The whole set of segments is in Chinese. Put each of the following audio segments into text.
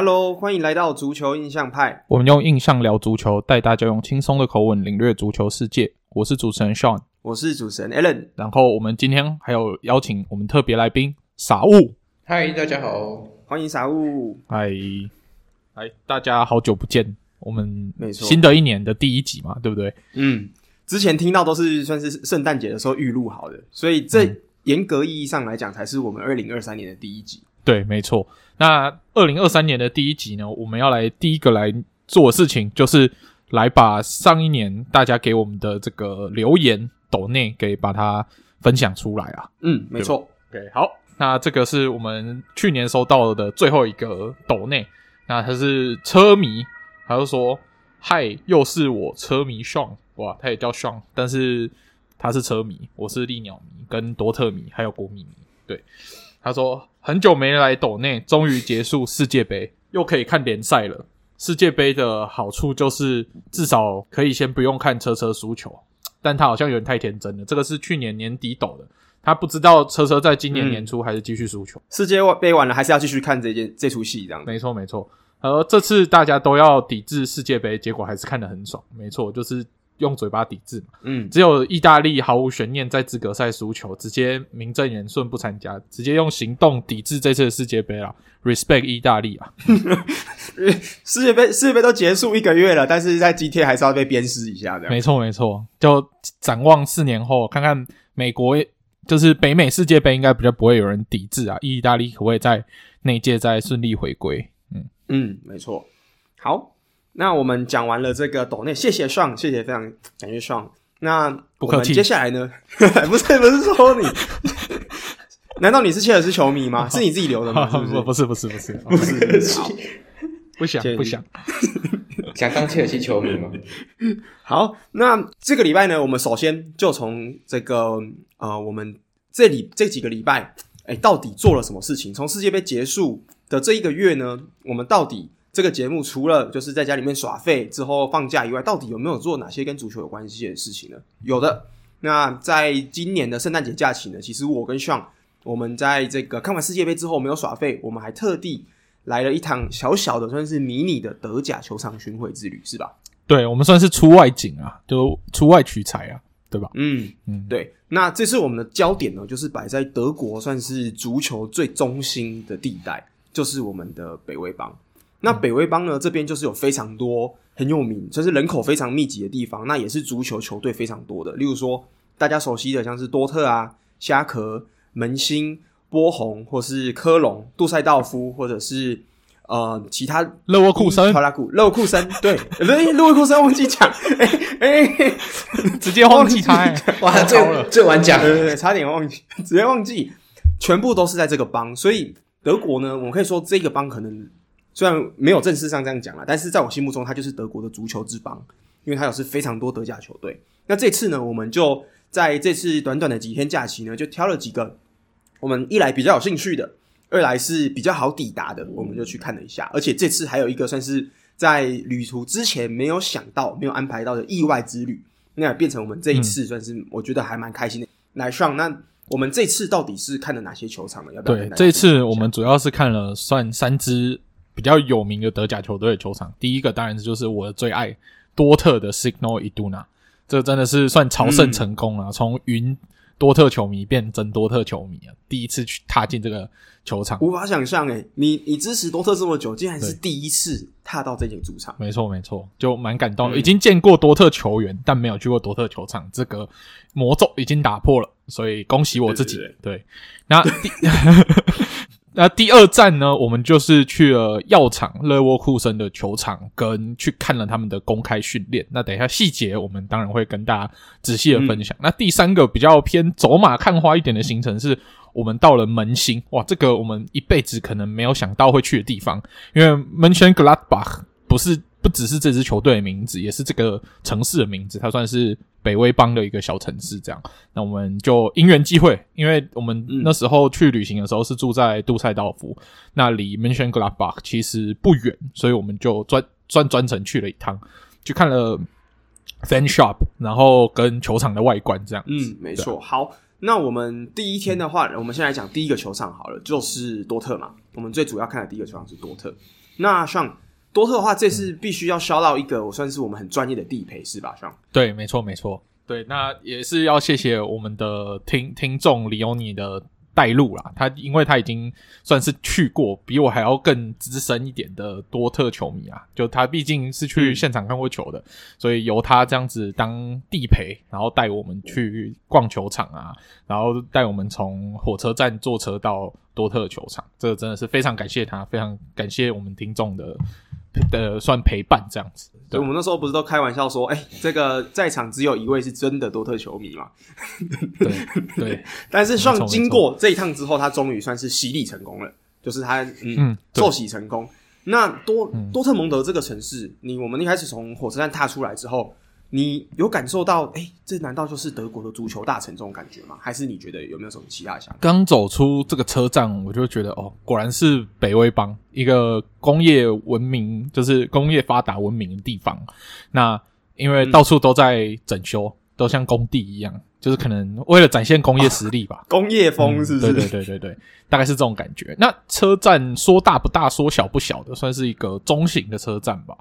Hello，欢迎来到足球印象派。我们用印象聊足球，带大家用轻松的口吻领略足球世界。我是主持人 Sean，我是主持人 Alan。然后我们今天还有邀请我们特别来宾傻物。嗨，大家好，欢迎傻物。嗨，嗨，大家好久不见。我们没错，新的一年的第一集嘛，对不对？嗯，之前听到都是算是圣诞节的时候预录好的，所以这严格意义上来讲，才是我们二零二三年的第一集。对，没错。那二零二三年的第一集呢，我们要来第一个来做的事情，就是来把上一年大家给我们的这个留言抖内给把它分享出来啊。嗯，没错。OK，，好，那这个是我们去年收到的最后一个抖内，那他是车迷，他就说：“嗨，又是我车迷 Sean，哇，他也叫 Sean，但是他是车迷，我是利鸟迷，跟多特迷，还有国米迷。”对。他说：“很久没来抖内，终于结束世界杯，又可以看联赛了。世界杯的好处就是至少可以先不用看车车输球，但他好像有点太天真了。这个是去年年底抖的，他不知道车车在今年年初还是继续输球。嗯、世界杯完了，还是要继续看这件这出戏，这样。没错，没错。而这次大家都要抵制世界杯，结果还是看得很爽。没错，就是。”用嘴巴抵制嘛，嗯，只有意大利毫无悬念在资格赛输球，直接名正言顺不参加，直接用行动抵制这次的世界杯了！Respect 意大利啊！世界杯世界杯都结束一个月了，但是在今天还是要被鞭尸一下的。没错没错，就展望四年后，看看美国就是北美世界杯应该比较不会有人抵制啊，意大利可不可以在那届再顺利回归？嗯嗯，没错，好。那我们讲完了这个抖内，谢谢爽，谢谢非常感谢爽。那不客气。接下来呢？不是不是说你，难道你是切尔西球迷吗？是你自己留的吗？不不是不是不是不是不是，不想不想想当切尔西球迷吗？好，那这个礼拜呢，我们首先就从这个呃，我们这里这几个礼拜，哎，到底做了什么事情？从世界杯结束的这一个月呢，我们到底？这个节目除了就是在家里面耍废之后放假以外，到底有没有做哪些跟足球有关系的事情呢？有的。那在今年的圣诞节假期呢，其实我跟 Sean 我们在这个看完世界杯之后没有耍废，我们还特地来了一趟小小的算是迷你的德甲球场巡回之旅，是吧？对，我们算是出外景啊，就出外取材啊，对吧？嗯嗯，对。那这次我们的焦点呢，就是摆在德国算是足球最中心的地带，就是我们的北威邦。那北威邦呢？这边就是有非常多很有名，就是人口非常密集的地方。那也是足球球队非常多的，例如说大家熟悉的，像是多特啊、虾壳、门兴、波鸿，或是科隆、杜塞道夫，或者是呃其他勒沃库森、特拉古、勒沃库森。对，勒勒沃库森忘记讲，哎哎、欸，直接忘记他、欸，哇，最最晚讲，对对对，差点忘记，直接忘记，全部都是在这个邦。所以德国呢，我们可以说这个邦可能。虽然没有正式上这样讲啦，但是在我心目中，它就是德国的足球之邦，因为它有是非常多德甲球队。那这次呢，我们就在这次短短的几天假期呢，就挑了几个我们一来比较有兴趣的，二来是比较好抵达的，我们就去看了一下。而且这次还有一个算是在旅途之前没有想到、没有安排到的意外之旅，那也变成我们这一次算是我觉得还蛮开心的。嗯、来上，那我们这次到底是看了哪些球场呢？要不要？对，这次我们主要是看了算三支。比较有名的德甲球队的球场，第一个当然就是我的最爱多特的 Signal Iduna，这真的是算朝圣成功了，从云多特球迷变真多特球迷啊！第一次去踏进这个球场，无法想象诶，你你支持多特这么久，竟然是第一次踏到这间主场，没错没错，就蛮感动的。已经见过多特球员，但没有去过多特球场，这个魔咒已经打破了，所以恭喜我自己。对，那第。那第二站呢，我们就是去了药厂勒沃库森的球场，跟去看了他们的公开训练。那等一下细节，我们当然会跟大家仔细的分享。嗯、那第三个比较偏走马看花一点的行程，是我们到了门兴。哇，这个我们一辈子可能没有想到会去的地方，因为 Mention Gladbach 不是。不只是这支球队的名字，也是这个城市的名字。它算是北威邦的一个小城市，这样。那我们就因缘际会，因为我们那时候去旅行的时候是住在杜塞道夫，那离 Mönchengladbach 其实不远，所以我们就专专专程去了一趟，去看了 fan shop，然后跟球场的外观这样。嗯，没错。好，那我们第一天的话，我们先来讲第一个球场好了，就是多特嘛。我们最主要看的第一个球场是多特。那像多特的话，这次必须要烧到一个，我算是我们很专业的地陪是吧？像对，没错没错，对，那也是要谢谢我们的听听众李欧尼的。带路啦，他因为他已经算是去过比我还要更资深一点的多特球迷啊，就他毕竟是去现场看过球的，所以由他这样子当地陪，然后带我们去逛球场啊，然后带我们从火车站坐车到多特球场，这个真的是非常感谢他，非常感谢我们听众的。的算陪伴这样子，对，我们那时候不是都开玩笑说，哎、欸，这个在场只有一位是真的多特球迷嘛？对对，但是算经过这一趟之后，他终于算是洗礼成功了，就是他嗯，嗯受洗成功。那多多特蒙德这个城市，你我们一开始从火车站踏出来之后。你有感受到，哎、欸，这难道就是德国的足球大城这种感觉吗？还是你觉得有没有什么其他想法？刚走出这个车站，我就觉得，哦，果然是北威邦，一个工业文明，就是工业发达文明的地方。那因为到处都在整修，嗯、都像工地一样，就是可能为了展现工业实力吧。啊、工业风是不是、嗯？对对对对对，大概是这种感觉。那车站说大不大，说小不小的，算是一个中型的车站吧。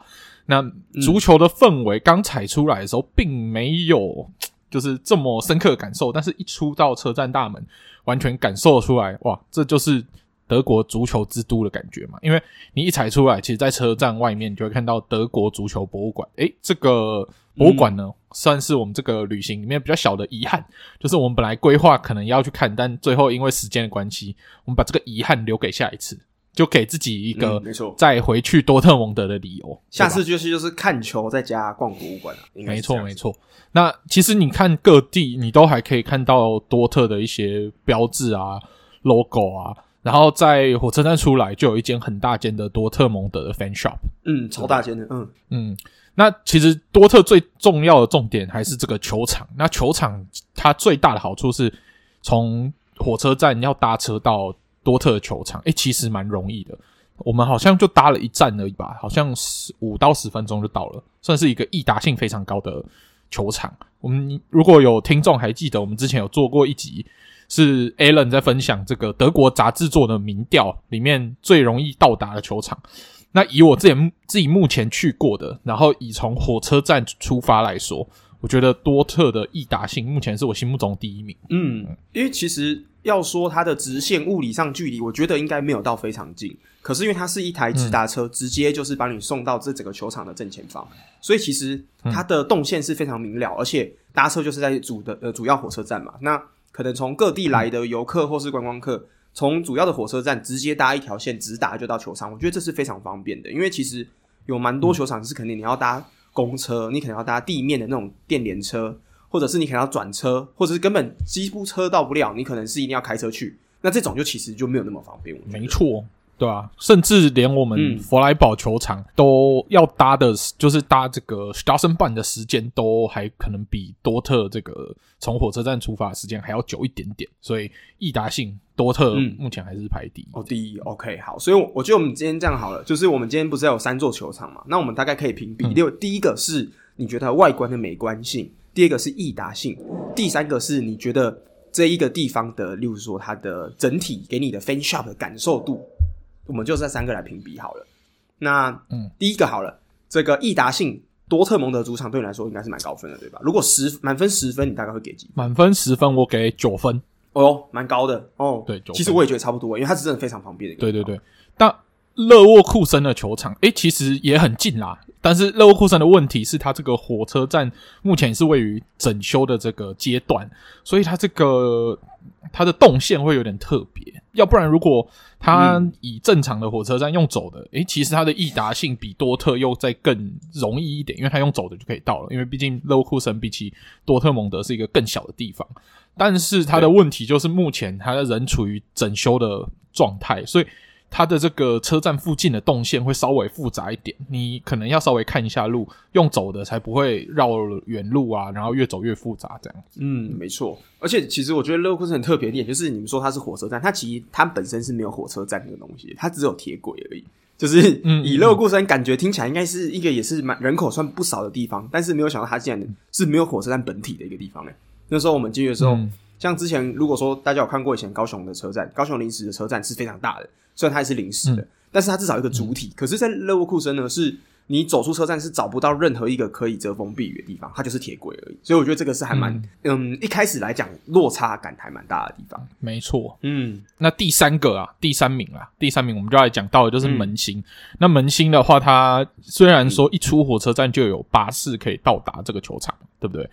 那足球的氛围刚踩出来的时候，并没有就是这么深刻的感受，但是一出到车站大门，完全感受出来，哇，这就是德国足球之都的感觉嘛！因为你一踩出来，其实，在车站外面，你就会看到德国足球博物馆。诶，这个博物馆呢，算是我们这个旅行里面比较小的遗憾，就是我们本来规划可能要去看，但最后因为时间的关系，我们把这个遗憾留给下一次。就给自己一个没错再回去多特蒙德的理由。下次就是就是看球在家逛博物馆了。没错没错。那其实你看各地，你都还可以看到多特的一些标志啊、logo 啊。然后在火车站出来，就有一间很大间的多特蒙德的 fan shop。嗯，超大间的。嗯嗯。那其实多特最重要的重点还是这个球场。那球场它最大的好处是，从火车站要搭车到。多特球场，诶、其实蛮容易的。我们好像就搭了一站而已吧，好像十五到十分钟就到了，算是一个易达性非常高的球场。我们如果有听众还记得，我们之前有做过一集，是 Alan 在分享这个德国杂志做的民调里面最容易到达的球场。那以我自己自己目前去过的，然后以从火车站出发来说，我觉得多特的易达性目前是我心目中第一名。嗯，因为其实。要说它的直线物理上距离，我觉得应该没有到非常近。可是因为它是一台直达车，嗯、直接就是把你送到这整个球场的正前方，所以其实它的动线是非常明了。嗯、而且搭车就是在主的呃主要火车站嘛，那可能从各地来的游客或是观光客，从主要的火车站直接搭一条线直达就到球场，我觉得这是非常方便的。因为其实有蛮多球场是肯定你要搭公车，你可能要搭地面的那种电联车。或者是你可能要转车，或者是根本几乎车到不了，你可能是一定要开车去。那这种就其实就没有那么方便。没错，对啊，甚至连我们弗莱堡球场都要搭的，就是搭这个 Straßenbahn 的时间都还可能比多特这个从火车站出发的时间还要久一点点。所以易达性多特目前还是排第一。哦，第一，OK，好。所以我觉得我们今天这样好了，就是我们今天不是有三座球场嘛？那我们大概可以评比。六、嗯，第一个是你觉得外观的美观性。第二个是易达性，第三个是你觉得这一个地方的，例如说它的整体给你的 fan shop 的感受度，我们就这三个来评比好了。那嗯，第一个好了，这个易达性多特蒙德主场对你来说应该是蛮高分的，对吧？如果十满分十分，你大概会给几分？满分十分，我给九分。哦，蛮高的哦。对，其实我也觉得差不多，因为它是真的非常方便的。对对对，但勒沃库森的球场，诶，其实也很近啦。但是勒沃库森的问题是，它这个火车站目前是位于整修的这个阶段，所以它这个它的动线会有点特别。要不然，如果它以正常的火车站用走的，诶、嗯，其实它的易达性比多特又再更容易一点，因为它用走的就可以到了。因为毕竟勒沃库森比起多特蒙德是一个更小的地方，但是它的问题就是目前它的人处于整修的状态，所以。它的这个车站附近的动线会稍微复杂一点，你可能要稍微看一下路，用走的才不会绕远路啊，然后越走越复杂这样。嗯，没错。而且其实我觉得勒沃库森很特别的点，就是你们说它是火车站，它其实它本身是没有火车站这个东西，它只有铁轨而已。就是以勒沃库森感觉听起来应该是一个也是蛮人口算不少的地方，但是没有想到它竟然是没有火车站本体的一个地方呢。那时候我们进去的时候。嗯像之前，如果说大家有看过以前高雄的车站，高雄临时的车站是非常大的，虽然它也是临时的，嗯、但是它至少有一个主体。嗯、可是，在勒沃库森呢，是你走出车站是找不到任何一个可以遮风避雨的地方，它就是铁轨而已。所以我觉得这个是还蛮，嗯，嗯，一开始来讲落差感还蛮大的地方。没错，嗯，那第三个啊，第三名啊，第三名我们就来讲到的就是门兴。嗯、那门兴的话，它虽然说一出火车站就有巴士可以到达这个球场，对不对？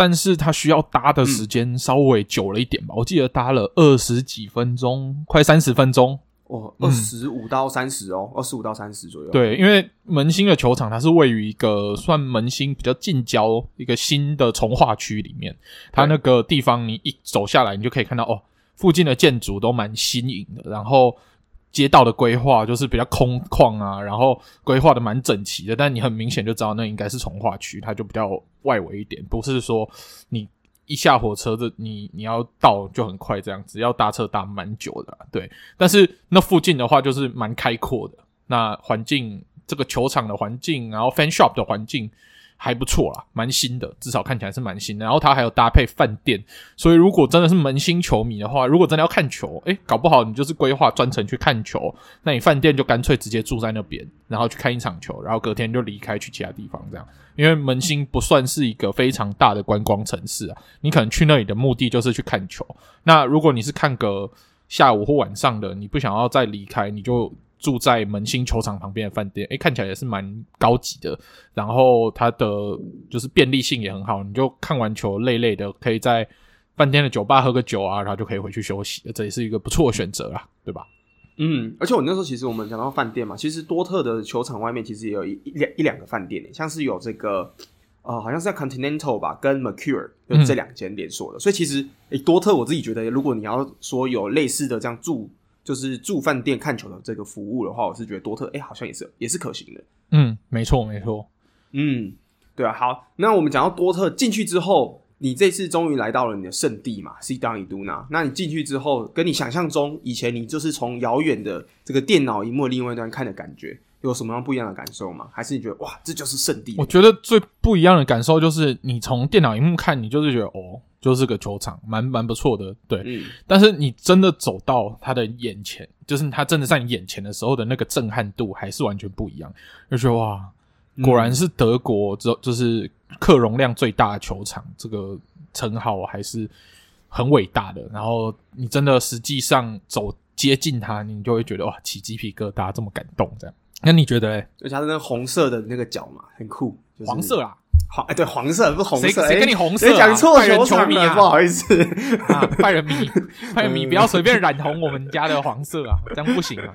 但是它需要搭的时间稍微久了一点吧，嗯、我记得搭了二十几分钟，快三十分钟哦，二十五到三十哦，二十五到三十左右。对，因为门兴的球场它是位于一个算门兴比较近郊一个新的从化区里面，它那个地方你一走下来，你就可以看到哦，附近的建筑都蛮新颖的，然后。街道的规划就是比较空旷啊，然后规划的蛮整齐的，但你很明显就知道那应该是重划区，它就比较外围一点，不是说你一下火车的你你要到就很快这样子，要搭车搭蛮久的啊，对。但是那附近的话就是蛮开阔的，那环境这个球场的环境，然后 fan shop 的环境。还不错啦，蛮新的，至少看起来是蛮新的。然后它还有搭配饭店，所以如果真的是门兴球迷的话，如果真的要看球，诶，搞不好你就是规划专程去看球，那你饭店就干脆直接住在那边，然后去看一场球，然后隔天就离开去其他地方这样。因为门兴不算是一个非常大的观光城市啊，你可能去那里的目的就是去看球。那如果你是看个下午或晚上的，你不想要再离开，你就。住在门兴球场旁边的饭店，诶，看起来也是蛮高级的。然后它的就是便利性也很好，你就看完球累累的，可以在饭店的酒吧喝个酒啊，然后就可以回去休息了。这也是一个不错的选择啦，对吧？嗯，而且我那时候其实我们讲到饭店嘛，其实多特的球场外面其实也有一一两一两个饭店，像是有这个呃，好像是在 Continental 吧，跟 Mercure 就这两间连锁的。嗯、所以其实诶，多特我自己觉得，如果你要说有类似的这样住。就是住饭店看球的这个服务的话，我是觉得多特哎、欸，好像也是也是可行的。嗯，没错没错。嗯，对啊。好，那我们讲到多特进去之后，你这次终于来到了你的圣地嘛，Sit Down Iduna。那你进去之后，跟你想象中以前你就是从遥远的这个电脑荧幕另外一端看的感觉，有什么样不一样的感受吗？还是你觉得哇，这就是圣地？我觉得最不一样的感受就是，你从电脑荧幕看，你就是觉得哦。就是个球场，蛮蛮不错的，对。嗯。但是你真的走到他的眼前，就是他真的在你眼前的时候的那个震撼度，还是完全不一样。就觉得哇，果然是德国，就就是客容量最大的球场，这个称号还是很伟大的。然后你真的实际上走接近它，你就会觉得哇，起鸡皮疙瘩，这么感动这样。那你觉得嘞？而且它是那个红色的那个角嘛，很酷。就是、黄色啊。黄哎，对，黄色不是红色，谁跟你红色？讲错球场了，不好意思。啊，拜仁迷，拜仁迷，不要随便染红我们家的黄色啊，这样不行啊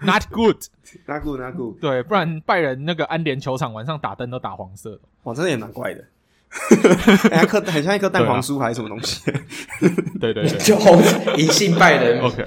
，Not good，Not good，Not good，对，不然拜仁那个安联球场晚上打灯都打黄色，哇，真的也蛮怪的，很像很像一颗蛋黄酥还是什么东西，对对对，就红隐性拜仁，OK，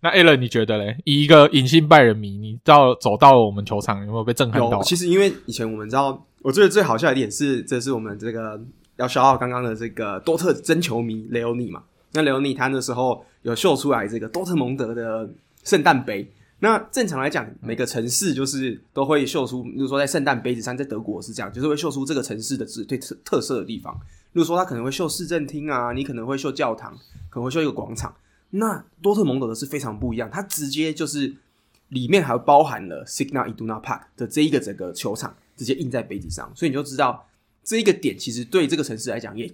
那 Alan 你觉得嘞？以一个隐性拜仁迷，你到走到了我们球场，有没有被震撼到？其实因为以前我们知道。我觉得最好笑一点是，这是我们这个要消耗刚刚的这个多特真球迷雷欧尼嘛。那雷欧尼他那时候有秀出来这个多特蒙德的圣诞杯。那正常来讲，每个城市就是都会秀出，比如说在圣诞杯子上，在德国是这样，就是会秀出这个城市的最特特色的地方。比如说他可能会秀市政厅啊，你可能会秀教堂，可能会秀一个广场。那多特蒙德的是非常不一样，它直接就是里面还包含了 Signal Iduna Park 的这一个整个球场。直接印在杯子上，所以你就知道这一个点其实对这个城市来讲也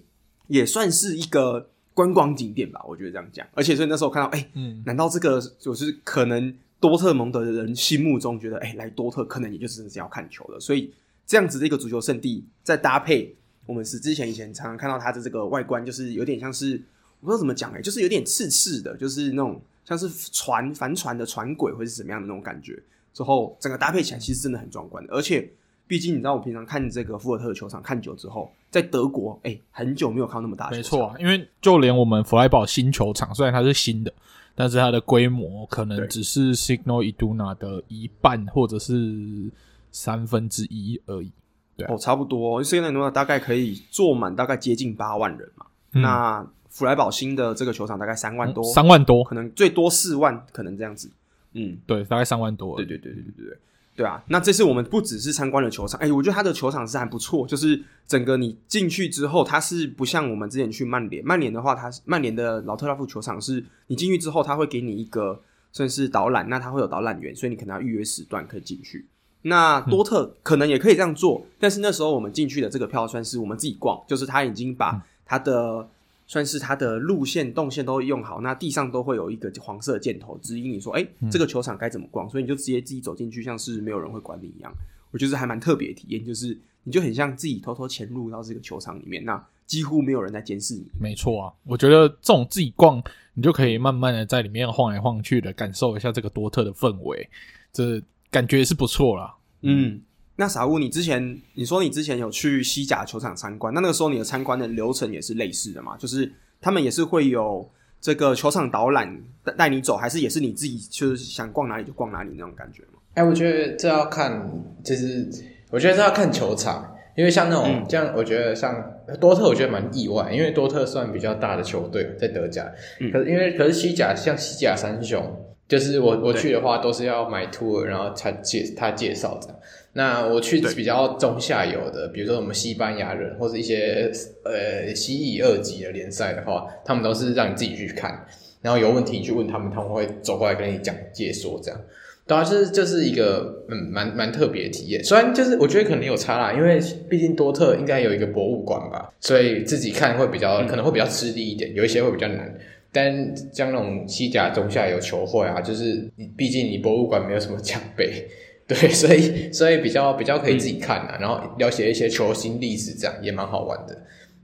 也算是一个观光景点吧。我觉得这样讲，而且所以那时候看到，哎、欸，嗯，难道这个就是可能多特蒙德的人心目中觉得，哎、欸，来多特可能也就是真的是要看球了。所以这样子的一个足球圣地，再搭配我们是之前以前常常看到它的这个外观，就是有点像是我不知道怎么讲哎、欸，就是有点刺刺的，就是那种像是船帆船的船轨或是怎么样的那种感觉。之后整个搭配起来其实真的很壮观的，而且。毕竟你知道，我平常看这个福尔特的球场看久之后，在德国，哎、欸，很久没有看到那么大的球场。没错啊，因为就连我们弗莱堡新球场，虽然它是新的，但是它的规模可能只是 Signal Iduna 的一半或者是三分之一而已。对、啊，哦，差不多，Signal Iduna 大概可以坐满大概接近八万人嘛。嗯、那弗莱堡新的这个球场大概三万多，三、嗯、万多，可能最多四万，可能这样子。嗯，对，大概三万多。对对对对对对。对啊，那这次我们不只是参观了球场，哎、欸，我觉得他的球场是还不错，就是整个你进去之后，它是不像我们之前去曼联，曼联的话，它是曼联的老特拉福球场是，你进去之后，他会给你一个算是导览，那他会有导览员，所以你可能要预约时段可以进去。那多特可能也可以这样做，嗯、但是那时候我们进去的这个票算是我们自己逛，就是他已经把他的、嗯、算是它的路线动线都用好，那地上都会有一个黄色箭头指引你说，哎、这个球场该怎么逛，所以你就直接自己走进去，像是没有人会管你一样。我觉得还蛮特别的体验，就是你就很像自己偷偷潜入到这个球场里面，那几乎没有人在监视你。没错啊，我觉得这种自己逛，你就可以慢慢的在里面晃来晃去的，感受一下这个多特的氛围，这感觉是不错啦。嗯，那傻物，你之前你说你之前有去西甲球场参观，那那个时候你的参观的流程也是类似的嘛？就是他们也是会有这个球场导览带带你走，还是也是你自己就是想逛哪里就逛哪里那种感觉吗？哎、欸，我觉得这要看，就是我觉得这要看球场，因为像那种、嗯、这样，我觉得像多特，我觉得蛮意外，因为多特算比较大的球队在德甲，嗯、可是因为可是西甲像西甲三雄。就是我我去的话都是要买 tour，然后他介他介绍这样。那我去比较中下游的，比如说我们西班牙人或者一些呃西乙二级的联赛的话，他们都是让你自己去看，然后有问题你去问他们，他们会走过来跟你讲解说这样。当然是这是一个嗯蛮蛮特别的体验，虽然就是我觉得可能有差啦，因为毕竟多特应该有一个博物馆吧，所以自己看会比较可能会比较吃力一点，有一些会比较难。但像那种西甲中下游球会啊，就是你毕竟你博物馆没有什么奖杯，对，所以所以比较比较可以自己看啊，嗯、然后了解一些球星历史，这样也蛮好玩的，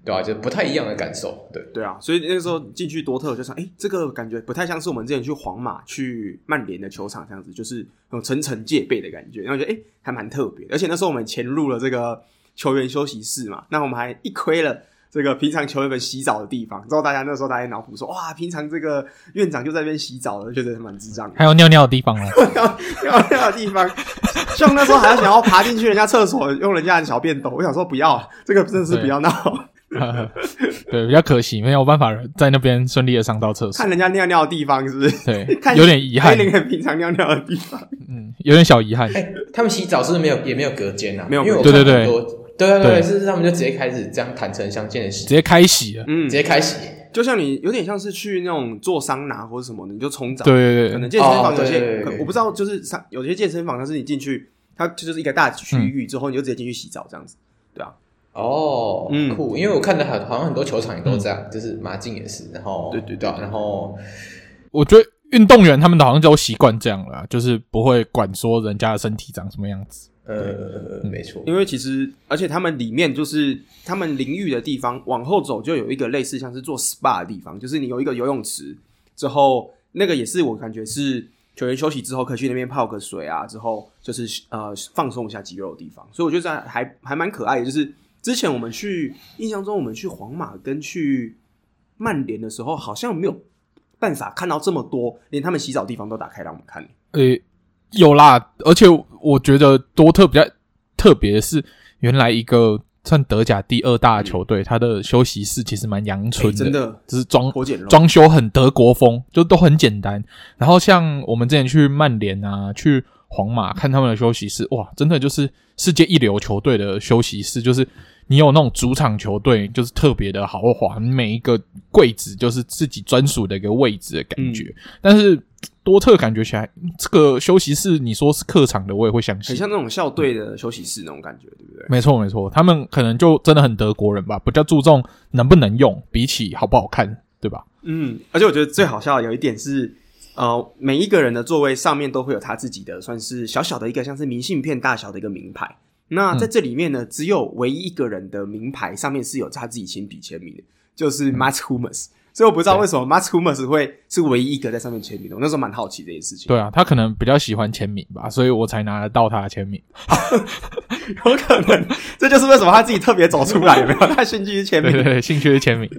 对吧、啊？就不太一样的感受，对对啊。所以那个时候进去多特，就想，哎、欸，这个感觉不太像是我们之前去皇马、去曼联的球场这样子，就是那种层层戒备的感觉。然后我觉得，哎、欸，还蛮特别。而且那时候我们潜入了这个球员休息室嘛，那我们还一窥了。这个平常球员们洗澡的地方，之后大家那时候大家脑补说，哇，平常这个院长就在那边洗澡了，觉得蛮智障的。还有尿尿的地方了，尿尿的地方，像那时候还要想要爬进去人家厕所用人家的小便斗，我想说不要，这个真的是不要闹。对，比较可惜，没有办法在那边顺利的上到厕所。看人家尿尿的地方是不是？对，看有点遗憾。那个平常尿尿的地方，嗯，有点小遗憾。哎，他们洗澡是不是没有也没有隔间啊？没有，因为对对对。对对对，是他们就直接开始这样坦诚相见的洗，直接开洗了，嗯，直接开洗，就像你有点像是去那种做桑拿或者什么的，你就冲澡，对对对，可能健身房有些，我不知道，就是有些健身房，它是你进去，它就是一个大区域之后，你就直接进去洗澡这样子，对啊，哦，嗯，酷，因为我看的很好像很多球场也都这样，就是马竞也是，然后对对对，然后我觉得运动员他们好像都习惯这样了，就是不会管说人家的身体长什么样子。呃，没错，因为其实，而且他们里面就是他们淋浴的地方，往后走就有一个类似像是做 SPA 的地方，就是你有一个游泳池，之后那个也是我感觉是球员休息之后可以去那边泡个水啊，之后就是呃放松一下肌肉的地方，所以我觉得还还蛮可爱的。就是之前我们去印象中我们去皇马跟去曼联的时候，好像没有办法看到这么多，连他们洗澡的地方都打开让我们看。诶。有啦，而且我觉得多特比较特别的是，原来一个算德甲第二大球队，他、嗯、的休息室其实蛮阳春的，欸、真的，就是装装修很德国风，就都很简单。然后像我们之前去曼联啊，去皇马看他们的休息室，哇，真的就是世界一流球队的休息室，就是你有那种主场球队，就是特别的豪华，每一个柜子就是自己专属的一个位置的感觉，嗯、但是。多特感觉起来，这个休息室你说是客场的，我也会相信，很像那种校队的休息室那种感觉，对不对？没错，没错，他们可能就真的很德国人吧，比较注重能不能用，比起好不好看，对吧？嗯，而且我觉得最好笑的有一点是，呃，每一个人的座位上面都会有他自己的，算是小小的一个像是明信片大小的一个名牌。那在这里面呢，嗯、只有唯一一个人的名牌上面是有他自己亲笔签名的，就是 Mats Hummels。所以我不知道为什么 Mats Hummels 会是唯一一个在上面签名的，我那时候蛮好奇这件事情。对啊，他可能比较喜欢签名吧，所以我才拿得到他的签名。有可能，这就是为什么他自己特别走出来，有没有？他兴趣是签名，对，对对，兴趣是签名。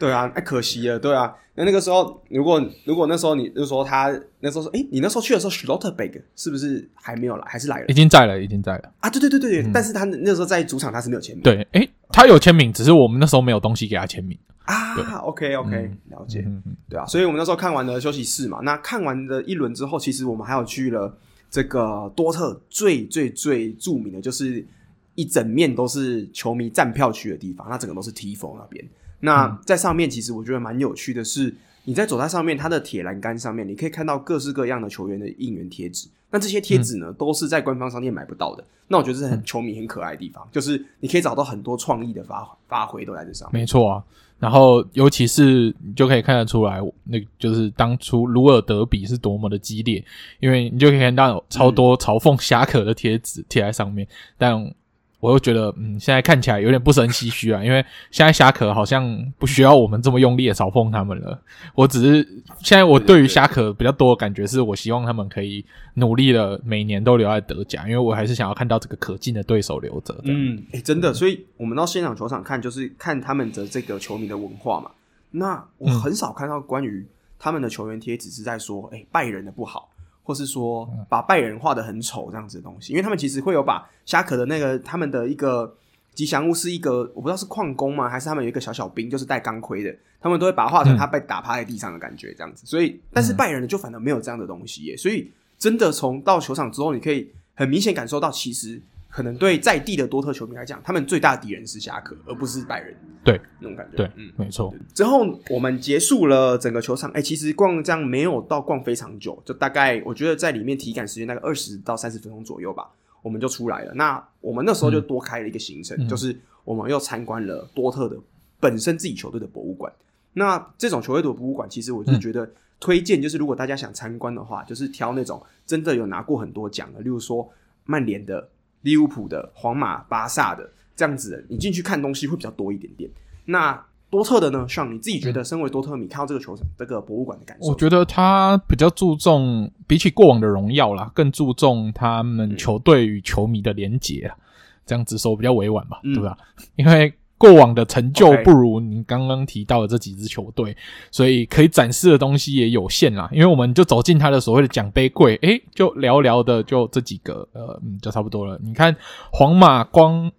对啊，哎，可惜了，对啊。那那个时候，如果如果那时候你就说他那时候说，哎，你那时候去的时候，Schlotterbeck 是不是还没有来，还是来了？已经在了，已经在了。啊，对对对对，嗯、但是他那时候在主场他是没有签名。对，哎，他有签名，只是我们那时候没有东西给他签名啊。对 OK OK，嗯、了解。对啊，所以我们那时候看完了休息室嘛，那看完了一轮之后，其实我们还有去了这个多特最最最著名的就是一整面都是球迷站票区的地方，那整个都是 Tifo 那边。那在上面，其实我觉得蛮有趣的是，你在走在上面，它的铁栏杆上面，你可以看到各式各样的球员的应援贴纸。那这些贴纸呢，嗯、都是在官方商店买不到的。那我觉得这是很球迷很可爱的地方，嗯、就是你可以找到很多创意的发发挥都在这上面。没错啊，然后尤其是你就可以看得出来，那就是当初鲁尔德比是多么的激烈，因为你就可以看到有超多嘲讽侠客的贴纸贴在上面，嗯、但。我又觉得，嗯，现在看起来有点不胜唏嘘啊，因为现在侠客好像不需要我们这么用力的嘲讽他们了。我只是现在我对于侠客比较多的感觉是，我希望他们可以努力的每年都留在德甲，因为我还是想要看到这个可敬的对手留着。嗯，哎、欸，真的，所以我们到现场球场看，就是看他们的这个球迷的文化嘛。那我很少看到关于他们的球员贴只是在说，哎、欸，拜仁的不好。或是说把拜仁画的很丑这样子的东西，因为他们其实会有把虾壳的那个他们的一个吉祥物是一个我不知道是矿工吗，还是他们有一个小小兵，就是戴钢盔的，他们都会把它画成他被打趴在地上的感觉这样子。所以，但是拜仁的就反而没有这样的东西耶。所以，真的从到球场之后，你可以很明显感受到，其实。可能对在地的多特球迷来讲，他们最大的敌人是侠客，而不是拜仁。对，那种感觉。对，嗯，没错。之后我们结束了整个球场，哎、欸，其实逛这样没有到逛非常久，就大概我觉得在里面体感时间大概二十到三十分钟左右吧，我们就出来了。那我们那时候就多开了一个行程，嗯、就是我们又参观了多特的本身自己球队的博物馆。那这种球队的博物馆，其实我就觉得推荐，就是如果大家想参观的话，就是挑那种真的有拿过很多奖的，例如说曼联的。利物浦的、皇马、巴萨的这样子的，你进去看东西会比较多一点点。那多特的呢？像你自己觉得，身为多特米，看到这个球场、这个博物馆的感受？我觉得他比较注重，比起过往的荣耀啦，更注重他们球队与球迷的连结啊。这样子说比较委婉吧，嗯、对吧？因为。过往的成就不如你刚刚提到的这几支球队.所以可以展示的东西也有限啦。因为我们就走进他的所谓的奖杯柜，诶，就寥寥的就这几个，呃，嗯，就差不多了。你看皇马光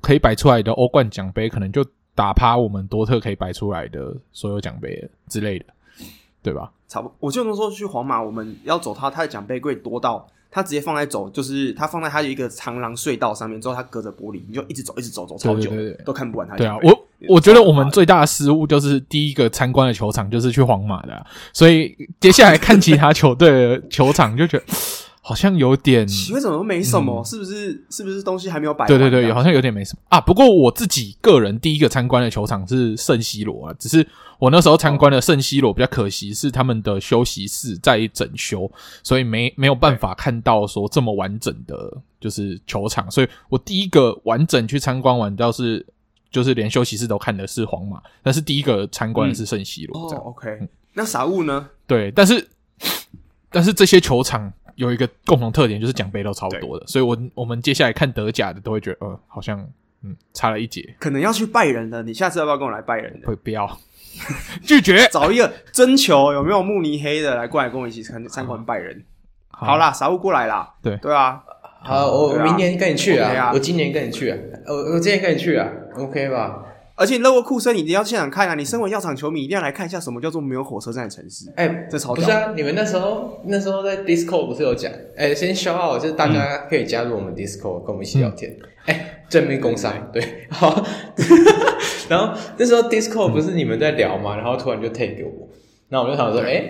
可以摆出来的欧冠奖杯，可能就打趴我们多特可以摆出来的所有奖杯之类的，对吧？差不多，我就能说去皇马，我们要走他，他的奖杯柜多到。他直接放在走，就是他放在他有一个长廊隧道上面，之后他隔着玻璃，你就一直走，一直走，走超久，都看不完他。对啊，我我觉得我们最大的失误就是第一个参观的球场就是去皇马的，啊，所以接下来看其他球队的球场就觉得好像有点奇怪，怎么都没什么？嗯、是不是？是不是东西还没有摆？对对对，好像有点没什么啊。不过我自己个人第一个参观的球场是圣西罗啊，只是。我那时候参观的圣西罗，比较可惜是他们的休息室在整修，所以没没有办法看到说这么完整的，就是球场。所以我第一个完整去参观完，倒是就是连休息室都看的是皇马，但是第一个参观的是圣西罗。，OK。那啥物呢？对，但是但是这些球场有一个共同特点，就是奖杯都超多的，所以我我们接下来看德甲的都会觉得，呃，好像嗯差了一截。可能要去拜仁的，你下次要不要跟我来拜仁的？会不要。拒绝 找一个征求有没有慕尼黑的来过来跟我一起参参观拜仁。好，啦，傻物过来啦。对对啊，好，我明年跟你去啊，啊我今年跟你去啊，我我今年跟你去啊，OK 吧？而且勒沃库森你一定要现场看啊！你身为药厂球迷，一定要来看一下什么叫做没有火车站的城市。哎、欸，这超屌！不是啊，你们那时候那时候在 Discord 不是有讲？哎、欸，先 shout out，就是大家可以加入我们 Discord，跟我们一起聊天。哎、嗯欸，正面工商对，好。然后那时候 Discord 不是你们在聊嘛，然后突然就 take 给我，那我就想说，哎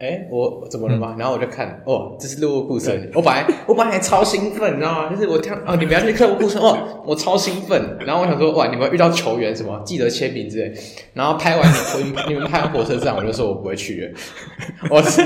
哎、我怎么了吗？然后我就看，哦，这是勒沃库森。我本来我本来还超兴奋，你知道吗？就是我听 哦，你们要去客户库森，哦，我超兴奋。然后我想说，哇，你们遇到球员什么记得签名之类。然后拍完你们 你们拍完火车站，我就说我不会去了。我是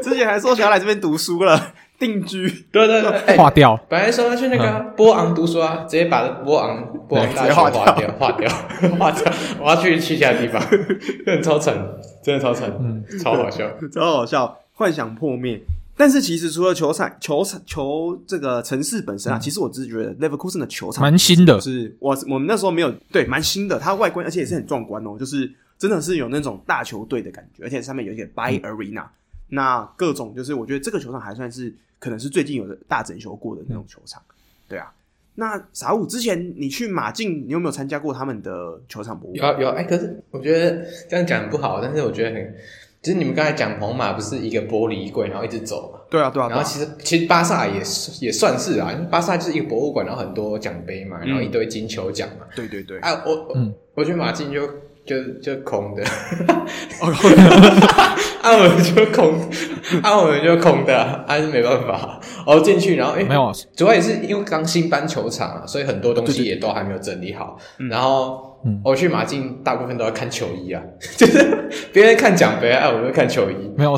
之前还说想要来这边读书了。定居，对对对，划掉。本来说要去那个波昂读书啊，直接把波昂波昂大学划掉，划掉，划掉。我要去去其他地方，真的超惨，真的超惨，嗯，超好笑，超好笑，幻想破灭。但是其实除了球场、球场、球这个城市本身啊，其实我只是觉得 Leverkusen 的球场蛮新的，是我我们那时候没有对，蛮新的，它外观而且也是很壮观哦，就是真的是有那种大球队的感觉，而且上面有一个 Bay Arena，那各种就是我觉得这个球场还算是。可能是最近有的大整修过的那种球场，嗯、对啊。那傻物之前你去马竞，你有没有参加过他们的球场博物馆？有有哎、欸，可是我觉得这样讲不好，但是我觉得很，就是你们刚才讲皇马不是一个玻璃衣柜，然后一直走嘛？对啊对啊。对啊，然后其实其实巴萨也是也算是啊，因为巴萨就是一个博物馆，然后很多奖杯嘛，然后一堆金球奖嘛。对对对。哎、啊，我嗯，我觉得马竞就就就空的，啊，我们就空，按，我们就空的，还是没办法。然后进去，然后哎，没有，主要也是因为刚新搬球场啊，所以很多东西也都还没有整理好。然后我去马竞，大部分都要看球衣啊，就是别人看奖杯，哎，我们看球衣。没有，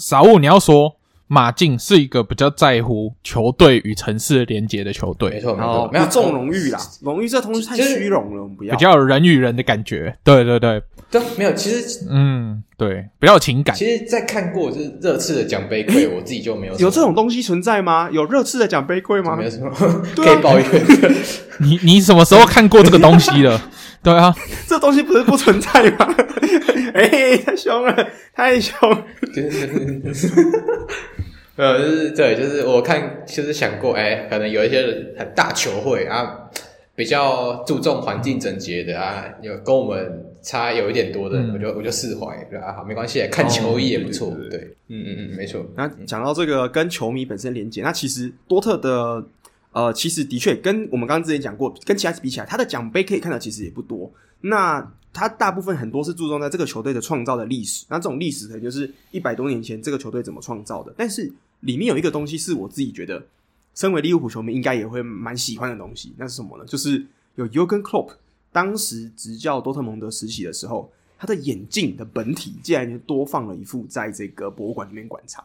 傻物，你要说。马竞是一个比较在乎球队与城市连接的球队，没错，没错，没有重荣誉啦，荣誉这东西太虚荣了，我们不要，比较有人与人的感觉，对对对，对，没有，其实，嗯，对，比较有情感。其实，在看过就是热刺的奖杯柜，我自己就没有有这种东西存在吗？有热刺的奖杯柜吗？没有什么可以抱怨。你你什么时候看过这个东西了？对啊，这东西不是不存在吗？哎，太凶了，太凶。呃，就是对，就是我看，其实想过，哎，可能有一些很大球会啊，比较注重环境整洁的啊，有跟我们差有一点多的，嗯、我就我就释怀，对啊，好，没关系，看球衣也不错，哦、对，嗯嗯嗯，没错。那讲到这个跟球迷本身连接，那其实多特的，呃，其实的确跟我们刚刚之前讲过，跟其他比起来，他的奖杯可以看到其实也不多。那他大部分很多是注重在这个球队的创造的历史，那这种历史可能就是一百多年前这个球队怎么创造的，但是。里面有一个东西是我自己觉得，身为利物浦球迷应该也会蛮喜欢的东西，那是什么呢？就是有 Jurgen Klopp 当时执教多特蒙德时期的时候，他的眼镜的本体竟然多放了一副在这个博物馆里面馆藏。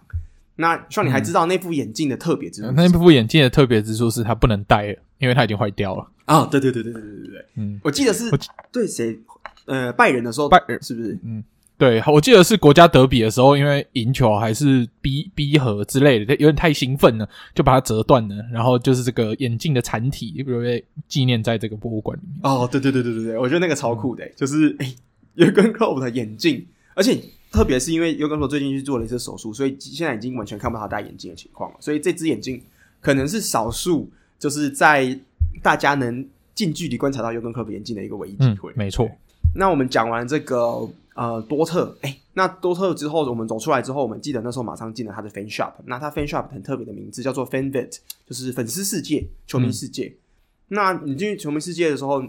那希望你还知道那副眼镜的特别之处？那副眼镜的特别之处是它不能戴了，因为它已经坏掉了。啊，对对对对对对对对，嗯，我记得是对谁？呃，拜仁的时候，拜仁是不是？嗯。对，我记得是国家德比的时候，因为赢球还是逼逼和之类的，有点太兴奋了，就把它折断了。然后就是这个眼镜的残体，会被纪念在这个博物馆里面。哦，对对对对对对，我觉得那个超酷的，嗯、就是诶约根克洛普的眼镜，而且特别是因为尤根克洛普最近去做了一次手术，所以现在已经完全看不到他戴眼镜的情况了。所以这只眼镜可能是少数，就是在大家能近距离观察到尤根克洛普眼镜的一个唯一机会。嗯、没错。那我们讲完这个。呃，多特，哎，那多特之后，我们走出来之后，我们记得那时候马上进了他的 fan shop。那他 fan shop 很特别的名字叫做 FanVit，就是粉丝世界、球迷世界。嗯、那你进去球迷世界的时候，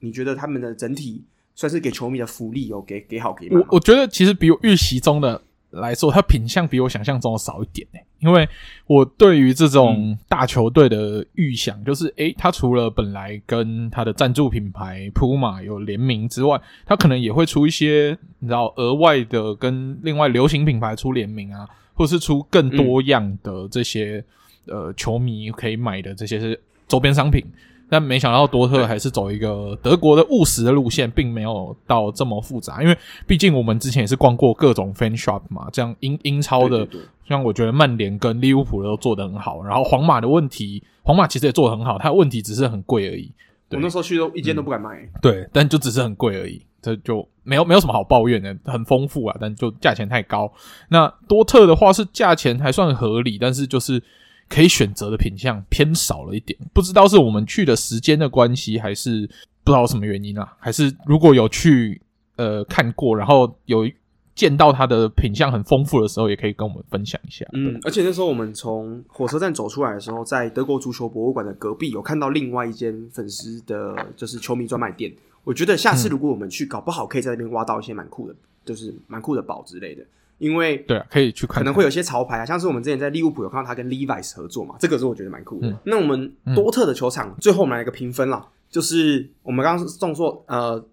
你觉得他们的整体算是给球迷的福利有给给好给吗？我我觉得其实比我预习中的。来说，它品相比我想象中的少一点呢。因为我对于这种大球队的预想，就是诶，他除了本来跟它的赞助品牌 Puma 有联名之外，它可能也会出一些你知道额外的跟另外流行品牌出联名啊，或是出更多样的这些呃球迷可以买的这些是周边商品。但没想到多特还是走一个德国的务实的路线，并没有到这么复杂。因为毕竟我们之前也是逛过各种 fan shop 嘛，这样英英超的，像我觉得曼联跟利物浦都做得很好。然后皇马的问题，皇马其实也做得很好，它的问题只是很贵而已。我那时候去都一间都不敢买。嗯，对，但就只是很贵而已，这就没有没有什么好抱怨的，很丰富啊，但就价钱太高。那多特的话是价钱还算合理，但是就是。可以选择的品相偏少了一点，不知道是我们去的时间的关系，还是不知道什么原因啊？还是如果有去呃看过，然后有见到它的品相很丰富的时候，也可以跟我们分享一下。嗯，而且那时候我们从火车站走出来的时候，在德国足球博物馆的隔壁有看到另外一间粉丝的，就是球迷专卖店。我觉得下次如果我们去，搞不好可以在那边挖到一些蛮酷的，就是蛮酷的宝之类的。因为对啊，可以去看，可能会有些潮牌啊，像是我们之前在利物浦有看到他跟 Levi's 合作嘛，这个是我觉得蛮酷的。嗯、那我们多特的球场、嗯、最后我们来一个评分啦，就是我们刚刚综说呃，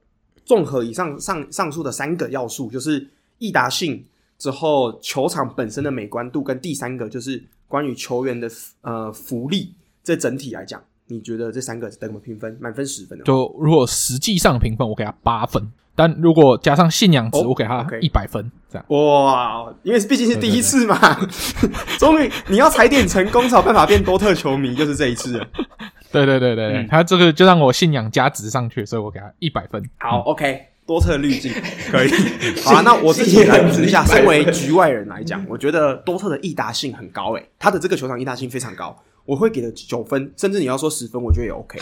综合以上上上述的三个要素，就是易达性之后，球场本身的美观度，跟第三个就是关于球员的呃福利，这整体来讲，你觉得这三个怎么评分？满分十分的？就如果实际上评分，我给他八分。但如果加上信仰值，我给他一百分，这样哇，因为毕竟是第一次嘛，终于你要踩点成功才有办法变多特球迷，就是这一次了。对对对对，他这个就让我信仰加值上去，所以我给他一百分。好，OK，多特滤镜 可以。好啊，那我自己来评一下，身为局外人来讲，我觉得多特的易达性很高，诶，他的这个球场易达性非常高，我会给的九分，甚至你要说十分，我觉得也 OK。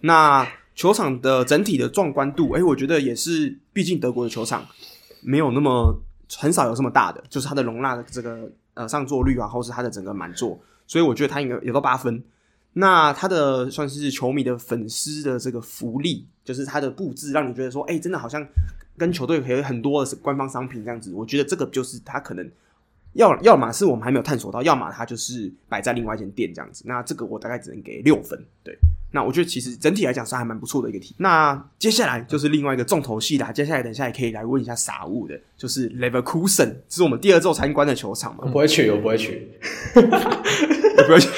那。球场的整体的壮观度，诶、我觉得也是，毕竟德国的球场没有那么很少有这么大的，就是它的容纳的这个呃上座率啊，或是它的整个满座，所以我觉得它应该有到八分。那它的算是球迷的粉丝的这个福利，就是它的布置让你觉得说，诶、真的好像跟球队有很多的官方商品这样子，我觉得这个就是它可能要要么是我们还没有探索到，要么它就是摆在另外一间店这样子。那这个我大概只能给六分。对，那我觉得其实整体来讲是还蛮不错的一个题。那接下来就是另外一个重头戏啦，接下来等一下也可以来问一下傻物的，就是 Leverkusen，这是我们第二周参观的球场嘛？我不会去，我不会去，我不会去，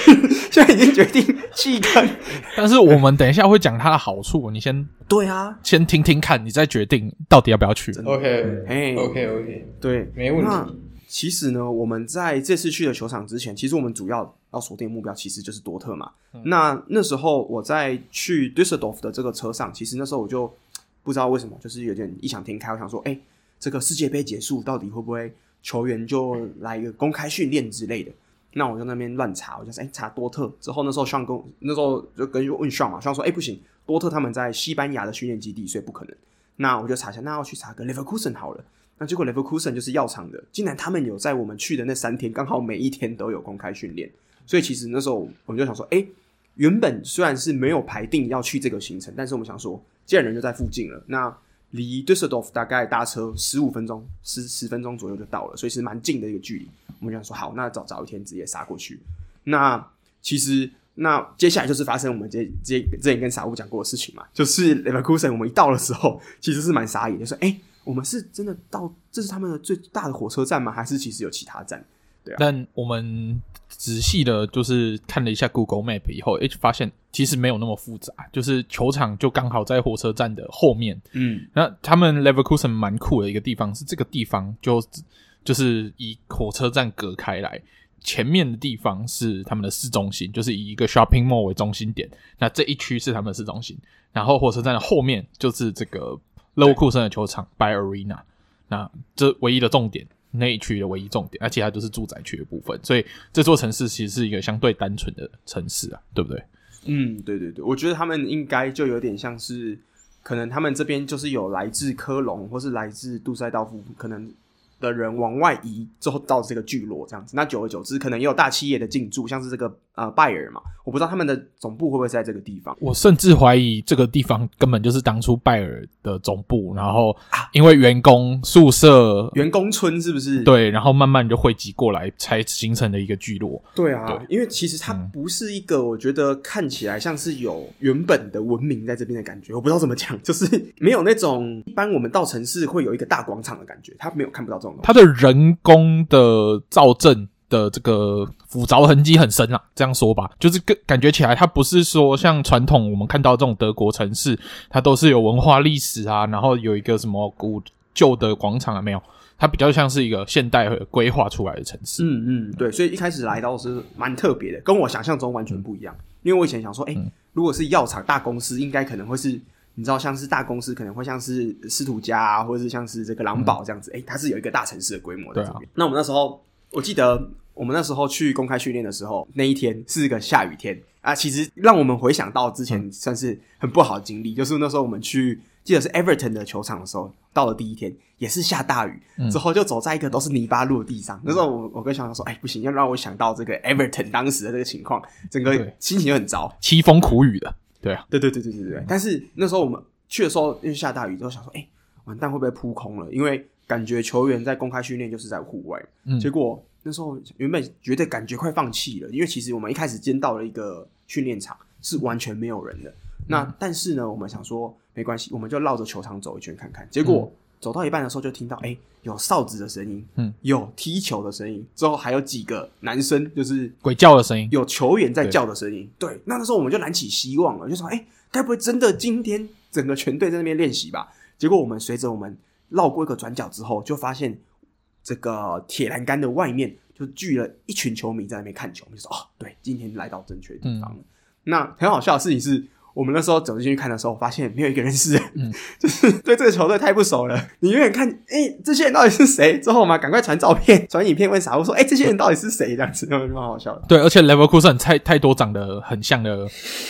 现在已经决定弃 坑。但是我们等一下会讲它的好处，你先对啊，先听听看，你再决定到底要不要去。OK，哎，OK OK，对，没问题。其实呢，我们在这次去的球场之前，其实我们主要要锁定目标其实就是多特嘛。嗯、那那时候我在去 Düsseldorf 的这个车上，其实那时候我就不知道为什么，就是有点异想天开，我想说，哎，这个世界杯结束，到底会不会球员就来一个公开训练之类的？那我就那边乱查，我就说，哎，查多特。之后那时候上跟那时候就跟问上嘛，上说，哎，不行，多特他们在西班牙的训练基地，所以不可能。那我就查一下，那要去查个 Leverkusen 好了。那结果 Leverkusen 就是药厂的，竟然他们有在我们去的那三天，刚好每一天都有公开训练。所以其实那时候我们就想说，哎、原本虽然是没有排定要去这个行程，但是我们想说，既然人就在附近了，那离 Düsseldorf 大概搭车十五分钟、十十分钟左右就到了，所以是蛮近的一个距离。我们就想说，好，那早早一天直接杀过去。那其实那接下来就是发生我们这这之前跟傻物讲过的事情嘛，就是 Leverkusen 我们一到的时候，其实是蛮傻眼，就说，哎、我们是真的到这是他们的最大的火车站吗？还是其实有其他站？对啊。但我们仔细的，就是看了一下 Google Map 以后，哎，发现其实没有那么复杂。就是球场就刚好在火车站的后面。嗯。那他们 Leverkusen 蛮酷的一个地方是，这个地方就就是以火车站隔开来，前面的地方是他们的市中心，就是以一个 shopping mall 为中心点。那这一区是他们的市中心，然后火车站的后面就是这个。勒沃库森的球场 Bayer Arena，那这唯一的重点，那一区的唯一重点，而且它就是住宅区的部分，所以这座城市其实是一个相对单纯的城市啊，对不对？嗯，对对对，我觉得他们应该就有点像是，可能他们这边就是有来自科隆或是来自杜塞道夫，可能。的人往外移之后到这个聚落这样子，那久而久之，可能也有大企业的进驻，像是这个呃拜尔嘛，我不知道他们的总部会不会在这个地方。我甚至怀疑这个地方根本就是当初拜尔的总部，然后因为员工宿舍、员工村是不是？对，然后慢慢就汇集过来，才形成的一个聚落。对啊，对，因为其实它不是一个，我觉得看起来像是有原本的文明在这边的感觉。我不知道怎么讲，就是没有那种一般我们到城市会有一个大广场的感觉，它没有看不到。它的人工的造镇的这个斧凿痕迹很深啊，这样说吧，就是感感觉起来，它不是说像传统我们看到这种德国城市，它都是有文化历史啊，然后有一个什么古旧的广场啊，没有，它比较像是一个现代规划出来的城市。嗯嗯，对，所以一开始来到是蛮特别的，跟我想象中完全不一样。因为我以前想说，哎、欸，如果是药厂大公司，应该可能会是。你知道，像是大公司可能会像是斯图加啊，或者是像是这个狼堡这样子，诶、嗯欸，它是有一个大城市的规模的。对啊。那我们那时候，我记得我们那时候去公开训练的时候，那一天是个下雨天啊。其实让我们回想到之前算是很不好的经历，嗯、就是那时候我们去，记得是 Everton 的球场的时候，到了第一天也是下大雨，嗯、之后就走在一个都是泥巴路的地上。嗯、那时候我我跟小强说，哎、欸，不行，要让我想到这个 Everton 当时的这个情况，整个心情就很糟，凄风苦雨的。对啊，对对对对对对。但是那时候我们去的时候，因为下大雨，之后想说，哎、欸，完蛋会不会扑空了？因为感觉球员在公开训练就是在户外。嗯，结果那时候原本觉得感觉快放弃了，因为其实我们一开始见到了一个训练场是完全没有人的。那、嗯、但是呢，我们想说没关系，我们就绕着球场走一圈看看。结果、嗯、走到一半的时候，就听到哎、欸，有哨子的声音，嗯，有踢球的声音，之后还有几个男生就是鬼叫的声音，有球员在叫的声音。对，那那时候我们就燃起希望了，就说哎。欸该不会真的今天整个全队在那边练习吧？结果我们随着我们绕过一个转角之后，就发现这个铁栏杆的外面就聚了一群球迷在那边看球。我们就说：“哦，对，今天来到正确的地方了。嗯”那很好笑的事情是。我们那时候走进去看的时候，发现没有一个人认识，嗯，就是对这个球队太不熟了。你远远看，哎、欸，这些人到底是谁？之后我们赶快传照片、传影片问傻物说：“哎、欸，这些人到底是谁？”这样子，就蛮好笑的。对，而且 Leverkusen 太太多长得很像的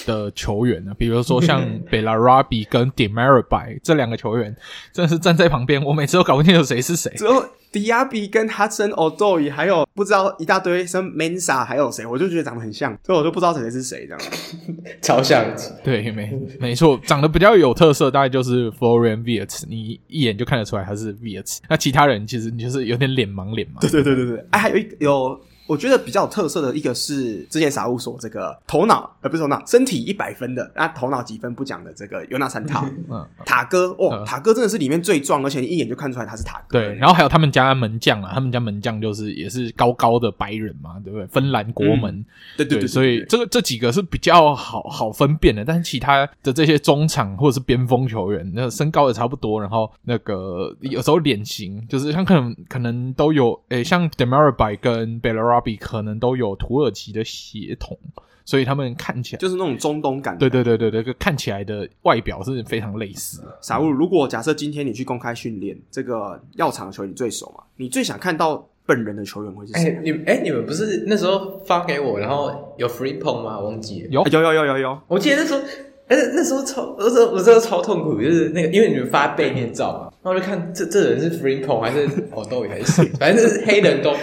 的球员了，比如说像 Bellarabi 跟 Demirbay 这两个球员，真的是站在旁边，我每次都搞不清楚谁是谁。之后迪亚比跟哈森奥多伊，还有不知道一大堆什么 Mensa，还有谁，我就觉得长得很像，所以我就不知道谁是谁这样。超像，对，没没错，长得比较有特色，大概就是 Florian v i e t 你一眼就看得出来他是 v i e t。那其他人其实你就是有点脸盲脸盲。对对对对对，哎，还有一有。我觉得比较有特色的一个是之前傻物所这个头脑，呃，不是头脑，身体一百分的，那头脑几分不讲的这个尤纳三塔，嗯，塔哥，哦，嗯、塔哥真的是里面最壮，而且你一眼就看出来他是塔哥。对，然后还有他们家门将啊，他们家门将就是也是高高的白人嘛，对不对？芬兰国门，嗯、对对对，所以这个这几个是比较好好分辨的，但是其他的这些中场或者是边锋球员，那身高也差不多，然后那个有时候脸型就是像可能可能都有，诶，像 Demirbay 跟 Bellarabi 可能都。有土耳其的血统，所以他们看起来就是那种中东感。对对对对对，看起来的外表是非常类似。傻物，如果假设今天你去公开训练，这个药厂的球员你最熟嘛？你最想看到本人的球员会是谁？欸？你哎、欸，你们不是那时候发给我，然后有 free pong 吗？忘记了。有有有有有有，我记得那时候。哎，那时候超，那时候我真的超痛苦，就是那个，因为你们发背面照嘛，然后我就看这这人是 f r e e p o n 还是奥多伊还是谁，反正就是黑人都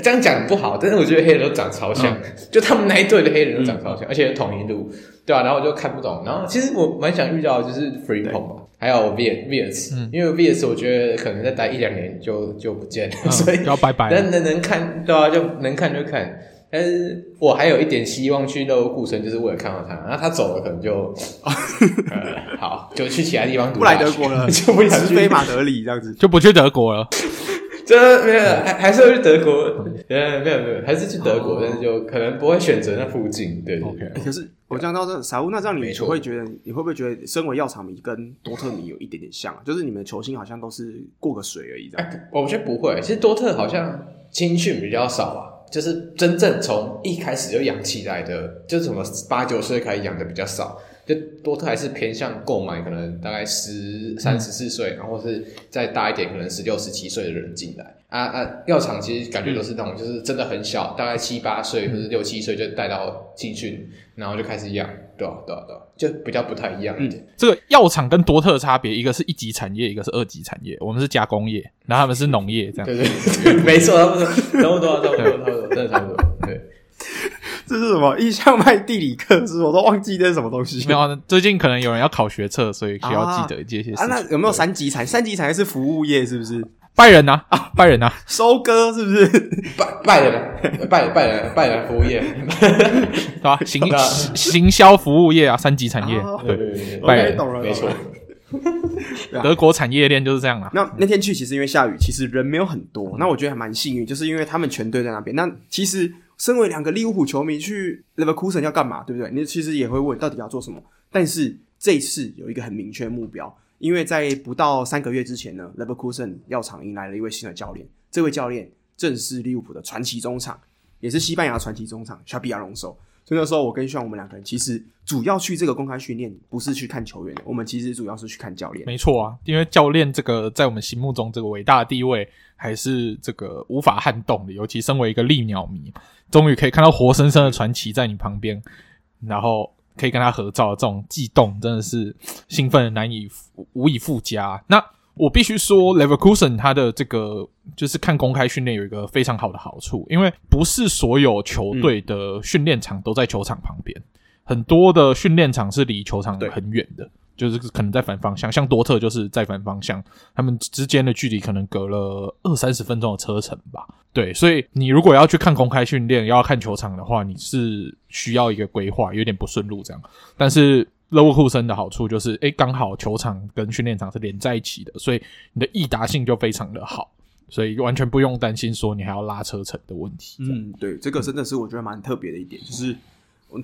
这样讲不好，但是我觉得黑人都长超像，嗯、就他们那一队的黑人都长超像，嗯、而且统一路，对吧、啊？然后我就看不懂，然后其实我蛮想遇到的就是嘛，还有嗯，因为 Wirtz 我觉得可能再待一两年就就不见了，嗯、所以要拜拜，能能能看，对啊，就能看就看。但是我还有一点希望去勒沃库森，就是为了看到他。然后他走了，可能就、呃、好，就去其他地方读。不来德国了，就不想去飞马德里这样子，就不去德国了。这没有，还还是要去德国。没有没有没有，还是去德国，但是就可能不会选择那附近。对，OK。可是我讲到这傻乌，那这样你会觉得，你会不会觉得，身为药厂迷跟多特迷有一点点像？就是你们的球星好像都是过个水而已。哎，我觉得不会。其实多特好像青训比较少啊。就是真正从一开始就养起来的，就是什么八九岁开始养的比较少，就多特还是偏向购买，可能大概十三十四岁，然后是再大一点，可能十六十七岁的人进来。啊啊，药厂其实感觉都是那种，就是真的很小，大概七八岁或者六七岁就带到进去，然后就开始养，对啊对啊对啊，就比较不太一样一点。嗯，这个药厂跟多特差别，一个是一级产业，一个是二级产业。我们是加工业，然后他们是农业，这样。对对对，没错，差不多，差不多，差不多，差不多，真的差不多。对，这是什么？印象派地理课是？我都忘记这是什么东西。没有，最近可能有人要考学测，所以需要记得这些事情。啊，那有没有三级产？三级产业是服务业，是不是？拜仁呐啊，拜仁呐，收割是不是？拜拜仁，拜拜仁，拜仁服务业，对吧？行行销服务业啊，三级产业，对对对，拜仁，没错。德国产业链就是这样啦。那那天去其实因为下雨，其实人没有很多。那我觉得还蛮幸运，就是因为他们全队在那边。那其实身为两个利物浦球迷去 Leverkusen 要干嘛，对不对？你其实也会问到底要做什么。但是这一次有一个很明确的目标。因为在不到三个月之前呢，Leverkusen 药厂迎来了一位新的教练。这位教练正是利物浦的传奇中场，也是西班牙传奇中场 Xabi Alonso。所以那时候我跟炫我们两个人其实主要去这个公开训练，不是去看球员，我们其实主要是去看教练。没错啊，因为教练这个在我们心目中这个伟大的地位还是这个无法撼动的。尤其身为一个利鸟迷，终于可以看到活生生的传奇在你旁边，然后。可以跟他合照的这种悸动，真的是兴奋的难以无以复加。那我必须说，Leverkusen 他的这个就是看公开训练有一个非常好的好处，因为不是所有球队的训练场都在球场旁边，嗯、很多的训练场是离球场很远的。就是可能在反方向，像多特就是在反方向，他们之间的距离可能隔了二三十分钟的车程吧。对，所以你如果要去看公开训练，要看球场的话，你是需要一个规划，有点不顺路这样。但是勒沃库森的好处就是，诶，刚好球场跟训练场是连在一起的，所以你的易达性就非常的好，所以完全不用担心说你还要拉车程的问题。嗯，对，这个真的是我觉得蛮特别的一点，就是。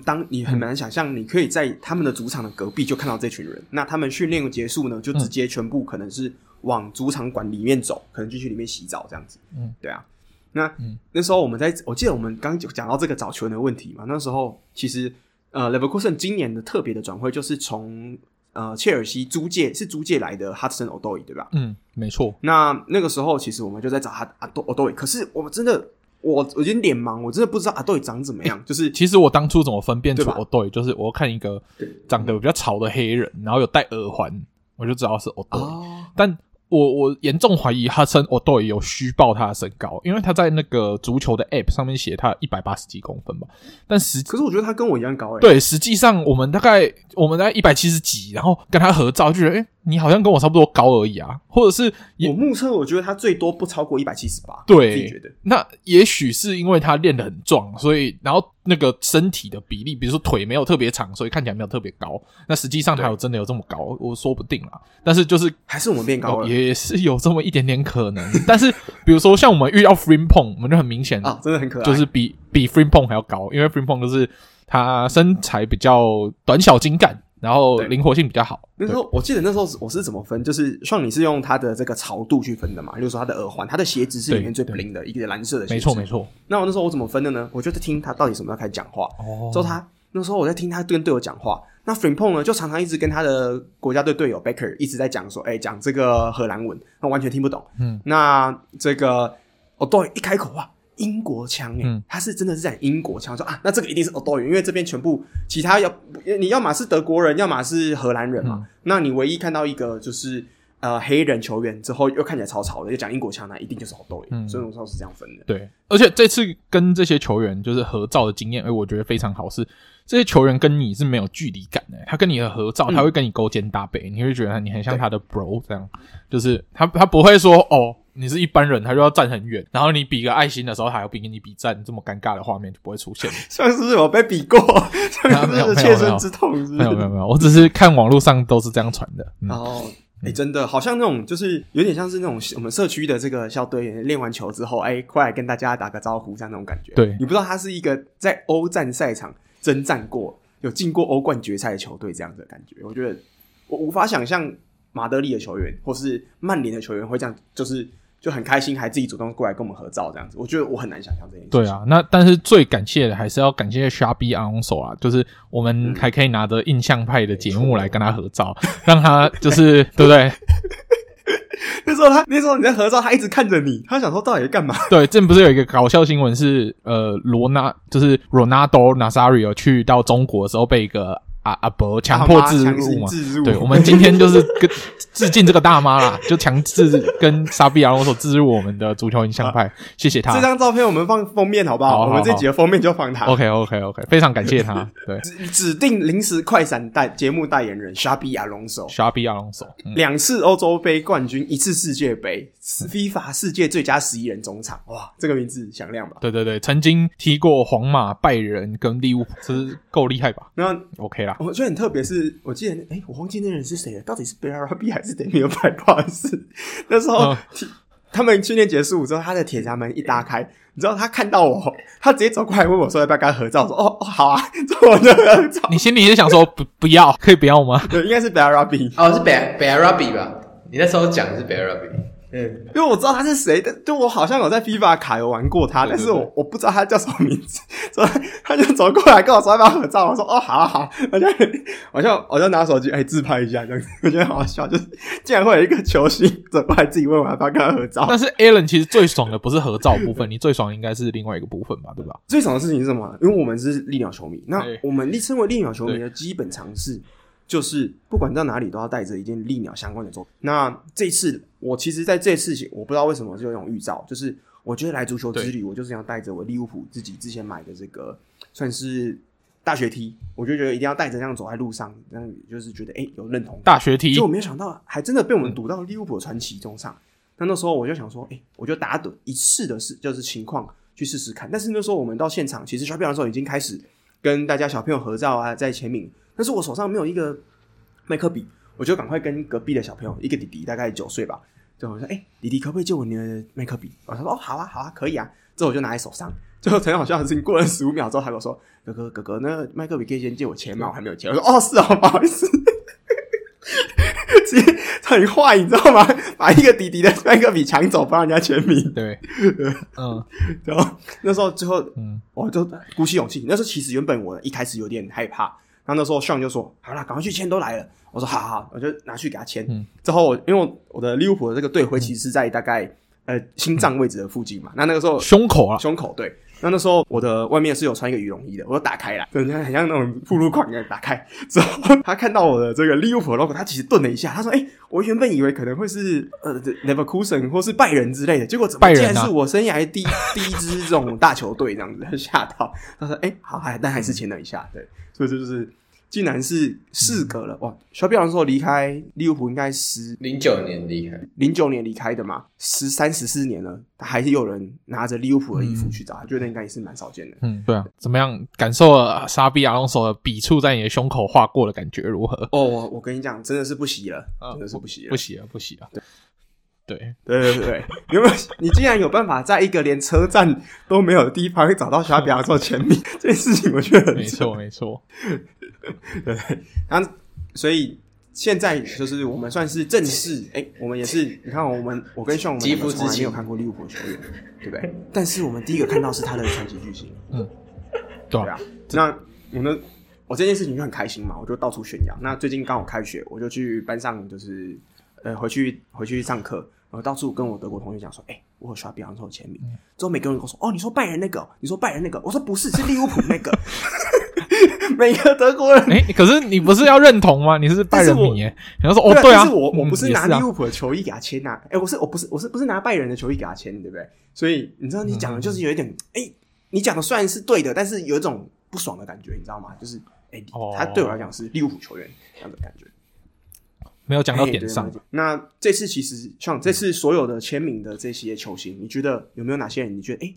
当你很难想象，你可以在他们的主场的隔壁就看到这群人。那他们训练结束呢，就直接全部可能是往主场馆里面走，可能就去里面洗澡这样子。嗯，对啊。那、嗯、那时候我们在，我记得我们刚讲到这个找球员的问题嘛。那时候其实呃，Leverkusen 今年的特别的转会就是从呃切尔西租借是租借来的 Hudson Odoi 对吧？嗯，没错。那那个时候其实我们就在找他 Odoi，可是我们真的。我我有点脸盲，我真的不知道阿豆长怎么样。就是其实我当初怎么分辨出阿豆，就是我看一个长得比较潮的黑人，然后有戴耳环，我就知道是阿豆。但我我严重怀疑哈森奥多伊有虚报他的身高，因为他在那个足球的 App 上面写他一百八十几公分吧，但实可是我觉得他跟我一样高诶、欸。对，实际上我们大概我们大概一百七十几，然后跟他合照就觉得，诶、欸、你好像跟我差不多高而已啊，或者是我目测我觉得他最多不超过一百七十八，对，自己觉得。那也许是因为他练得很壮，所以然后那个身体的比例，比如说腿没有特别长，所以看起来没有特别高，那实际上他有真的有这么高，我说不定啦，但是就是还是我们变高了，也是有这么一点点可能，但是比如说像我们遇到 f r e e p o n g 我们就很明显啊，真的很可爱，就是比比 f r e e p o n g 还要高，因为 f r e e p o n g 就是他身材比较短小精干。然后灵活性比较好。那时候我记得那时候我是怎么分，就是像你是用它的这个潮度去分的嘛，就是说它的耳环，它的鞋子是里面最 bling 的一个蓝色的鞋子。没错没错。那我那时候我怎么分的呢？我就在听他到底什么时候开始讲话。哦。之后他那时候我在听他跟队友讲话，那 Frimpong 呢就常常一直跟他的国家队队友 Becker 一直在讲说，哎，讲这个荷兰文，那完全听不懂。嗯。那这个哦，对，一开口哇。英国腔诶、嗯，他是真的是讲英国腔，说啊，那这个一定是欧多语，因为这边全部其他要你要么是德国人，要么是荷兰人嘛、嗯。那你唯一看到一个就是呃黑人球员之后又看起来潮潮的，又讲英国腔，那一定就是欧多语、嗯。所以我说是这样分的。对，而且这次跟这些球员就是合照的经验，哎，我觉得非常好，是这些球员跟你是没有距离感的，他跟你的合照，他会跟你勾肩搭背，嗯、你会觉得你很像他的 bro 这样，就是他他不会说哦。你是一般人，他就要站很远，然后你比个爱心的时候，他还要比跟你比赞，这么尴尬的画面就不会出现。上次有被比过，没有切身之痛是不是？没有没有没有，我只是看网络上都是这样传的。然后，哎，真的好像那种，就是有点像是那种我们社区的这个校队员练完球之后，哎，快来跟大家打个招呼，这样那种感觉。对，你不知道他是一个在欧战赛场征战过、有进过欧冠决赛的球队这样的感觉。我觉得我无法想象马德里的球员或是曼联的球员会这样，就是。就很开心，还自己主动过来跟我们合照，这样子，我觉得我很难想象这件事。对啊，那但是最感谢的还是要感谢 Xabi Alonso 啊，就是我们还可以拿着印象派的节目来跟他合照，嗯、让他就是对不对？那时候他那时候你在合照，他一直看着你，他想说到底在干嘛？对，这不是有一个搞笑新闻是呃罗纳就是 Ronaldo Nazario 去到中国的时候被一个。啊阿伯，强迫自入嘛？对，我们今天就是跟 致敬这个大妈啦，就强制跟沙比亚龙手自入我们的足球影像派，谢谢他。这张照片我们放封面好不好？好好好，我们这几个封面就放他。OK OK OK，非常感谢他。对，指指定临时快闪代节目代言人沙比亚龙手，沙比亚龙手，两次欧洲杯冠军，一次世界杯，FIFA 世界最佳十一人中场，哇，这个名字响亮吧？对对对，曾经踢过皇马、拜仁跟利物浦，这是够厉害吧？那 OK 啦。我觉得很特别，是我记得，哎、欸，我忘记那人是谁了，到底是贝尔拉比还是德米尔派？不好意思，那时候、嗯、他们训练结束之后，他的铁闸门一打开，你知道他看到我，他直接走过来问我说要不要跟他合照，我说哦哦好啊，做我的合照。你心里是想说不不要，可以不要吗？对，应该是贝尔拉比，哦是贝贝尔拉比吧？你那时候讲的是贝尔拉比。嗯，因为我知道他是谁但，就我好像有在 FIFA 卡有玩过他，但是我我不知道他叫什么名字，所以他就走过来跟我说要不要合照，我说哦，好啊好，我就我就我就拿手机哎自拍一下这样子，我觉得好好笑，就是竟然会有一个球星走过来自己问我要不要跟他合照。但是 Alan 其实最爽的不是合照部分，你最爽应该是另外一个部分吧，对吧？最爽的事情是什么？因为我们是利鸟球迷，那我们立称为利鸟球迷的基本常识。就是不管到哪里都要带着一件利鸟相关的作品。那这次我其实在这次我不知道为什么就有种预兆，就是我觉得来足球之旅，我就是要带着我利物浦自己之前买的这个算是大学梯我就觉得一定要带着这样走在路上，这样就是觉得哎、欸、有认同。大学 T，就我没有想到还真的被我们赌到利物浦传奇中上。那那时候我就想说，哎、欸，我就打赌一次的事，就是情况去试试看。但是那时候我们到现场，其实刷票的时候已经开始跟大家小朋友合照啊，在签名。但是我手上没有一个麦克笔，我就赶快跟隔壁的小朋友，一个弟弟大概九岁吧，就我说：“哎、欸，弟弟可不可以借我你的麦克笔？”我他说：“哦，好啊，好啊，可以啊。”之后我就拿在手上。最后很好笑的事情，过了十五秒之后，他跟我说：“哥哥，哥哥，那个麦克笔可以先借我钱吗？我还没有钱。”我说：“哦，是哦，不好意思。”直接很坏，你知道吗？把一个弟弟的麦克笔抢走，不让人家签名。对，嗯，然后那时候最后，嗯，我就鼓起勇气。那时候其实原本我一开始有点害怕。然后那时候 Sean 就说：“好啦，赶快去签，都来了。”我说：“好好好，我就拿去给他签。嗯”之后我因为我我的利物浦的这个队徽其实是在大概、嗯、呃心脏位置的附近嘛，那那个时候胸口啊，胸口对。那那时候我的外面是有穿一个羽绒衣的，我就打开来，人家很像那种铺路款一样打开之后，他看到我的这个利物浦 logo，他其实顿了一下，他说：“哎、欸，我原本以为可能会是呃 Neverkusen 或是拜仁之类的，结果怎么竟然是我生涯第一、啊、第一支这种大球队这样子，他吓到。他说：哎、欸，好，还但还是签了一下，对，所以这就是。”竟然是事隔了哇！小比方说离开利物浦应该十零九年离开，零九年离开的嘛，十三十四年了，还是有人拿着利物浦的衣服去找他，觉得应该也是蛮少见的。嗯，对啊，怎么样？感受了沙比阿隆索的笔触在你的胸口划过的感觉如何？哦，我跟你讲，真的是不洗了，真的是不洗了，不洗了，不洗了。对。对对对对，有没有？你竟然有办法在一个连车站都没有的地方，会找到小比亚做签名，这件事情我觉得很没错没错。对，然后所以现在就是我们算是正式，哎，我们也是，你看我们我跟炫我们从来没有看过利物浦球员，对不对？但是我们第一个看到是他的传奇巨星，嗯，对啊。那我们我这件事情就很开心嘛，我就到处炫耀。那最近刚好开学，我就去班上，就是呃回去回去上课。然后到处跟我德国同学讲说，哎、欸，我有刷比昂特签名。之后每个人跟我说，哦，你说拜仁那个，你说拜仁那个，我说不是，是利物浦那个。每个德国人，哎、欸，可是你不是要认同吗？你是拜仁迷耶。你要说，哦，对啊，是我我不是拿利物浦的球衣给他签呐、啊。哎、嗯啊欸，我是我不是我是不是拿拜仁的球衣给他签，对不对？所以你知道你讲的就是有一点，哎、你讲的虽然是对的，但是有一种不爽的感觉，你知道吗？就是，哎、他对我来讲是利物浦球员这样的感觉。没有讲到点上。那这次其实像这次所有的签名的这些球星，你觉得有没有哪些人？你觉得哎，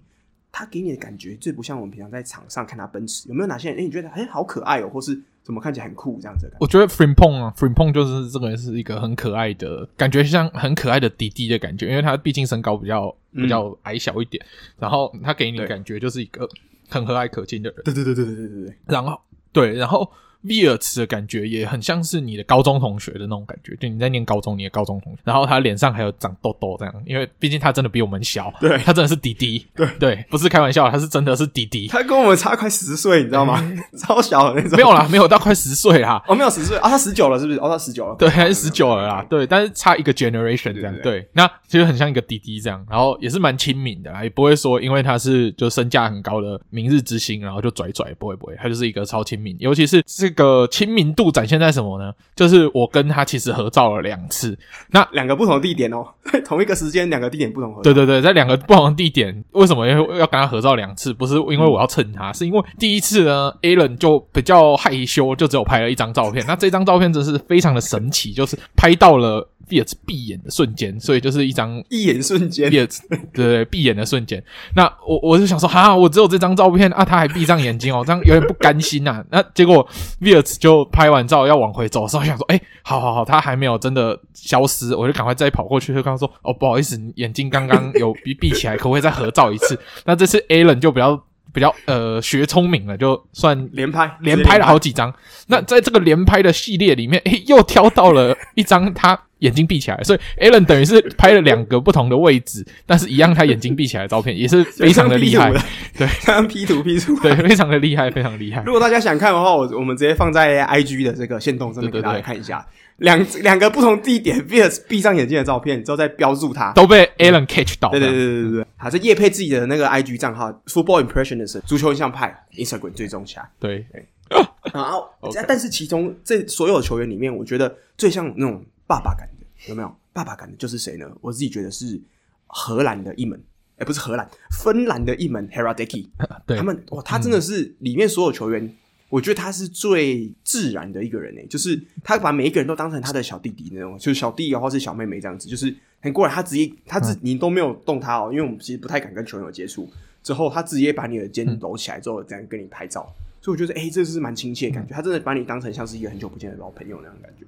他给你的感觉最不像我们平常在场上看他奔驰？有没有哪些人？哎，你觉得哎，好可爱哦，或是怎么看起来很酷这样子的？我觉得 Frimpong 啊，Frimpong 就是这个人是一个很可爱的感觉，像很可爱的弟弟的感觉，因为他毕竟身高比较比较矮小一点，嗯、然后他给你的感觉就是一个很和蔼可亲的人。对对对对对对对对。然后对，然后。威尔茨的感觉也很像是你的高中同学的那种感觉，就你在念高中，你的高中同学，然后他脸上还有长痘痘这样，因为毕竟他真的比我们小，对，他真的是弟弟，对。对，不是开玩笑，他是真的是弟弟，他跟我们差快十岁，你知道吗？嗯、超小的那种，没有啦，没有到快十岁啦，哦，没有十岁啊，他十九了是不是？哦，他十九了，对，还是十九了啦，对，但是差一个 generation 这样，对，对，对，对，那其实很像一个弟弟这样，然后也是蛮亲民的啦，也不会说因为他是就身价很高的明日之星，然后就拽拽，不会不会，他就是一个超亲民，尤其是这个亲民。度展现在什么呢？就是我跟他其实合照了两次，那两个不同的地点哦，同一个时间两个地点不同合照。对对对，在两个不同的地点，为什么要要跟他合照两次？不是因为我要蹭他，是因为第一次呢，Alan 就比较害羞，就只有拍了一张照片。那这张照片真是非常的神奇，就是拍到了。Wirtz 闭眼的瞬间，所以就是一张一眼瞬间。Wirtz 对对，闭眼的瞬间。那我我就想说，哈，我只有这张照片啊，他还闭上眼睛哦，这样有点不甘心呐、啊。那结果 Wirtz 就拍完照要往回走的时候，想说，哎、欸，好好好，他还没有真的消失，我就赶快再跑过去，就跟他说，哦，不好意思，眼睛刚刚有闭闭起来，可不可以再合照一次？那这次 Alan 就比较。比较呃学聪明了，就算连拍连拍了好几张。那在这个连拍的系列里面，诶，又挑到了一张他眼睛闭起来，所以 Alan 等于是拍了两个不同的位置，但是一样他眼睛闭起来的照片，也是 非常的厉害。对，刚刚 P 图 P 图，对，非常的厉害，非常厉害。如果大家想看的话，我我们直接放在 IG 的这个线动上面给大家看一下。两两个不同地点，Wirtz 闭上眼睛的照片，之后再标注他，都被 Alan catch 到。对对对对对对，好，这叶佩自己的那个 IG 账号，Football Impressionist 足球印象派，Instagram 追踪起来。对对，然后，但是其中这所有球员里面，我觉得最像那种爸爸感的，有没有？爸爸感的就是谁呢？我自己觉得是荷兰的一门，哎，不是荷兰，芬兰的一门 Hradecky。对，他们哇，他真的是里面所有球员。我觉得他是最自然的一个人诶，就是他把每一个人都当成他的小弟弟那种，就是小弟弟或是小妹妹这样子，就是很过来，他直接他自你都没有动他哦，因为我们其实不太敢跟球友接触。之后他直接把你的肩搂起来之后，这样跟你拍照，所以我觉得诶，这是蛮亲切的感觉。他真的把你当成像是一个很久不见的老朋友那种感觉。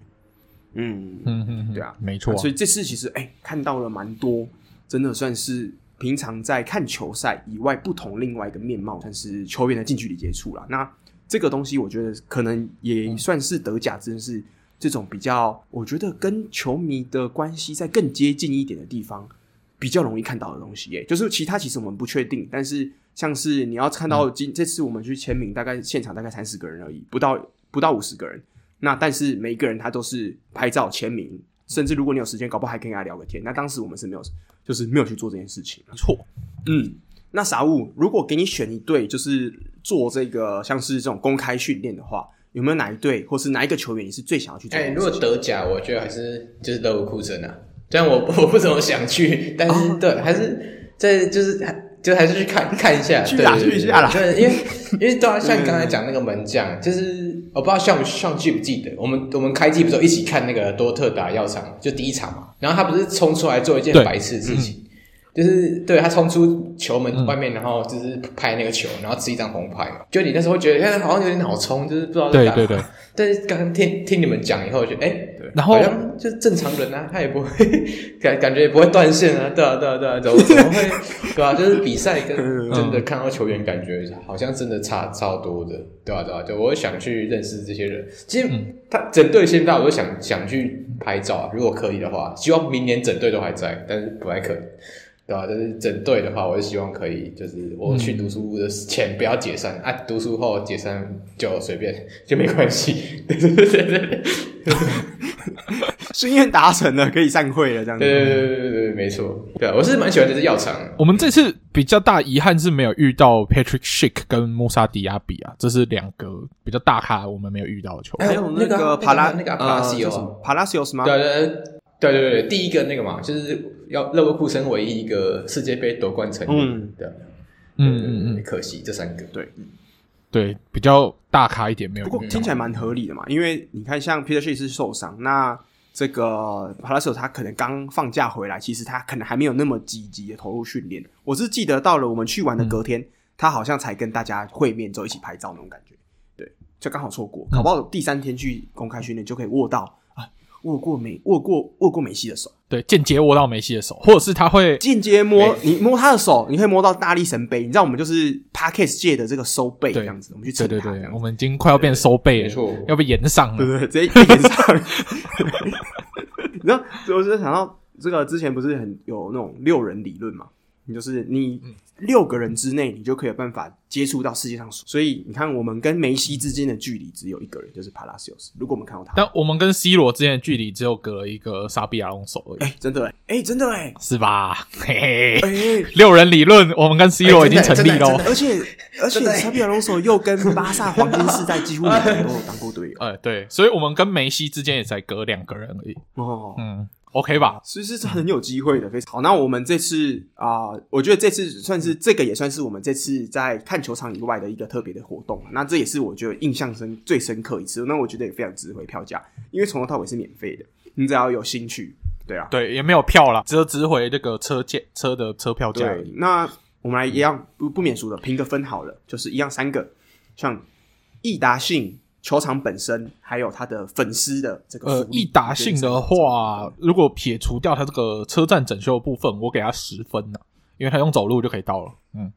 嗯嗯嗯，对啊，没错。所以这次其实诶，看到了蛮多，真的算是平常在看球赛以外不同另外一个面貌，算是球员的近距离接触了。那。这个东西我觉得可能也算是德甲，真是这种比较，我觉得跟球迷的关系在更接近一点的地方，比较容易看到的东西。耶，就是其他其实我们不确定，但是像是你要看到今这次我们去签名，大概现场大概三十个人而已，不到不到五十个人。那但是每一个人他都是拍照签名，甚至如果你有时间，搞不好还可以跟他聊个天。那当时我们是没有，就是没有去做这件事情。错，嗯。那傻物如果给你选一队，就是做这个像是这种公开训练的话，有没有哪一队或是哪一个球员你是最想要去做？哎、欸，如果德甲，我觉得还是就是勒沃库森啊。虽然我我不怎么想去，但是、哦、对，还是在就是就还是去看看一下，去啦去一下啦。对，因为因为对啊，像你刚才讲那个门将，就是我不知道像像记不记得，我们我们开季不是一起看那个多特打药厂，就第一场嘛，然后他不是冲出来做一件白痴的事情。就是对他冲出球门外面，然后就是拍那个球，然后吃一张红牌嘛。就你那时候觉得，哎，好像有点脑冲，就是不知道在干嘛。对对对。但是刚刚听听你们讲以后，觉得哎，对，然后好像就是正常人啊，他也不会感感觉也不会断线啊，对啊对啊对啊，怎么 怎么会对啊？就是比赛跟真的看到球员，感觉好像真的差超多的，对啊对啊，对我会想去认识这些人。其实他整队先到我就想想去拍照，如果可以的话，希望明年整队都还在，但是不太可能。对吧？就是整队的话，我是希望可以，就是我去读书的前不要解散、嗯、啊，读书后解散就随便就没关系。对对对对对，心愿 达成了，可以散会了，这样子。对对对对对对，没错。对，我是蛮喜欢这支药厂。我们这次比较大遗憾是没有遇到 Patrick Schick 跟穆萨迪亚比啊，这是两个比较大咖，我们没有遇到的球员。还有那个帕拉那个帕拉西欧，帕拉西欧是吗？对对对对对，第一个那个嘛，就是。要勒沃库森唯一一个世界杯夺冠成员，对，嗯嗯嗯，可惜这三个，对，对，比较大咖一点没有。不过听起来蛮合理的嘛，因为你看，像 Peter Schick 是受伤，那这个 Palacios 他可能刚放假回来，其实他可能还没有那么积极的投入训练。我是记得到了我们去玩的隔天，嗯、他好像才跟大家会面之后一起拍照那种感觉，对，就刚好错过，搞不好第三天去公开训练就可以握到。握过梅握过握过梅西的手，对，间接握到梅西的手，或者是他会间接摸你摸他的手，你可以摸到大力神杯。你知道我们就是 Podcast 界的这个收背这样子，我们去。对对对，我们已经快要变收背了，没错，要被延上了，对对，直接被炎上。你知道，我是想到这个之前不是很有那种六人理论嘛？你就是你。嗯六个人之内，你就可以有办法接触到世界上。所以你看，我们跟梅西之间的距离只有一个人，就是 Palacios。如果我们看到他，但我们跟 C 罗之间的距离只有隔了一个沙比亚龙手而已。哎、欸，真的哎、欸，真的哎，是吧？嘿嘿，欸、六人理论，我们跟 C 罗已经成立了。而且而且，沙比亚龙手又跟巴萨黄金世代几乎每个人都有当过队友。哎，对，所以我们跟梅西之间也才隔两个人而已。哦，嗯。OK 吧，其实是很有机会的，非常好。那我们这次啊、呃，我觉得这次算是这个也算是我们这次在看球场以外的一个特别的活动。那这也是我觉得印象深最深刻一次。那我觉得也非常值回票价，因为从头到尾是免费的，你只要有兴趣，对啊，对，也没有票啦，只有值回这个车价车的车票价。那我们来一样不不免俗的评个分好了，就是一样三个，像易达性。球场本身还有他的粉丝的这个呃易达性的话，如果撇除掉他这个车站整修的部分，我给他十分呢，因为他用走路就可以到了。嗯，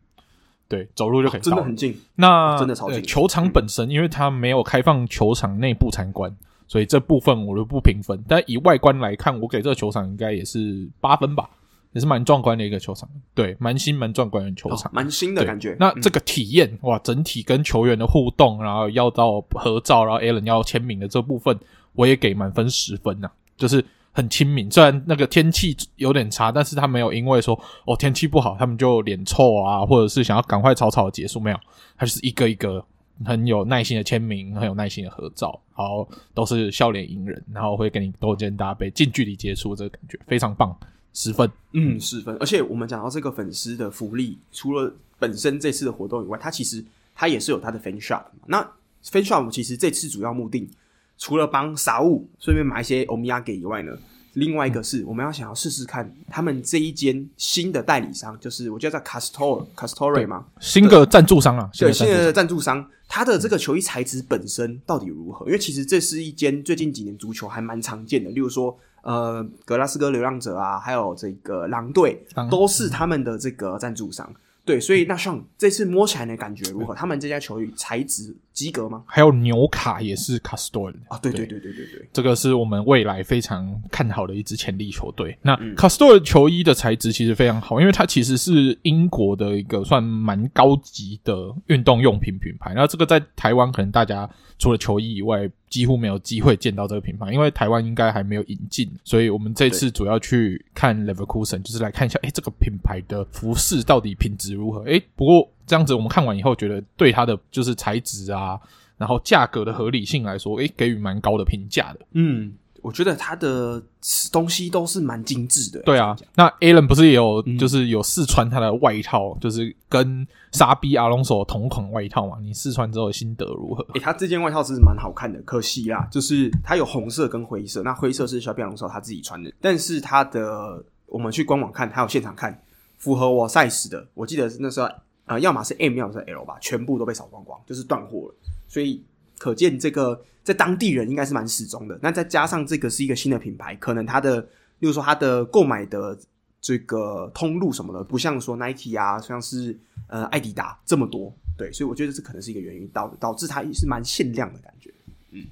对，走路就可以到了，真的很近。那真的超近。球场本身，因为它没有开放球场内部参观，所以这部分我就不评分。但以外观来看，我给这个球场应该也是八分吧。也是蛮壮观的一个球场，对，蛮新蛮壮观的球场，蛮、哦、新的感觉。那这个体验、嗯、哇，整体跟球员的互动，然后要到合照，然后 Allen 要签名的这部分，我也给满分十分呐、啊，就是很亲民。虽然那个天气有点差，但是他没有因为说哦天气不好，他们就脸臭啊，或者是想要赶快草草结束，没有，他就是一个一个很有耐心的签名，很有耐心的合照，然后都是笑脸迎人，然后会跟你勾肩搭背，近距离接触，这个感觉非常棒。十分，嗯，十分。而且我们讲到这个粉丝的福利，除了本身这次的活动以外，它其实它也是有它的 fan shop。那 fan shop 其实这次主要目的，除了帮傻物顺便买一些欧米亚给以外呢，另外一个是我们要想要试试看他们这一间新的代理商，就是我叫做 Castore Castore 嘛，新的赞助商啊，对，新的赞助商，它的这个球衣材质本身到底如何？因为其实这是一间最近几年足球还蛮常见的，例如说。呃，格拉斯哥流浪者啊，还有这个狼队，都是他们的这个赞助商。对，所以那像这次摸起来的感觉如何？他们这家球衣材质及格吗？还有纽卡也是 Castore 啊，对对对对对对，这个是我们未来非常看好的一支潜力球队。那 Castore 球衣的材质其实非常好，因为它其实是英国的一个算蛮高级的运动用品品牌。那这个在台湾可能大家除了球衣以外，几乎没有机会见到这个品牌，因为台湾应该还没有引进，所以我们这次主要去看 Leverkusen，就是来看一下，哎，这个品牌的服饰到底品质如何？哎，不过这样子我们看完以后，觉得对它的就是材质啊，然后价格的合理性来说，哎，给予蛮高的评价的。嗯。我觉得他的东西都是蛮精致的。对啊，那 Alan 不是也有，就是有试穿他的外套，嗯、就是跟沙比阿隆索同款外套嘛？你试穿之后心得如何？诶、欸，他这件外套是蛮好看的，可惜啦，就是它有红色跟灰色，那灰色是沙比阿隆索他自己穿的，但是他的我们去官网看，还有现场看，符合我 size 的，我记得那时候呃，要么是 M，要么是 L 吧，全部都被扫光光，就是断货了，所以可见这个。在当地人应该是蛮始终的，那再加上这个是一个新的品牌，可能它的，例如说它的购买的这个通路什么的，不像说 Nike 啊，像是呃艾迪达这么多，对，所以我觉得这可能是一个原因，导导致它也是蛮限量的感觉，嗯，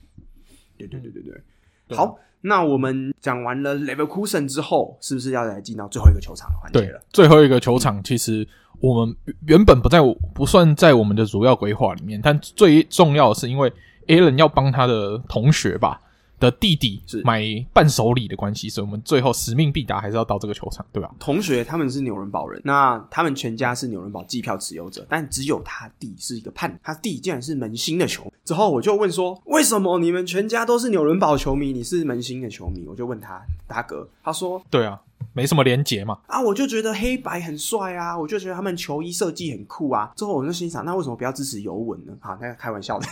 对对对对对，对好，那我们讲完了 Leverkusen 之后，是不是要来进到最后一个球场环节了？最后一个球场其实我们原本不在，不算在我们的主要规划里面，但最重要的是因为。Alan 要帮他的同学吧的弟弟买伴手礼的关系，所以我们最后使命必达，还是要到这个球场，对吧？同学他们是纽伦堡人，那他们全家是纽伦堡季票持有者，但只有他弟是一个叛，他弟竟然是门兴的球。之后我就问说，为什么你们全家都是纽伦堡球迷，你是门兴的球迷？我就问他大哥，他说，对啊。没什么连结嘛？啊，我就觉得黑白很帅啊，我就觉得他们球衣设计很酷啊。之后我就心想，那为什么不要支持尤文呢？好，那个开玩笑的，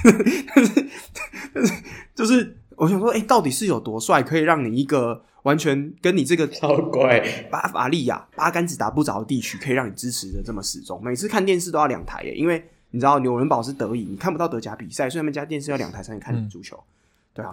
但 是就是我想说，哎、到底是有多帅，可以让你一个完全跟你这个超怪巴伐利亚八竿子打不着的地区，可以让你支持的这么始终？每次看电视都要两台耶，因为你知道纽伦堡是德乙，你看不到德甲比赛，所以他们家电视要两台才能看足球，嗯、对啊。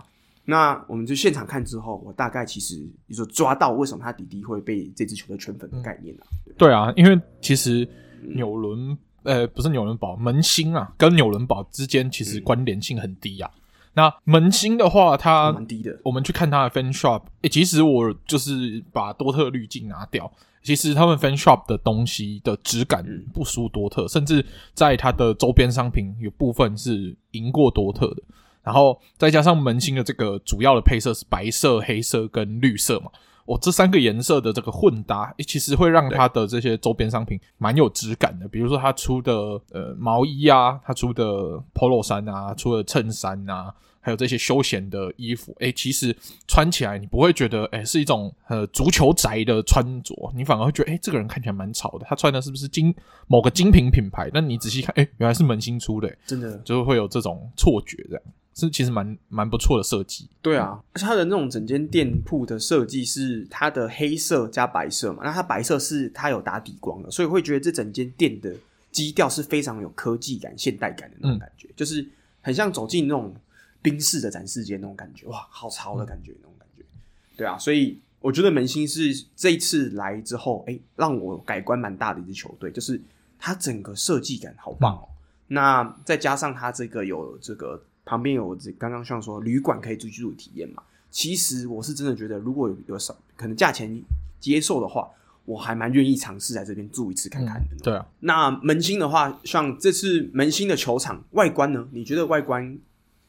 那我们就现场看之后，我大概其实也就抓到为什么他弟弟会被这支球队圈粉的概念啊？对，对啊，因为其实纽伦、嗯、呃不是纽伦堡门兴啊，跟纽伦堡之间其实关联性很低啊。嗯、那门兴的话，它蛮低的。我们去看他的 fan shop，诶，其实我就是把多特滤镜拿掉，其实他们 fan shop 的东西的质感不输多特，嗯、甚至在它的周边商品有部分是赢过多特的。然后再加上门兴的这个主要的配色是白色、黑色跟绿色嘛，哦，这三个颜色的这个混搭，其实会让它的这些周边商品蛮有质感的。比如说它出的呃毛衣啊，它出的 Polo 衫啊，出的衬衫啊，还有这些休闲的衣服，诶，其实穿起来你不会觉得诶是一种呃足球宅的穿着，你反而会觉得诶这个人看起来蛮潮的，他穿的是不是精某个精品品牌？那你仔细看，诶原来是门兴出的，真的就会有这种错觉这样。是其实蛮蛮不错的设计，对啊，而且它的那种整间店铺的设计是它的黑色加白色嘛，那它白色是它有打底光的，所以会觉得这整间店的基调是非常有科技感、现代感的那种感觉，嗯、就是很像走进那种冰室的展示间那种感觉，哇，好潮的感觉、嗯、那种感觉，对啊，所以我觉得门兴是这一次来之后，哎、欸，让我改观蛮大的一支球队，就是它整个设计感好棒哦，嗯、那再加上它这个有这个。旁边有我刚刚像说旅馆可以住居住体验嘛？其实我是真的觉得，如果有有少可能价钱接受的话，我还蛮愿意尝试在这边住一次看看的。对啊，那门兴的话，像这次门兴的球场外观呢？你觉得外观？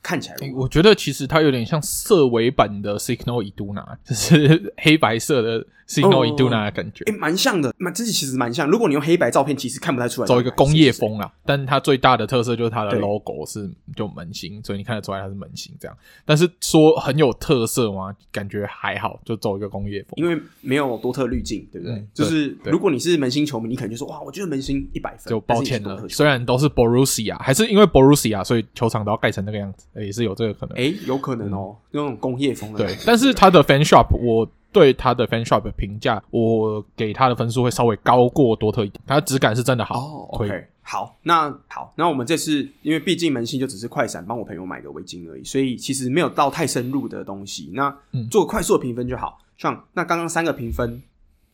看起来，我觉得其实它有点像色尾版的 Signal Iduna，就是黑白色的 Signal Iduna 的感觉，诶，蛮像的，蛮，自己其实蛮像。如果你用黑白照片，其实看不太出来。走一个工业风啦，但它最大的特色就是它的 logo 是就门型，所以你看得出来它是门型这样。但是说很有特色吗？感觉还好，就走一个工业风，因为没有多特滤镜，对不对？就是如果你是门兴球迷，你可能就说哇，我觉得门兴一百分。就抱歉了，虽然都是 Borussia，还是因为 Borussia，所以球场都要盖成那个样子。也是有这个可能，哎、欸，有可能哦，那种工业风的。对，但是他的 fan shop，我对他的 fan shop 的评价，我给他的分数会稍微高过多特一点，它的质感是真的好。哦，OK，好，那好，那我们这次因为毕竟门兴就只是快闪帮我朋友买个围巾而已，所以其实没有到太深入的东西。那做快速的评分就好，像那刚刚三个评分，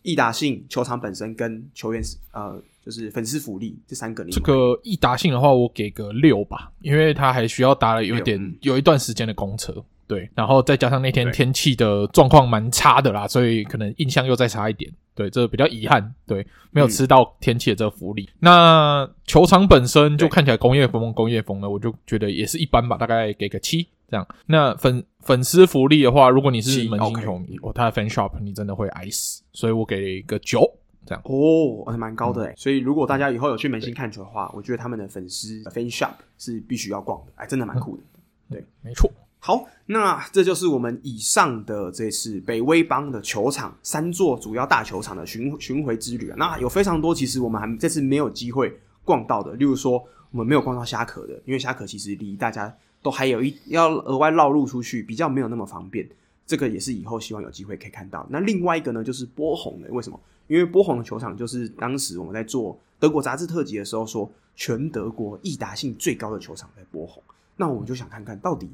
易达性、球场本身跟球员呃。就是粉丝福利这三个，这个易达性的话，我给个六吧，因为它还需要搭了有点六有一段时间的公车，对，然后再加上那天天气的状况蛮差的啦，所以可能印象又再差一点，对，这比较遗憾，对，没有吃到天气的这个福利。嗯、那球场本身就看起来工业风工业风的，我就觉得也是一般吧，大概给个七，这样，那粉粉丝福利的话，如果你是门兴球迷，哦，他的 fan shop 你真的会爱死，所以我给了一个九，这样。哦，还蛮高的诶、嗯、所以如果大家以后有去门兴看球的话，我觉得他们的粉丝 fan shop 是必须要逛的，哎，真的蛮酷的。嗯、对，没错。好，那这就是我们以上的这次北威邦的球场三座主要大球场的巡巡回之旅啊。那有非常多，其实我们还这次没有机会逛到的，例如说我们没有逛到虾壳的，因为虾壳其实离大家都还有一要额外绕路出去，比较没有那么方便。这个也是以后希望有机会可以看到。那另外一个呢，就是波鸿的，为什么？因为波鸿的球场就是当时我们在做德国杂志特辑的时候说，全德国易达性最高的球场在波鸿。那我们就想看看到底。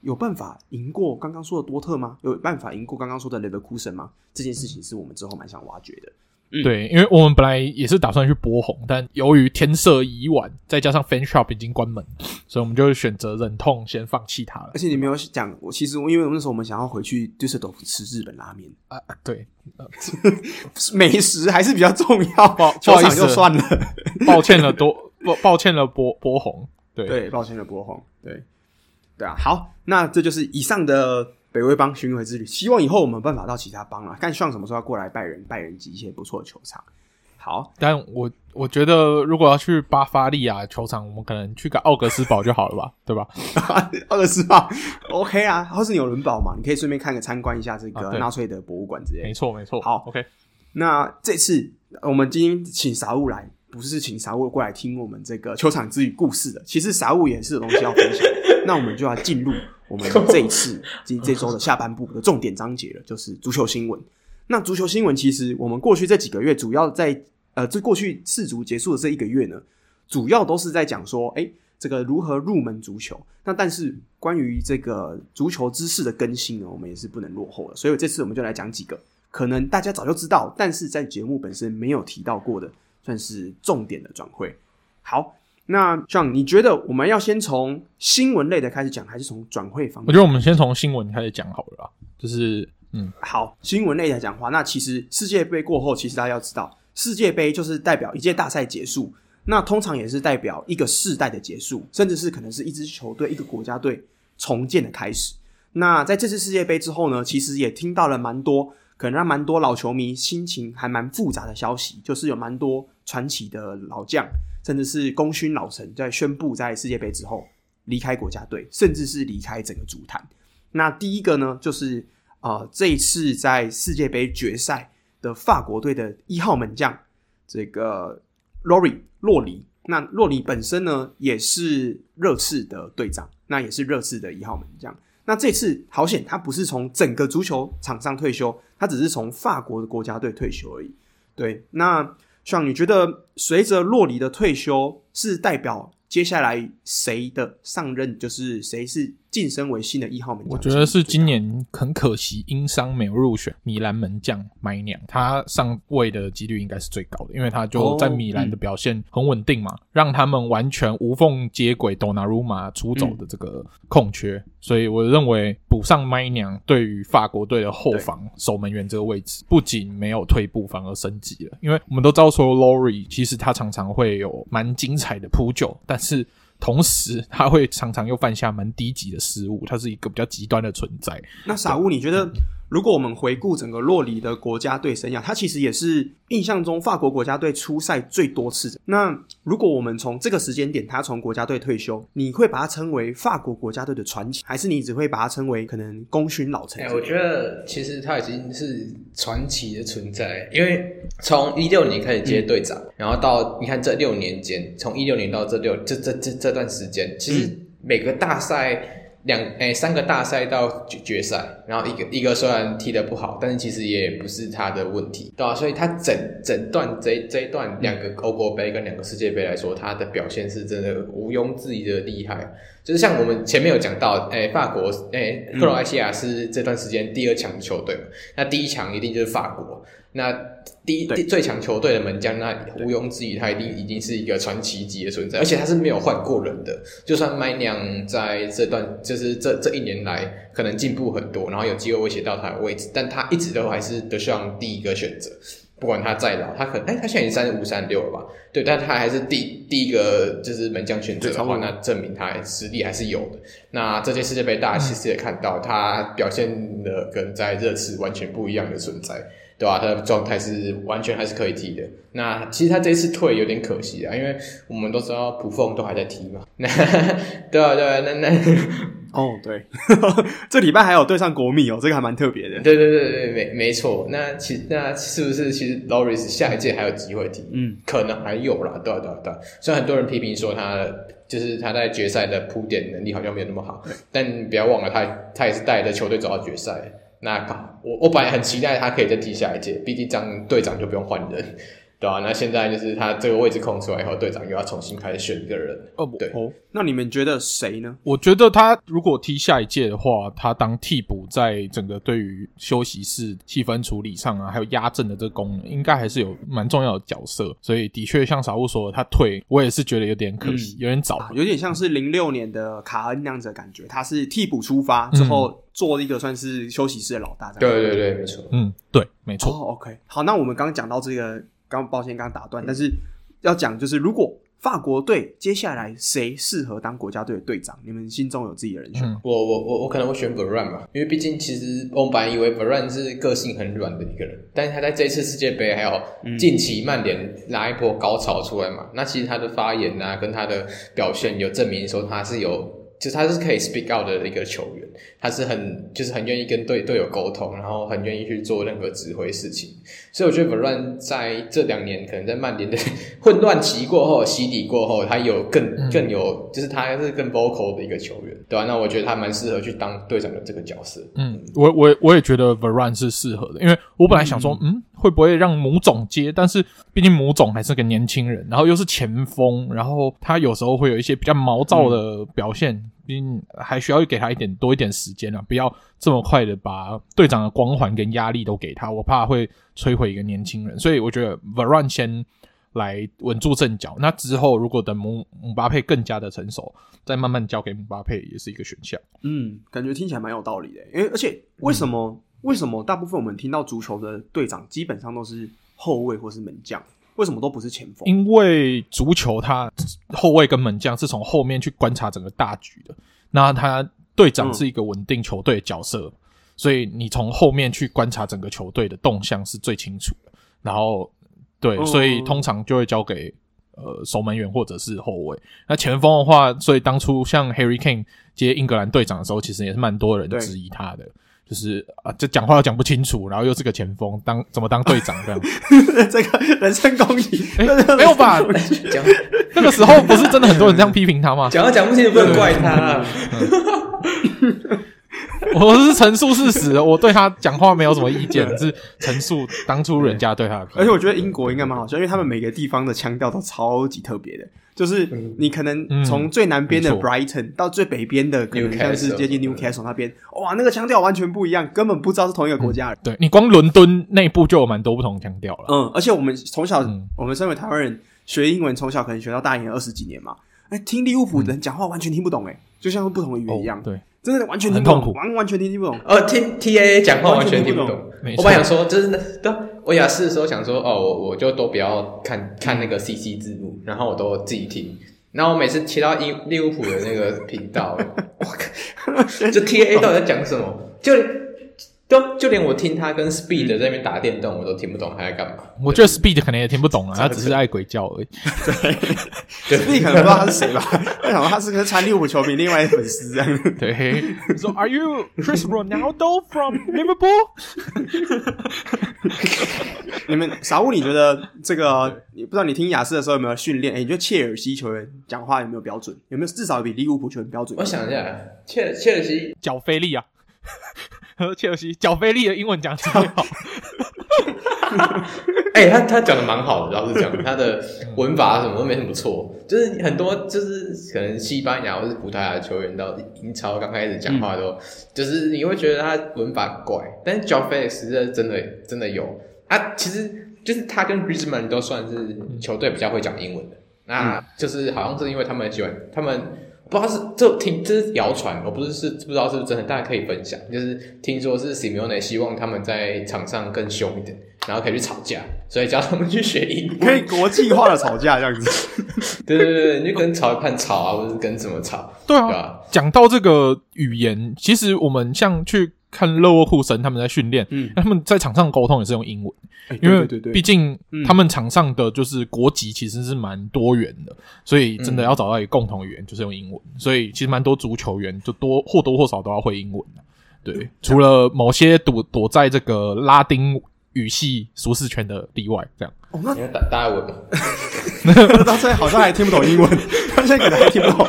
有办法赢过刚刚说的多特吗？有办法赢过刚刚说的雷德库森吗？这件事情是我们之后蛮想挖掘的。嗯，对，因为我们本来也是打算去博红，但由于天色已晚，再加上 fan shop 已经关门，所以我们就选择忍痛先放弃它了。而且你没有讲，我其实因为那时候我们想要回去杜塞尔多夫吃日本拉面啊，对，美食还是比较重要。球场就算了，抱歉了多，抱抱歉了博博红，对对，抱歉了博红，对。对啊，好，那这就是以上的北威邦巡回之旅。希望以后我们有办法到其他邦了，看上什么时候要过来拜仁，拜仁及一些不错的球场。好，但我我觉得如果要去巴伐利亚球场，我们可能去个奥格斯堡就好了吧，对吧？奥格斯堡，OK 啊，或是纽伦堡嘛，你可以顺便看个参观一下这个纳粹的博物馆之类的。没错，没错。好，OK。那这次我们今天请傻物来，不是请傻物过来听我们这个球场之旅故事的，其实傻物也是有东西要分享。那我们就要进入我们 这一次这这周的下半部的重点章节了，就是足球新闻。那足球新闻其实我们过去这几个月，主要在呃，这过去世足结束的这一个月呢，主要都是在讲说，哎，这个如何入门足球。那但是关于这个足球知识的更新呢，我们也是不能落后的。所以这次我们就来讲几个可能大家早就知道，但是在节目本身没有提到过的，算是重点的转会。好。那 Sean，你觉得我们要先从新闻类的开始讲，还是从转会方面？我觉得我们先从新闻开始讲好了啦。就是，嗯，好，新闻类的讲话。那其实世界杯过后，其实大家要知道，世界杯就是代表一届大赛结束，那通常也是代表一个世代的结束，甚至是可能是一支球队、一个国家队重建的开始。那在这次世界杯之后呢，其实也听到了蛮多，可能让蛮多老球迷心情还蛮复杂的消息，就是有蛮多传奇的老将。甚至是功勋老臣在宣布在世界杯之后离开国家队，甚至是离开整个足坛。那第一个呢，就是、呃，这一次在世界杯决赛的法国队的一号门将这个洛里洛里。那洛里本身呢，也是热刺的队长，那也是热刺的一号门将。那这次好险，他不是从整个足球场上退休，他只是从法国的国家队退休而已。对，那。像你觉得，随着洛里的退休，是代表接下来谁的上任？就是谁是晋升为新的一号门将？我觉得是今年很可惜，因伤没有入选米兰门将麦娘，他上位的几率应该是最高的，因为他就在米兰的表现很稳定嘛，哦嗯、让他们完全无缝接轨多纳鲁马出走的这个空缺。嗯所以我认为补上麦娘对于法国队的后防守门员这个位置，不仅没有退步，反而升级了。因为我们都知道说，Lori 其实他常常会有蛮精彩的扑救，但是同时他会常常又犯下蛮低级的失误，他是一个比较极端的存在。那傻物，你觉得？如果我们回顾整个洛里的国家队生涯，他其实也是印象中法国国家队出赛最多次的。那如果我们从这个时间点，他从国家队退休，你会把他称为法国国家队的传奇，还是你只会把他称为可能功勋老臣？哎、欸，我觉得其实他已经是传奇的存在，因为从一六年开始接队长，嗯、然后到你看这六年间，从一六年到这六这这这这段时间，其实每个大赛。两诶、三个大赛到决决赛，然后一个一个虽然踢得不好，但是其实也不是他的问题，对吧、啊？所以他整整段这这一段两个欧国杯跟两个世界杯来说，他的表现是真的毋庸置疑的厉害。就是像我们前面有讲到，诶、法国诶，克罗埃西亚是这段时间第二强的球队，那第一强一定就是法国。那第一对最强球队的门将，那毋庸置疑，他一定已经是一个传奇级的存在，而且他是没有换过人的。就算麦娘在这段，就是这这一年来可能进步很多，然后有机会威胁到他的位置，但他一直都还是德尚第一个选择。不管他再老，他可能哎、欸，他现在已经三十五、三十六了吧？对，但他还是第第一个就是门将选择的话，那证明他实力还是有的。那这届世界杯大家其实也看到，他表现的跟在热刺完全不一样的存在，对吧、啊？他的状态是完全还是可以踢的。那其实他这次退有点可惜啊，因为我们都知道普凤都还在踢嘛。那对啊，对啊，那那。哦，对，这礼拜还有对上国米哦，这个还蛮特别的。对对对对，没没错。那其那是不是其实 Loris 下一届还有机会踢？嗯，可能还有啦。对对对，虽然很多人批评说他就是他在决赛的铺垫能力好像没有那么好，对但不要忘了他他也是带着球队走到决赛。那我我本来很期待他可以再踢下一届，毕竟这样队长就不用换人。对啊，那现在就是他这个位置空出来以后，队长又要重新开始选一个人。哦不，对哦，那你们觉得谁呢？我觉得他如果踢下一届的话，他当替补，在整个对于休息室气氛处理上啊，还有压阵的这个功能，应该还是有蛮重要的角色。所以的确像傻物说的，他退，我也是觉得有点可惜，嗯、有点早、啊，有点像是零六年的卡恩那样子的感觉，他是替补出发之后做一个算是休息室的老大。对对对，没错，嗯，对，没错。哦，OK，好，那我们刚刚讲到这个。刚抱歉，刚打断，但是要讲就是，如果法国队接下来谁适合当国家队的队长，你们心中有自己的人选吗？我我我我可能会选 Varane 吧，因为毕竟其实我本来以为 Varane 是个性很软的一个人，但是他在这次世界杯还有近期曼联拉一波高潮出来嘛，嗯、那其实他的发言啊，跟他的表现有证明说他是有。就是他是可以 speak out 的一个球员，他是很就是很愿意跟队队友沟通，然后很愿意去做任何指挥事情。所以我觉得 Varane 在这两年可能在曼联的混乱期过后、洗礼过后，他有更更有，就是他是更 vocal 的一个球员，对吧、啊？那我觉得他蛮适合去当队长的这个角色。嗯，我我我也觉得 Varane 是适合的，因为我本来想说，嗯，会不会让母总接？但是毕竟母总还是个年轻人，然后又是前锋，然后他有时候会有一些比较毛躁的表现。嗯并还需要给他一点多一点时间啊，不要这么快的把队长的光环跟压力都给他，我怕会摧毁一个年轻人。所以我觉得 Va Ron 先来稳住阵脚，那之后如果等姆姆巴佩更加的成熟，再慢慢交给姆巴佩也是一个选项。嗯，感觉听起来蛮有道理的。因为而且为什么、为什么大部分我们听到足球的队长基本上都是后卫或是门将？为什么都不是前锋？因为足球它后卫跟门将是从后面去观察整个大局的，那他队长是一个稳定球队的角色，嗯、所以你从后面去观察整个球队的动向是最清楚的。然后，对，嗯、所以通常就会交给呃守门员或者是后卫。那前锋的话，所以当初像 Harry Kane 接英格兰队长的时候，其实也是蛮多人质疑他的。就是啊，这讲话又讲不清楚，然后又是个前锋，当怎么当队长这样？这个人身攻击，欸、没有吧？讲 那个时候不是真的很多人这样批评他吗？讲都讲不清楚不能怪他。我是陈述事实，我对他讲话没有什么意见，是陈述当初人家对他的。而且我觉得英国应该蛮好笑，因为他们每个地方的腔调都超级特别的。就是你可能从最南边的 Brighton 到最北边的，可能像是接近 Newcastle 那边，哇，那个腔调完全不一样，根本不知道是同一个国家人。对，你光伦敦内部就有蛮多不同腔调了。嗯，而且我们从小，我们身为台湾人学英文，从小可能学到大一二十几年嘛，哎，听利物浦人讲话完全听不懂，哎，就像是不同的语言一样。对，真的完全听不懂，完完全听不懂。呃，听 T A A 讲话完全听不懂。我本来想说，就是对。我雅思的时候想说，哦，我我就都不要看看那个 CC 字幕，然后我都自己听。然后我每次切到利利物浦的那个频道，我靠，就 TA 到底在讲什么？就都就连我听他跟 Speed 在那边打电动，我都听不懂他在干嘛。我觉得 Speed 可能也听不懂啊，他只是爱鬼叫而已。对，Speed 可能不知道他是谁吧？他想说他是个穿利物浦球迷，另外一个粉丝这样。对，说 Are you Chris Ronaldo from Liverpool？你们傻物，你觉得这个？你不知道你听雅思的时候有没有训练？哎，你觉得切尔西球员讲话有没有标准？有没有至少比利物浦球员标准？我想一下，切切尔西脚菲利啊。和切尔西角菲利的英文讲超好，哎、欸，他他讲的蛮好的，老实讲，他的文法什么都没什么错，就是很多就是可能西班牙或是葡萄牙的球员到英超刚开始讲话都，嗯、就是你会觉得他文法怪，但是脚菲利实在真的真的有，啊，其实就是他跟 Griezmann 都算是球队比较会讲英文的，那就是好像是因为他们喜欢他们。不知道是这听这是谣传，我不是是不知道是不是真的，大家可以分享。就是听说是 Simeone 希望他们在场上更凶一点，然后可以去吵架，所以叫他们去学英语，可以国际化的吵架这样子。对 对对，你就跟裁判吵啊，或者是跟怎么吵？对啊，讲到这个语言，其实我们像去看勒沃库森他们在训练，嗯，他们在场上沟通也是用英文，欸、因为毕竟他们场上的就是国籍其实是蛮多元的，所以真的要找到一个共同语言就是用英文，所以其实蛮多足球员就多或多或少都要会英文的。对，除了某些躲躲在这个拉丁语系舒适圈的例外，这样。哦，那打打文，他现在好像还听不懂英文，他现在可能还听不懂。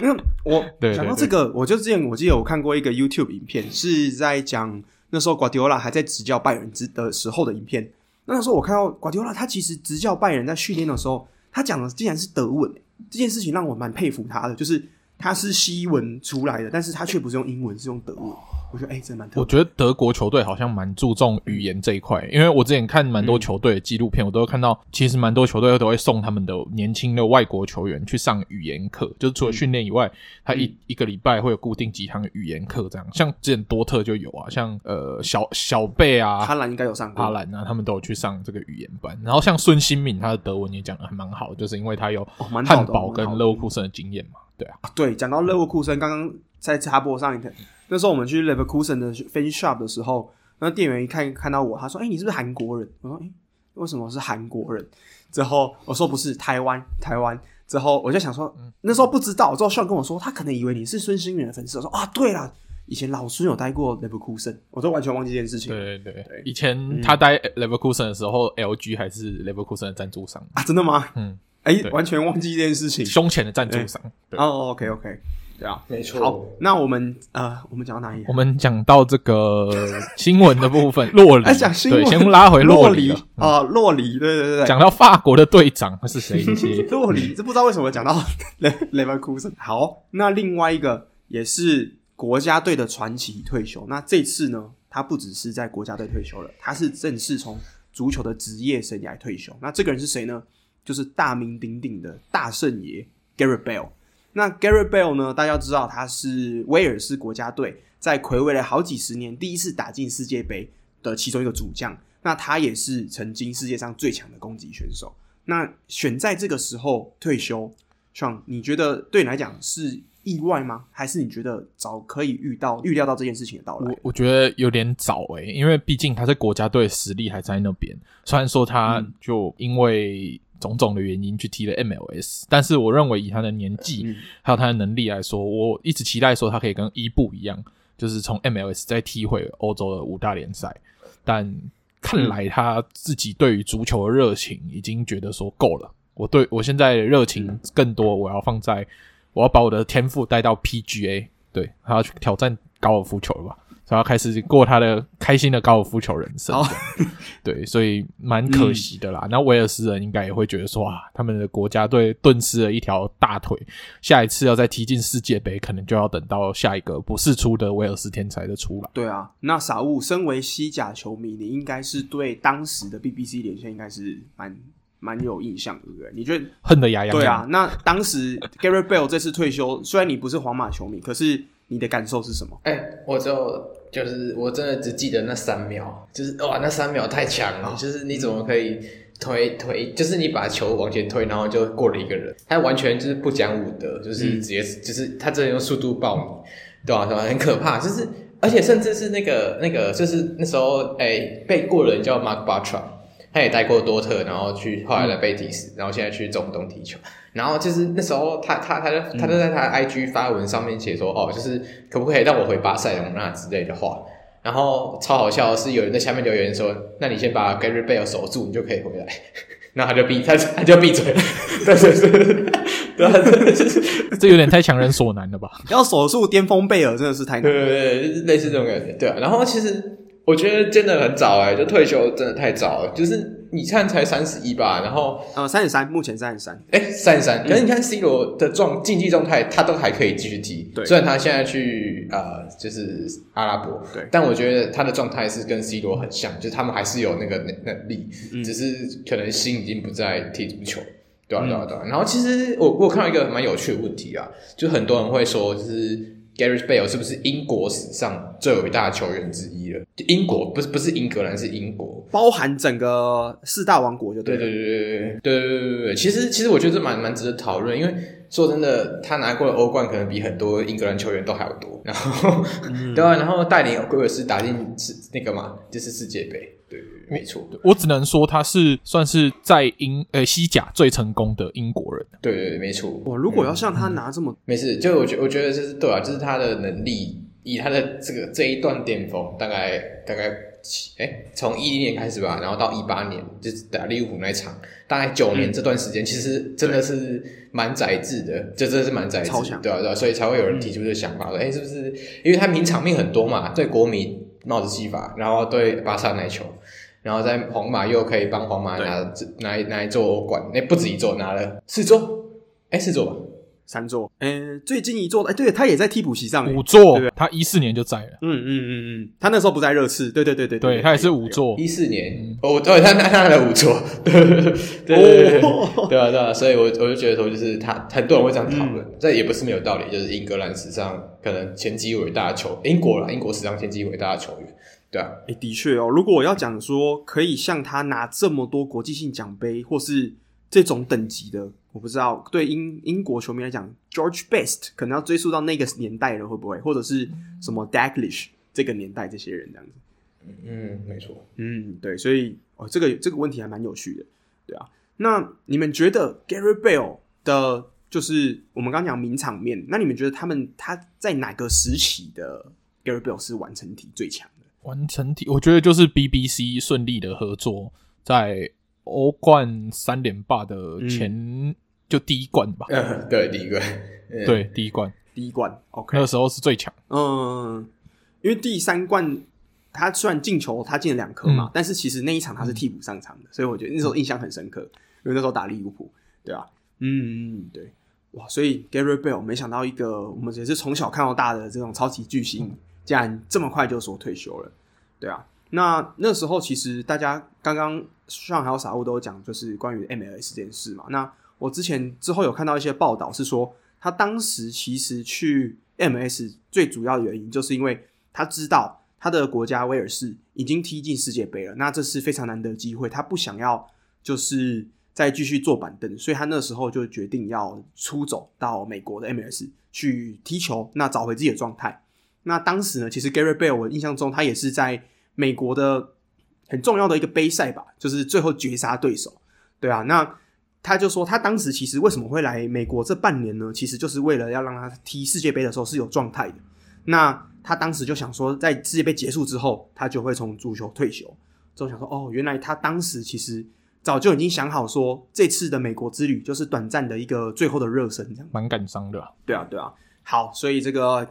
那我讲到这个，我就之前我记得我看过一个 YouTube 影片，是在讲那时候瓜迪奥拉还在执教拜仁之的时候的影片。那时候我看到瓜迪奥拉，他其实执教拜仁在训练的时候，他讲的竟然是德文，这件事情让我蛮佩服他的，就是。他是西文出来的，但是他却不是用英文，是用德文。我觉得，哎、欸，真的蛮特别。我觉得德国球队好像蛮注重语言这一块，因为我之前看蛮多球队的纪录片，嗯、我都会看到，其实蛮多球队都会送他们的年轻的外国球员去上语言课，就是除了训练以外，嗯、他一一个礼拜会有固定几堂语言课，这样。像之前多特就有啊，像呃小小贝啊，哈兰应该有上过，哈兰啊，他们都有去上这个语言班。然后像孙兴敏，他的德文也讲的还蛮好，就是因为他有汉堡跟勒沃库森的经验嘛。对啊，对，讲到勒沃库森，刚刚在插播上一天，那时候我们去勒沃库森的 fan shop 的时候，那店员一看看到我，他说：“哎、欸，你是不是韩国人？”我说：“哎、欸，为什么是韩国人？”之后我说：“不是，台湾，台湾。”之后我就想说，那时候不知道，之后炫跟我说，他可能以为你是孙兴慜的粉丝。我说：“啊，对了，以前老孙有待过 Leverkusen，，我都完全忘记这件事情。”对对对，对以前他待 Leverkusen 的时候、嗯、，LG 还是 Leverkusen 的赞助商啊？真的吗？嗯。哎，欸、完全忘记这件事情。胸前的赞助商。哦，OK，OK，对啊，没错。好，那我们呃，我们讲到哪里？我们讲到这个新闻的部分，洛里。哎，讲新闻，对，先拉回洛里啊，洛里，对对对。讲到法国的队长是谁？洛里，这不知道为什么讲到 雷雷文库森。好，那另外一个也是国家队的传奇退休。那这次呢，他不只是在国家队退休了，他是正式从足球的职业生涯退休。那这个人是谁呢？就是大名鼎鼎的大圣爷 Gareth Bale。那 Gareth Bale 呢？大家知道他是威尔士国家队在魁违了好几十年第一次打进世界杯的其中一个主将。那他也是曾经世界上最强的攻击选手。那选在这个时候退休，Sean，你觉得对你来讲是意外吗？还是你觉得早可以遇到预料到这件事情的到来？我我觉得有点早诶、欸，因为毕竟他在国家队实力还在那边。虽然说他就因为种种的原因去踢了 MLS，但是我认为以他的年纪还有他的能力来说，我一直期待说他可以跟伊布一样，就是从 MLS 再踢回欧洲的五大联赛。但看来他自己对于足球的热情已经觉得说够了。我对我现在的热情更多，我要放在我要把我的天赋带到 PGA，对，他要去挑战高尔夫球了吧。然后开始过他的开心的高尔夫球人生，好对，所以蛮可惜的啦。嗯、那威尔斯人应该也会觉得说啊，他们的国家队顿失了一条大腿，下一次要再踢进世界杯，可能就要等到下一个不世出的威尔斯天才的出来。对啊，那傻物身为西甲球迷，你应该是对当时的 BBC 连线应该是蛮蛮有印象，对不对？你觉得恨得牙痒痒？对啊，那当时 Gareth Bale 这次退休，虽然你不是皇马球迷，可是。你的感受是什么？哎、欸，我就就是我真的只记得那三秒，就是哇，那三秒太强了，哦、就是你怎么可以推推，就是你把球往前推，然后就过了一个人，他完全就是不讲武德，就是直接、嗯、就是他真的用速度爆你，对吧、啊？对吧、啊？很可怕，就是而且甚至是那个那个，就是那时候哎、欸、被过人叫 Mark Bartra，他也带过多特，然后去后来的贝蒂斯，然后现在去中东踢球。然后就是那时候他，他他他就他就在他的 IG 发文上面写说，嗯、哦，就是可不可以让我回巴塞隆那之类的话。然后超好笑的是，有人在下面留言说，那你先把 Gareth Bale 守住，你就可以回来。然后他就闭他他就闭嘴了。对对对，对啊，这有点太强人所难了吧？要守住巅峰贝尔真的是太难。对对对，类似这种感觉。对啊，然后其实我觉得真的很早哎，就退休真的太早了，就是。你看才三十一吧，然后呃三十三，目前三十三，哎三十三，可是你看 C 罗的状竞技状态，他都还可以继续踢，对，虽然他现在去呃就是阿拉伯，对，但我觉得他的状态是跟 C 罗很像，就是他们还是有那个能能力，嗯、只是可能心已经不在踢足球，对啊对啊对啊。然后其实我我看到一个蛮有趣的问题啊，就很多人会说，就是 Gareth Bale 是不是英国史上最伟大的球员之一了？英国不是不是英格兰，是英国，包含整个四大王国就对。对对对对对对对对对对。其实其实我觉得这蛮蛮值得讨论，因为说真的，他拿过的欧冠可能比很多英格兰球员都还要多。然后，嗯、对啊，然后带领威尔士打进是那个嘛，就是世界杯。对，没错。我只能说他是算是在英呃西甲最成功的英国人。对对对，没错。哇，如果要像他拿这么，嗯、没事，就我觉我觉得就是对啊，就是他的能力。以他的这个这一段巅峰，大概大概哎，从一零年开始吧，然后到一八年就是打利物浦那一场，大概九年这段时间，嗯、其实真的是蛮宰制的，这真的是蛮宰制，超强，对啊对啊，所以才会有人提出这个想法说，哎、嗯，是不是因为他名场面很多嘛？对国米帽子戏法，然后对巴萨奶球，然后在皇马又可以帮皇马拿拿拿一座欧冠，那不止一座，拿了四座，哎，四座吧。三座，嗯，最近一座，哎，对，他也在替补席上，五座，他一四年就在了，嗯嗯嗯嗯，他那时候不在热刺，对对对对对，他也是五座，一四年，哦，对，他他拿了五座，对对对 对啊对啊，所以我我就觉得说，就是他很多人会这样讨论，这也不是没有道理，就是英格兰史上可能前几伟大的球，英国啦，英国史上前几伟大的球员，对啊，哎，的确哦，如果我要讲说可以像他拿这么多国际性奖杯，或是这种等级的。我不知道，对英英国球迷来讲，George Best 可能要追溯到那个年代了，会不会？或者是什么 Dalglish 这个年代这些人这样子？嗯，没错。嗯，对，所以哦，这个这个问题还蛮有趣的，对啊。那你们觉得 Gareth Bale 的，就是我们刚刚讲名场面，那你们觉得他们他在哪个时期的 Gareth Bale 是完成体最强的？完成体，我觉得就是 BBC 顺利的合作，在欧冠三连霸的前。嗯就第一冠吧，嗯，对，第一冠，对，第一冠，第一冠，OK，那个时候是最强，嗯，因为第三冠他虽然进球，他进了两颗嘛，嗯、但是其实那一场他是替补上场的，嗯、所以我觉得那时候印象很深刻，因为那时候打利物浦，对啊，嗯嗯，对，哇，所以 Gareth Bale 没想到一个我们也是从小看到大的这种超级巨星，嗯、竟然这么快就说退休了，对啊，那那时候其实大家刚刚上还有傻物都讲，就是关于 MLS 这件事嘛，那。我之前之后有看到一些报道，是说他当时其实去 M S 最主要的原因，就是因为他知道他的国家威尔士已经踢进世界杯了，那这是非常难得机会，他不想要就是再继续坐板凳，所以他那时候就决定要出走到美国的 M S 去踢球，那找回自己的状态。那当时呢，其实 Gareth Bale 我印象中他也是在美国的很重要的一个杯赛吧，就是最后绝杀对手，对啊，那。他就说，他当时其实为什么会来美国这半年呢？其实就是为了要让他踢世界杯的时候是有状态的。那他当时就想说，在世界杯结束之后，他就会从足球退休。之后想说，哦，原来他当时其实早就已经想好说，这次的美国之旅就是短暂的一个最后的热身，这样。蛮感伤的啊。对啊，对啊。好，所以这个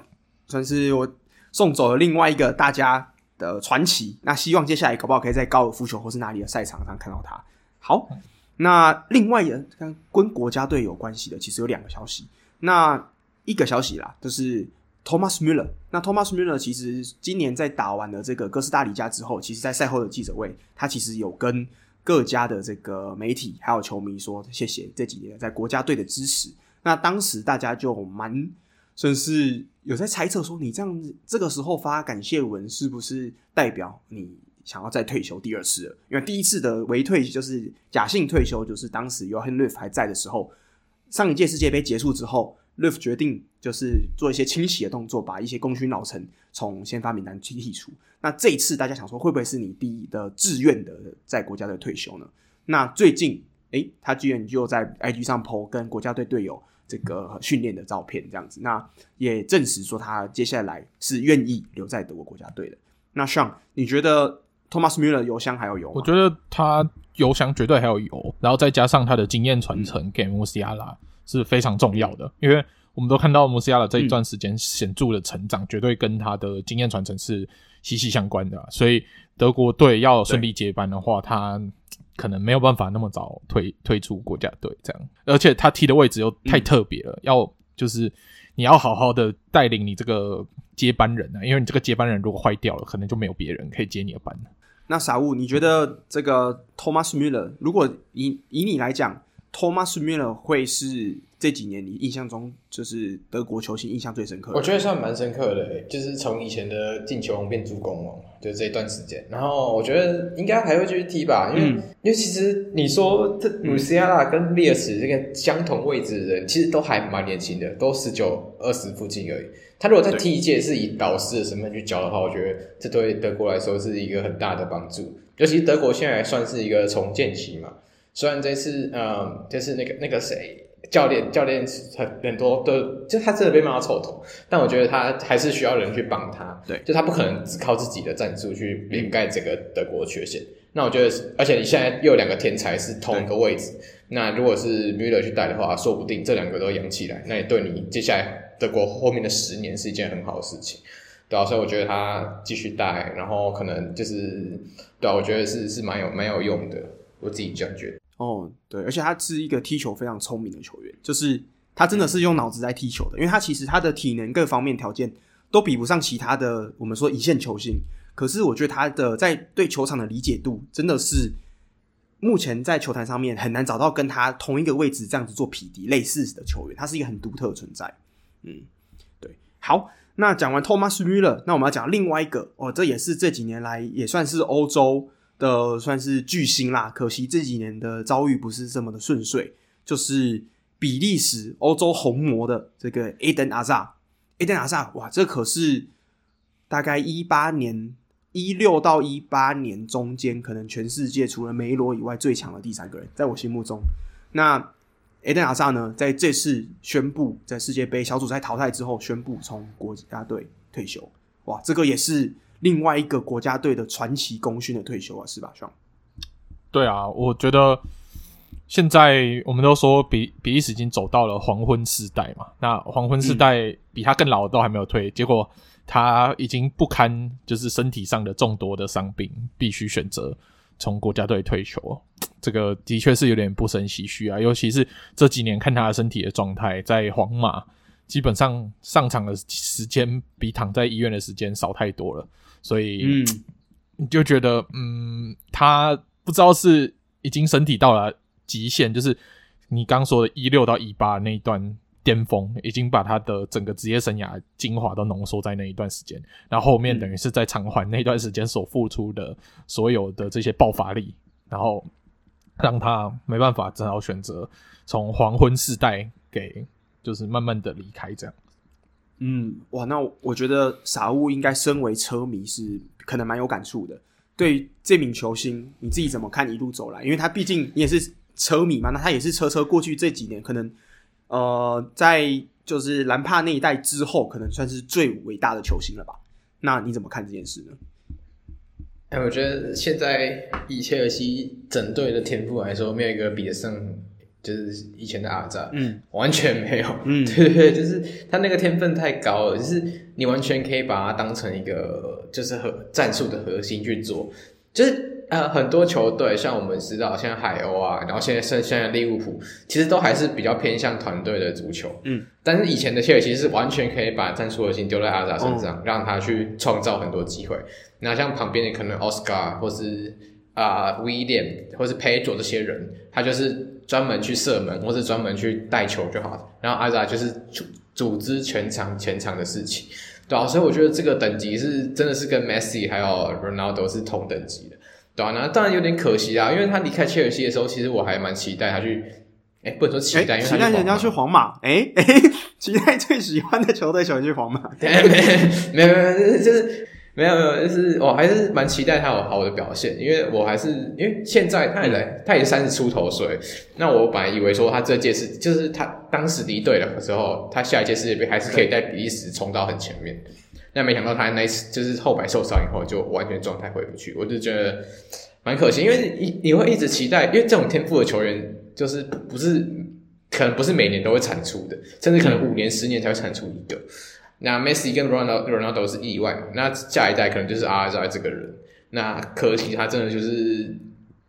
算是我送走了另外一个大家的传奇。那希望接下来搞不好可以在高尔夫球或是哪里的赛场上看到他。好。那另外的跟跟国家队有关系的，其实有两个消息。那一个消息啦，就是 Thomas Müller。那 Thomas Müller 其实今年在打完了这个哥斯达黎加之后，其实在赛后的记者会，他其实有跟各家的这个媒体还有球迷说谢谢这几年在国家队的支持。那当时大家就蛮甚至有在猜测说，你这样子这个时候发感谢文，是不是代表你？想要再退休第二次了，因为第一次的围退就是假性退休，就是当时 Johan Löw 还在的时候，上一届世界杯结束之后，Löw 决定就是做一些清洗的动作，把一些功勋老臣从先发名单去剔除。那这一次大家想说，会不会是你第一的自愿的在国家队退休呢？那最近，诶，他居然就在 IG 上 po 跟国家队队友这个训练的照片，这样子，那也证实说他接下来是愿意留在德国国家队的。那 Sean，你觉得？Thomas Müller 油箱还有油，我觉得他油箱绝对还有油，然后再加上他的经验传承给穆西亚拉是非常重要的，因为我们都看到穆西亚拉这一段时间显著的成长，绝对跟他的经验传承是息息相关的，所以德国队要顺利接班的话，他可能没有办法那么早退退出国家队这样，而且他踢的位置又太特别了，要就是你要好好的带领你这个接班人啊，因为你这个接班人如果坏掉了，可能就没有别人可以接你的班了。那傻物，你觉得这个 Thomas Müller，如果以以你来讲，Thomas Müller 会是这几年你印象中就是德国球星印象最深刻的？我觉得算蛮深刻的，就是从以前的进球王变助攻王，就这一段时间。然后我觉得应该还会继续踢吧，因为、嗯、因为其实你说这鲁西亚拉跟列斯这个相同位置的人，其实都还蛮年轻的，都十九二十附近而已。他如果在踢一届是以导师的身份去教的话，我觉得这对德国来说是一个很大的帮助。尤其德国现在还算是一个重建期嘛，虽然这次嗯，就是那个那个谁。教练教练很很多的，就他真的被骂到臭头，但我觉得他还是需要人去帮他。对，就他不可能只靠自己的战术去掩盖整个德国的缺陷。那我觉得，而且你现在又有两个天才是同一个位置，那如果是 Müller 去带的话，说不定这两个都养起来，那也对你接下来德国后面的十年是一件很好的事情。对啊，所以我觉得他继续带，然后可能就是对啊，我觉得是是蛮有蛮有用的，我自己这样觉得。哦，对，而且他是一个踢球非常聪明的球员，就是他真的是用脑子在踢球的，因为他其实他的体能各方面条件都比不上其他的我们说一线球星，可是我觉得他的在对球场的理解度真的是目前在球坛上面很难找到跟他同一个位置这样子做匹敌类似的球员，他是一个很独特的存在。嗯，对，好，那讲完 Thomas Müller，那我们要讲另外一个哦，这也是这几年来也算是欧洲。的算是巨星啦，可惜这几年的遭遇不是这么的顺遂。就是比利时欧洲红魔的这个 Eden a z a e d e n a z a 哇，这可是大概一八年一六到一八年中间，可能全世界除了梅罗以外最强的第三个人，在我心目中。那 Eden a z a 呢，在这次宣布在世界杯小组赛淘汰之后，宣布从国家队退休。哇，这个也是。另外一个国家队的传奇功勋的退休啊，是吧，兄？对啊，我觉得现在我们都说比比利时已经走到了黄昏时代嘛，那黄昏时代比他更老的都还没有退，嗯、结果他已经不堪就是身体上的众多的伤病，必须选择从国家队退休，这个的确是有点不胜唏嘘啊，尤其是这几年看他的身体的状态，在皇马基本上上场的时间比躺在医院的时间少太多了。所以，嗯，你就觉得，嗯，他不知道是已经身体到了极限，就是你刚说的一六到一八那一段巅峰，已经把他的整个职业生涯精华都浓缩在那一段时间，然后后面等于是在偿还那段时间所付出的所有的这些爆发力，然后让他没办法，只好选择从黄昏世代给，就是慢慢的离开这样。嗯，哇，那我觉得傻物应该身为车迷是可能蛮有感触的。对这名球星，你自己怎么看一路走来？因为他毕竟你也是车迷嘛，那他也是车车过去这几年可能呃，在就是兰帕那一代之后，可能算是最伟大的球星了吧？那你怎么看这件事呢？哎，我觉得现在以切尔西整队的天赋来说，没有一个比得上。就是以前的阿扎，嗯，完全没有，嗯，对 对，就是他那个天分太高了，就是你完全可以把他当成一个就是核战术的核心去做，就是呃很多球队像我们知道，像海鸥啊，然后现在剩现在利物浦，其实都还是比较偏向团队的足球，嗯，但是以前的切尔西是完全可以把战术核心丢在阿扎身上，嗯，让他去创造很多机会，那像旁边的可能奥斯卡或是啊威廉或是佩佐这些人，他就是。专门去射门，或是专门去带球就好了。然后阿扎就是组组织全场全场的事情，对啊，所以我觉得这个等级是真的是跟 Messi 还有 Ronaldo 是同等级的，对啊，那当然有点可惜啊，因为他离开切尔西的时候，其实我还蛮期待他去，哎，不能说期待，因为他期待人家去皇马，哎哎，期待最喜欢的球队喜欢去皇马，没有没有，就是。没有没有，就是我还是蛮期待他有好的表现，因为我还是因为现在他也来，他也三十出头岁，那我本来以为说他这届是就是他当时离队了之后，他下一届世界杯还是可以带比利时冲到很前面，那没想到他那次就是后排受伤以后就完全状态回不去，我就觉得蛮可惜，因为你你会一直期待，因为这种天赋的球员就是不是可能不是每年都会产出的，甚至可能五年十年才会产出一个。那 Messi 跟 Ronaldo Ronaldo 是意外？那下一代可能就是阿扎这个人。那可惜他真的就是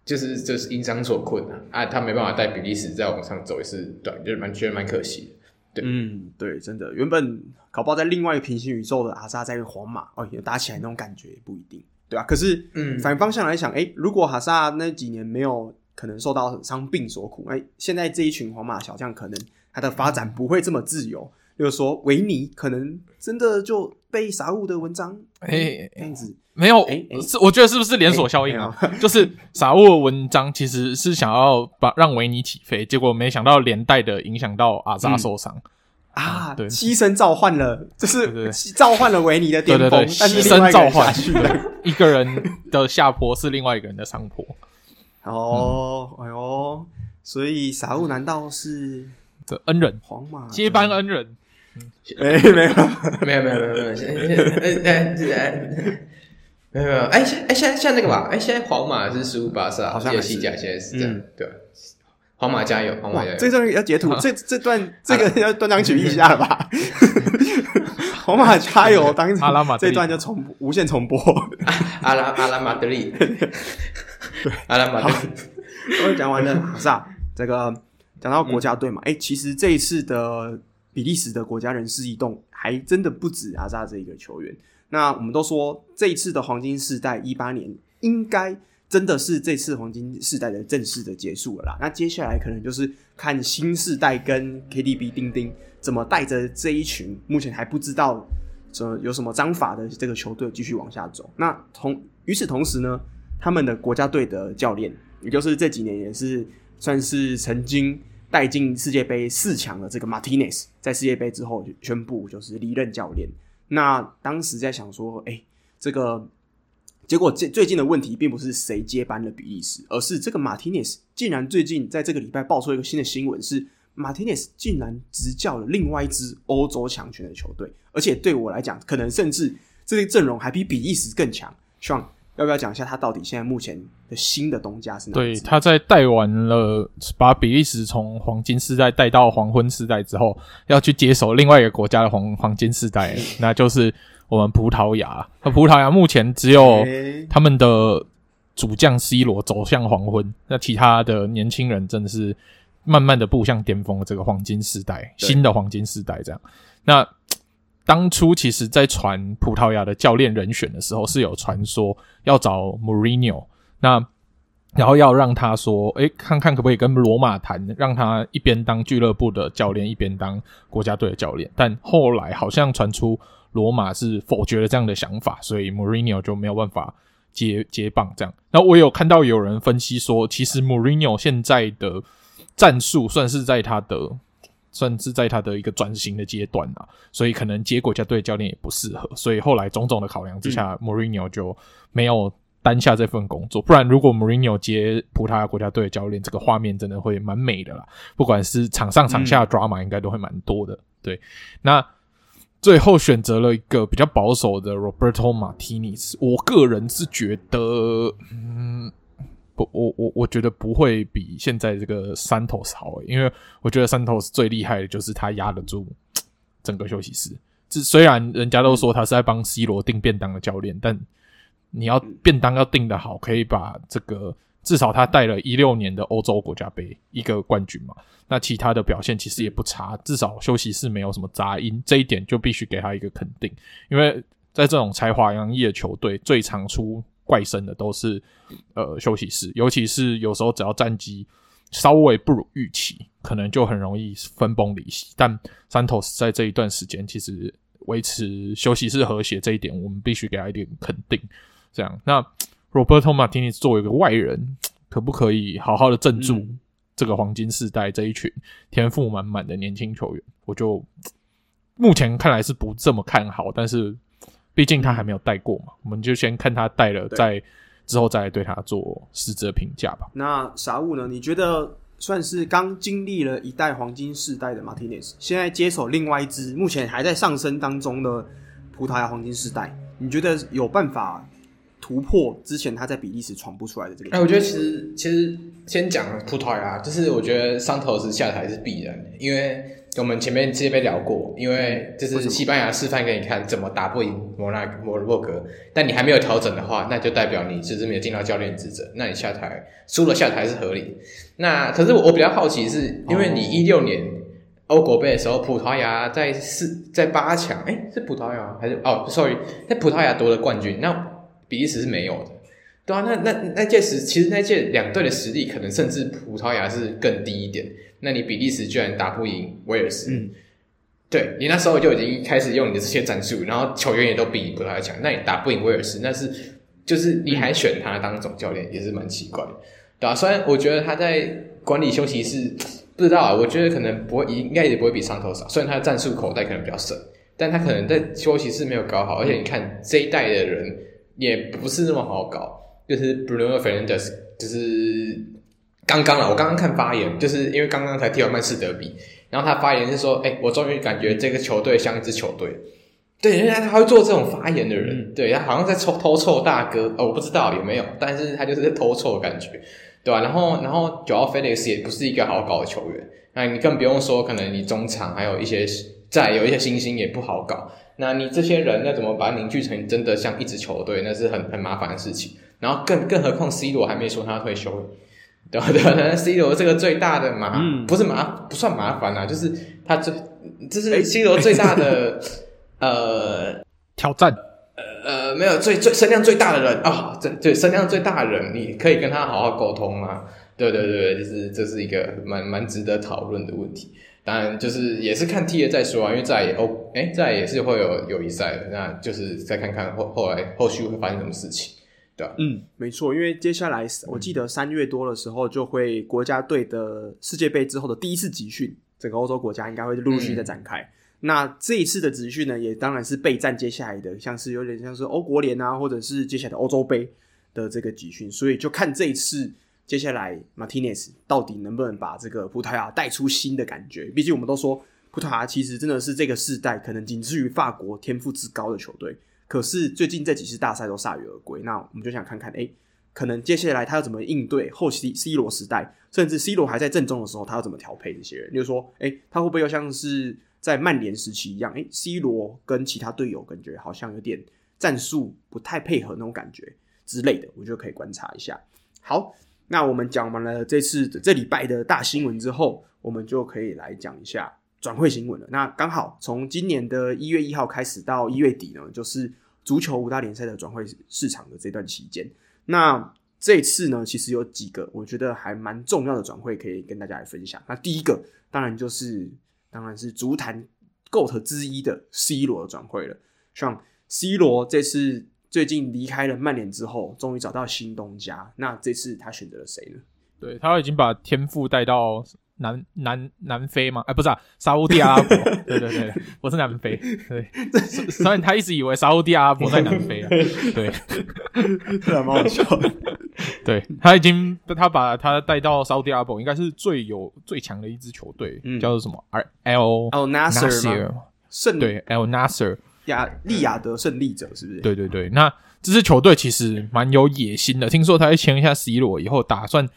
就是就是因伤所困啊！啊，他没办法带比利时再往上走一次，对，就是蛮觉得蛮可惜的。对，嗯，对，真的，原本搞不好在另外一个平行宇宙的阿扎在皇马哦，也打起来那种感觉也不一定，对吧、啊？可是，嗯，反方向来想，诶，如果哈萨那几年没有可能受到伤病所苦，诶，现在这一群皇马小将可能他的发展不会这么自由。就是说，维尼可能真的就被傻物的文章哎这样子没有哎，是我觉得是不是连锁效应啊？就是傻物的文章其实是想要把让维尼起飞，结果没想到连带的影响到阿扎受伤。啊，对，牺牲召唤了，就是召唤了维尼的巅峰，但是牺牲召唤去了 一个人的下坡是另外一个人的上坡。哦，哎呦，所以傻物难道是的恩人？皇马接班恩人？没没有没有没有没有没有，哎哎没有没有，哎哎现在现在那个吧，哎现在皇马是输巴萨，好像西甲现在是这样，对。皇马加油！皇马加油！这段要截图，这这段这个要断章取义一下了吧？皇马加油！当阿拉马这段就重无限重播。阿拉阿拉马德里，对，阿拉马德里。我讲完了，是啊，这个讲到国家队嘛，哎，其实这一次的比利时的国家人事异动还真的不止阿扎这一个球员。那我们都说这一次的黄金世代一八年应该。真的是这次黄金世代的正式的结束了啦。那接下来可能就是看新世代跟 KDB 丁丁怎么带着这一群目前还不知道什有什么章法的这个球队继续往下走。那同与此同时呢，他们的国家队的教练，也就是这几年也是算是曾经带进世界杯四强的这个 Martinez，在世界杯之后就宣布就是离任教练。那当时在想说，哎、欸，这个。结果最最近的问题并不是谁接班了比利时，而是这个马丁内斯竟然最近在这个礼拜爆出一个新的新闻，是马丁内斯竟然执教了另外一支欧洲强权的球队，而且对我来讲，可能甚至这个阵容还比比利时更强。Sean 要不要讲一下他到底现在目前的新的东家是哪？对，他在带完了把比利时从黄金时代带到黄昏时代之后，要去接手另外一个国家的黄黄金时代，那就是。我们葡萄牙，那葡萄牙目前只有他们的主将 C 罗走向黄昏，那其他的年轻人真的是慢慢的步向巅峰的这个黄金时代，新的黄金时代这样。那 当初其实，在传葡萄牙的教练人选的时候，是有传说要找 Mourinho，那然后要让他说，诶，看看可不可以跟罗马谈，让他一边当俱乐部的教练，一边当国家队的教练。但后来好像传出。罗马是否决了这样的想法，所以 Mourinho 就没有办法接接棒。这样，那我有看到有人分析说，其实 Mourinho 现在的战术算是在他的，算是在他的一个转型的阶段啊，所以可能接国家队教练也不适合。所以后来种种的考量之下，，Mourinho 就没有担下这份工作。不然，如果 Mourinho 接葡萄牙国家队的教练，这个画面真的会蛮美的啦。不管是场上场下的 drama，应该都会蛮多的。对，那。最后选择了一个比较保守的 Roberto Martinez，我个人是觉得，嗯，不，我我我觉得不会比现在这个 Santos 好，因为我觉得 Santos 最厉害的就是他压得住整个休息室。这虽然人家都说他是在帮 C 罗订便当的教练，但你要便当要订的好，可以把这个。至少他带了一六年的欧洲国家杯一个冠军嘛，那其他的表现其实也不差，至少休息室没有什么杂音，这一点就必须给他一个肯定。因为在这种才华洋溢的球队，最常出怪声的都是呃休息室，尤其是有时候只要战绩稍微不如预期，可能就很容易分崩离析。但 Santos 在这一段时间其实维持休息室和谐这一点，我们必须给他一点肯定。这样那。Roberto Martinez 作为一个外人，可不可以好好的镇住这个黄金世代这一群天赋满满的年轻球员？我就 目前看来是不这么看好，但是毕竟他还没有带过嘛，我们就先看他带了，再之后再来对他做实质评价吧。那傻物呢？你觉得算是刚经历了一代黄金世代的 Martinez，现在接手另外一支目前还在上升当中的葡萄牙黄金世代，你觉得有办法？突破之前他在比利时闯不出来的这个。哎，我觉得其实其实先讲葡萄牙，就是我觉得桑托斯下台是必然的，因为我们前面之前聊过，因为就是西班牙示范给你看怎么？打不赢摩纳摩洛哥，但你还没有调整的话，那就代表你只是没有尽到教练职责，那你下台输了下台是合理。那可是我比较好奇是，因为你一六年欧国杯的时候，葡萄牙在四在八强，哎，是葡萄牙还是哦，sorry，在葡萄牙夺了冠军，那。比利时是没有的，对啊，那那那届时其实那届两队的实力可能甚至葡萄牙是更低一点。那你比利时居然打不赢威尔斯，嗯，对，你那时候就已经开始用你的这些战术，然后球员也都比葡萄牙强，那你打不赢威尔斯，那是就是你还选他当总教练也是蛮奇怪的，对啊，虽然我觉得他在管理休息室不知道啊，我觉得可能不会，应该也不会比上头少，虽然他的战术口袋可能比较深，但他可能在休息室没有搞好，而且你看这一代的人也不是那么好搞。就是 Bruno Fernandes，就是刚刚了。我刚刚看发言，就是因为刚刚才踢完曼市德比，然后他发言是说：“哎、欸，我终于感觉这个球队像一支球队。”对，原来他会做这种发言的人，嗯、对他好像在偷偷臭大哥哦，我不知道有没有，但是他就是在偷臭的感觉，对吧、啊？然后，然后 Joao Felix 也不是一个好搞的球员，那你更不用说，可能你中场还有一些在有一些新星也不好搞。那你这些人要怎么把它凝聚成真的像一支球队？那是很很麻烦的事情。然后更更何况 C 罗还没说他退休，对吧？对吧？C 罗这个最大的麻、嗯、不是麻不算麻烦啊，就是他最这是 C 罗最大的 呃挑战，呃呃没有最最声量最大的人啊，这、哦、对声量最大的人，你可以跟他好好沟通啊？对对对，就是这是一个蛮蛮值得讨论的问题。当然就是也是看踢了再说啊，因为再也哦哎再也是会有友谊赛的，那就是再看看后后来后续会发生什么事情。对，嗯，没错，因为接下来我记得三月多的时候就会国家队的世界杯之后的第一次集训，整个欧洲国家应该会陆续的展开。嗯、那这一次的集训呢，也当然是备战接下来的，像是有点像是欧国联啊，或者是接下来的欧洲杯的这个集训，所以就看这一次接下来马蒂内斯到底能不能把这个葡萄牙带出新的感觉。毕竟我们都说葡萄牙其实真的是这个世代可能仅次于法国天赋之高的球队。可是最近这几次大赛都铩羽而归，那我们就想看看，哎、可能接下来他要怎么应对后期 C 罗时代，甚至 C 罗还在阵中的时候，他要怎么调配这些人？就是说，哎、他会不会又像是在曼联时期一样，哎、，C 罗跟其他队友感觉好像有点战术不太配合那种感觉之类的，我觉得可以观察一下。好，那我们讲完了这次的这礼拜的大新闻之后，我们就可以来讲一下。转会新闻了，那刚好从今年的一月一号开始到一月底呢，就是足球五大联赛的转会市场的这段期间。那这次呢，其实有几个我觉得还蛮重要的转会可以跟大家来分享。那第一个当然就是，当然是足坛 GOAT 之一的 C 罗的转会了。像 C 罗这次最近离开了曼联之后，终于找到新东家。那这次他选择了谁呢？对，他已经把天赋带到。南南南非吗？哎、欸，不是啊，沙乌地阿拉伯。对 对对，我是南非。对，虽然他一直以为沙乌地阿拉伯在南非啊。对，这还蛮好笑的。对，他已经他把他带到沙乌地阿拉伯，应该是最有最强的一支球队，嗯、叫做什么 Al Nassr 胜对 Al Nassr 亚利雅得胜利者是不是？对对对，那这支球队其实蛮有野心的。听说他签一下 C 罗以后，打算。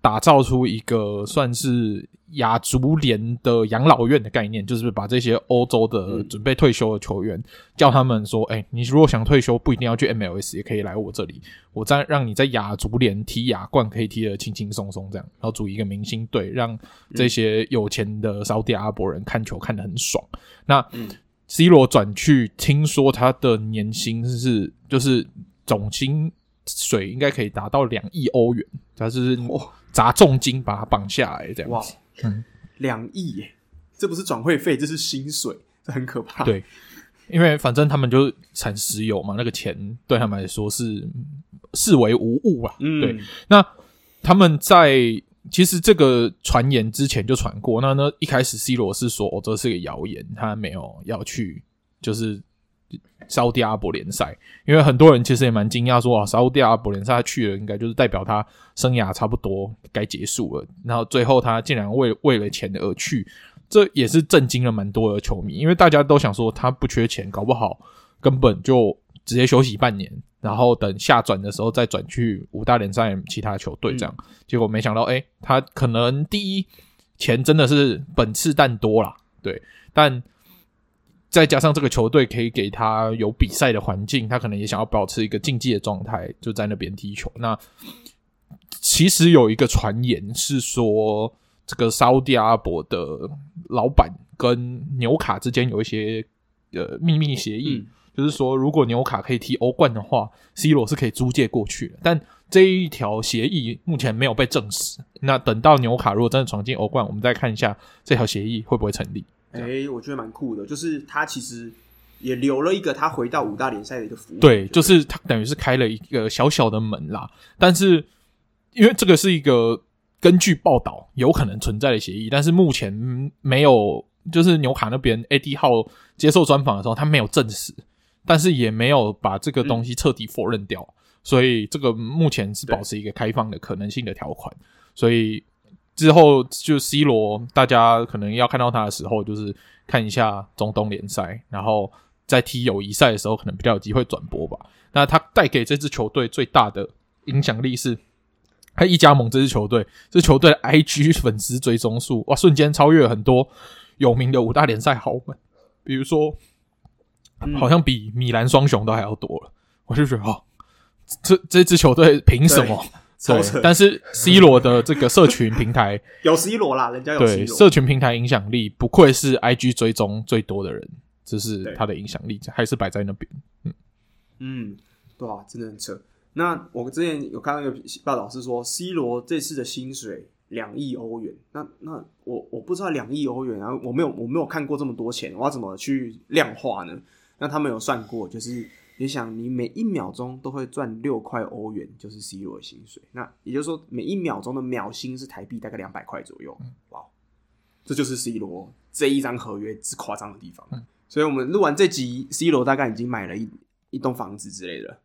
打造出一个算是亚足联的养老院的概念，就是把这些欧洲的准备退休的球员，叫他们说：“哎，你如果想退休，不一定要去 MLS，也可以来我这里，我再让你在亚足联踢亚冠，可以踢得轻轻松松这样，然后组一个明星队，让这些有钱的沙乌地阿拉伯人看球看得很爽。”那 C 罗转去，听说他的年薪是就是总薪水应该可以达到两亿欧元，他是。砸重金把他绑下来，这样哇，嗯，两亿耶，这不是转会费，这是薪水，这很可怕。对，因为反正他们就产石油嘛，那个钱对他们来说是视为无物啊。嗯，对。那他们在其实这个传言之前就传过，那呢一开始 C 罗是说，哦，这是个谣言，他没有要去，就是。沙乌地阿拉伯联赛，因为很多人其实也蛮惊讶，说啊，沙乌地阿拉伯联赛他去了，应该就是代表他生涯差不多该结束了。然后最后他竟然为为了钱而去，这也是震惊了蛮多的球迷，因为大家都想说他不缺钱，搞不好根本就直接休息半年，然后等下转的时候再转去五大联赛其他球队这样。嗯、结果没想到，哎，他可能第一钱真的是本次但多啦，对，但。再加上这个球队可以给他有比赛的环境，他可能也想要保持一个竞技的状态，就在那边踢球。那其实有一个传言是说，这个沙乌地阿拉伯的老板跟纽卡之间有一些呃秘密协议，就是说如果纽卡可以踢欧冠的话，C 罗是可以租借过去的。但这一条协议目前没有被证实。那等到纽卡如果真的闯进欧冠，我们再看一下这条协议会不会成立。哎、欸，我觉得蛮酷的，就是他其实也留了一个他回到五大联赛的一个服务。对，就是他等于是开了一个小小的门啦。但是因为这个是一个根据报道有可能存在的协议，但是目前没有，就是纽卡那边 AD 号接受专访的时候，他没有证实，但是也没有把这个东西彻底否认掉，嗯、所以这个目前是保持一个开放的可能性的条款，所以。之后就 C 罗，大家可能要看到他的时候，就是看一下中东联赛，然后在踢友谊赛的时候，可能比较有机会转播吧。那他带给这支球队最大的影响力是，他一加盟这支球队，这球队的 IG 粉丝追踪数哇，瞬间超越很多有名的五大联赛豪门，比如说，好像比米兰双雄都还要多了。我就觉得，哦，这这支球队凭什么？对，但是 C 罗的这个社群平台 有 C 罗啦，人家有 C 罗。对，社群平台影响力不愧是 IG 追踪最多的人，这是他的影响力还是摆在那边。嗯嗯，对啊，真的很扯。那我之前有看到一个报道是说，C 罗这次的薪水两亿欧元。那那我我不知道两亿欧元，然后我没有我没有看过这么多钱，我要怎么去量化呢？那他们有算过，就是。你想，你每一秒钟都会赚六块欧元，就是 C 罗的薪水。那也就是说，每一秒钟的秒薪是台币大概两百块左右。哇，这就是 C 罗这一张合约之夸张的地方。所以我们录完这集，C 罗大概已经买了一一栋房子之类的。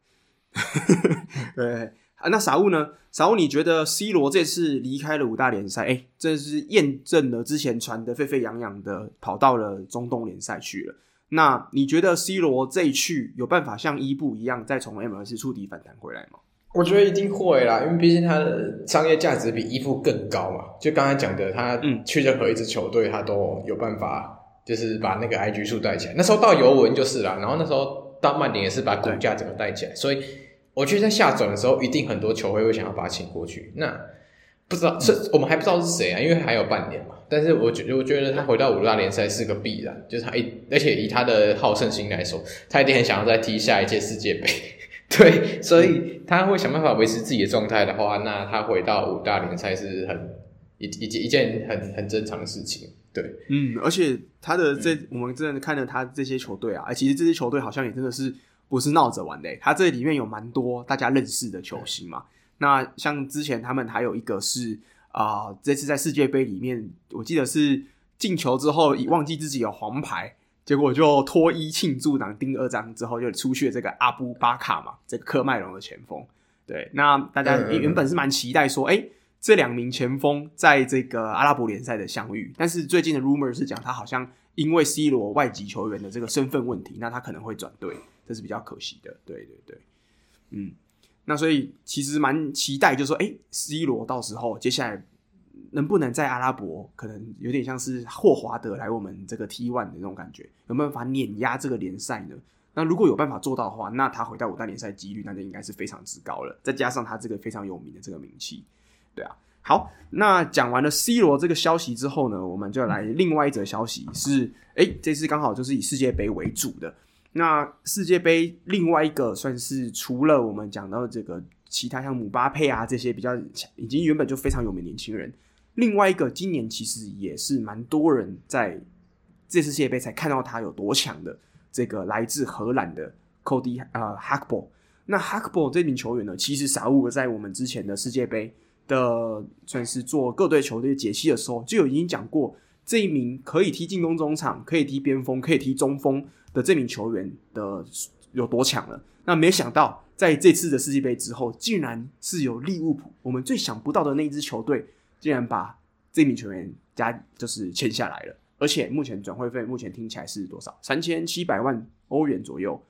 对啊，那傻物呢？傻物，你觉得 C 罗这次离开了五大联赛，哎，这是验证了之前传的沸沸扬扬的，跑到了中东联赛去了。那你觉得 C 罗这一去有办法像伊布一样再从 MLS 触底反弹回来吗？我觉得一定会啦，因为毕竟他的商业价值比伊布更高嘛。就刚才讲的，他去任何一支球队，他都有办法，就是把那个 IG 数带起来。那时候到尤文就是啦，然后那时候到曼联也是把股价整个带起来。所以我觉得在下转的时候，一定很多球会会想要把他请过去。那不知道是我们还不知道是谁啊，因为还有半年嘛。但是我觉我觉得他回到五大联赛是个必然，就是他一而且以他的好胜心来说，他一定很想要再踢下一届世界杯。对，所以他会想办法维持自己的状态的话，那他回到五大联赛是很一一件一件很很正常的事情。对，嗯，而且他的这、我们真的看了他这些球队啊，其实这些球队好像也真的是不是闹着玩的。他这里面有蛮多大家认识的球星嘛。那像之前他们还有一个是。啊、呃，这次在世界杯里面，我记得是进球之后忘记自己有黄牌，结果就脱衣庆祝，然后钉二章之后就出去了这个阿布巴卡嘛，这个科麦隆的前锋。对，那大家原本是蛮期待说，哎、欸，这两名前锋在这个阿拉伯联赛的相遇，但是最近的 rumor 是讲他好像因为 C 罗外籍球员的这个身份问题，那他可能会转队，这是比较可惜的。对对对，嗯。那所以其实蛮期待，就是说，哎，C 罗到时候接下来能不能在阿拉伯，可能有点像是霍华德来我们这个 T1 的那种感觉，有没有办法碾压这个联赛呢？那如果有办法做到的话，那他回到五大联赛几率那就应该是非常之高了。再加上他这个非常有名的这个名气，对啊。好，那讲完了 C 罗这个消息之后呢，我们就来另外一则消息是，哎，这次刚好就是以世界杯为主的。那世界杯另外一个算是除了我们讲到这个其他像姆巴佩啊这些比较强，已经原本就非常有名年轻人，另外一个今年其实也是蛮多人在这次世界杯才看到他有多强的这个来自荷兰的 Cody 啊 Hakbol。那 Hakbo 这名球员呢，其实撒物在我们之前的世界杯的算是做各队球队解析的时候，就有已经讲过这一名可以踢进攻中场，可以踢边锋，可以踢中锋。的这名球员的有多强了？那没想到在这次的世界杯之后，竟然是有利物浦，我们最想不到的那一支球队，竟然把这名球员加就是签下来了。而且目前转会费目前听起来是多少？三千七百万欧元左右。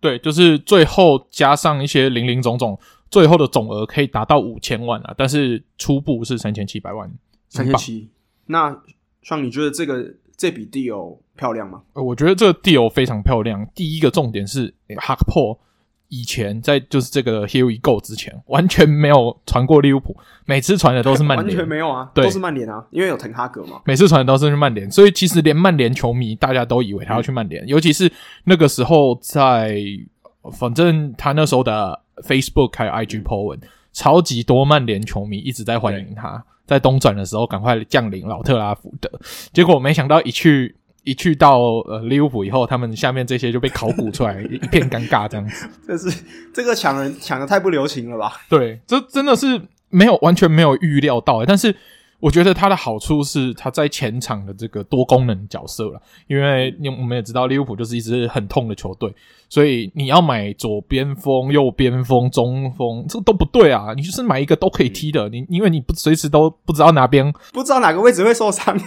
对，就是最后加上一些零零总总，最后的总额可以达到五千万啊。但是初步是三千七百万，三千七。那像你觉得这个？这笔 deal 漂亮吗？呃，我觉得这个 deal 非常漂亮。第一个重点是，哈克波以前在就是这个 Here We Go 之前，完全没有传过利物浦，每次传的都是曼联，完全没有啊，对都是曼联啊，因为有滕哈格嘛。每次传的都是曼联，所以其实连曼联球迷大家都以为他要去曼联，嗯、尤其是那个时候在，反正他那时候的 Facebook 还有 IG po 文，超级多曼联球迷一直在欢迎他，在东转的时候赶快降临老特拉福德，结果没想到一去。一去到呃利物浦以后，他们下面这些就被考古出来，一片尴尬这样子。这是这个抢人抢的太不留情了吧？对，这真的是没有完全没有预料到，但是我觉得它的好处是它在前场的这个多功能角色了，因为你我们也知道利物浦就是一支很痛的球队，所以你要买左边锋、右边锋、中锋，这个都不对啊！你就是买一个都可以踢的，你因为你不随时都不知道哪边不知道哪个位置会受伤。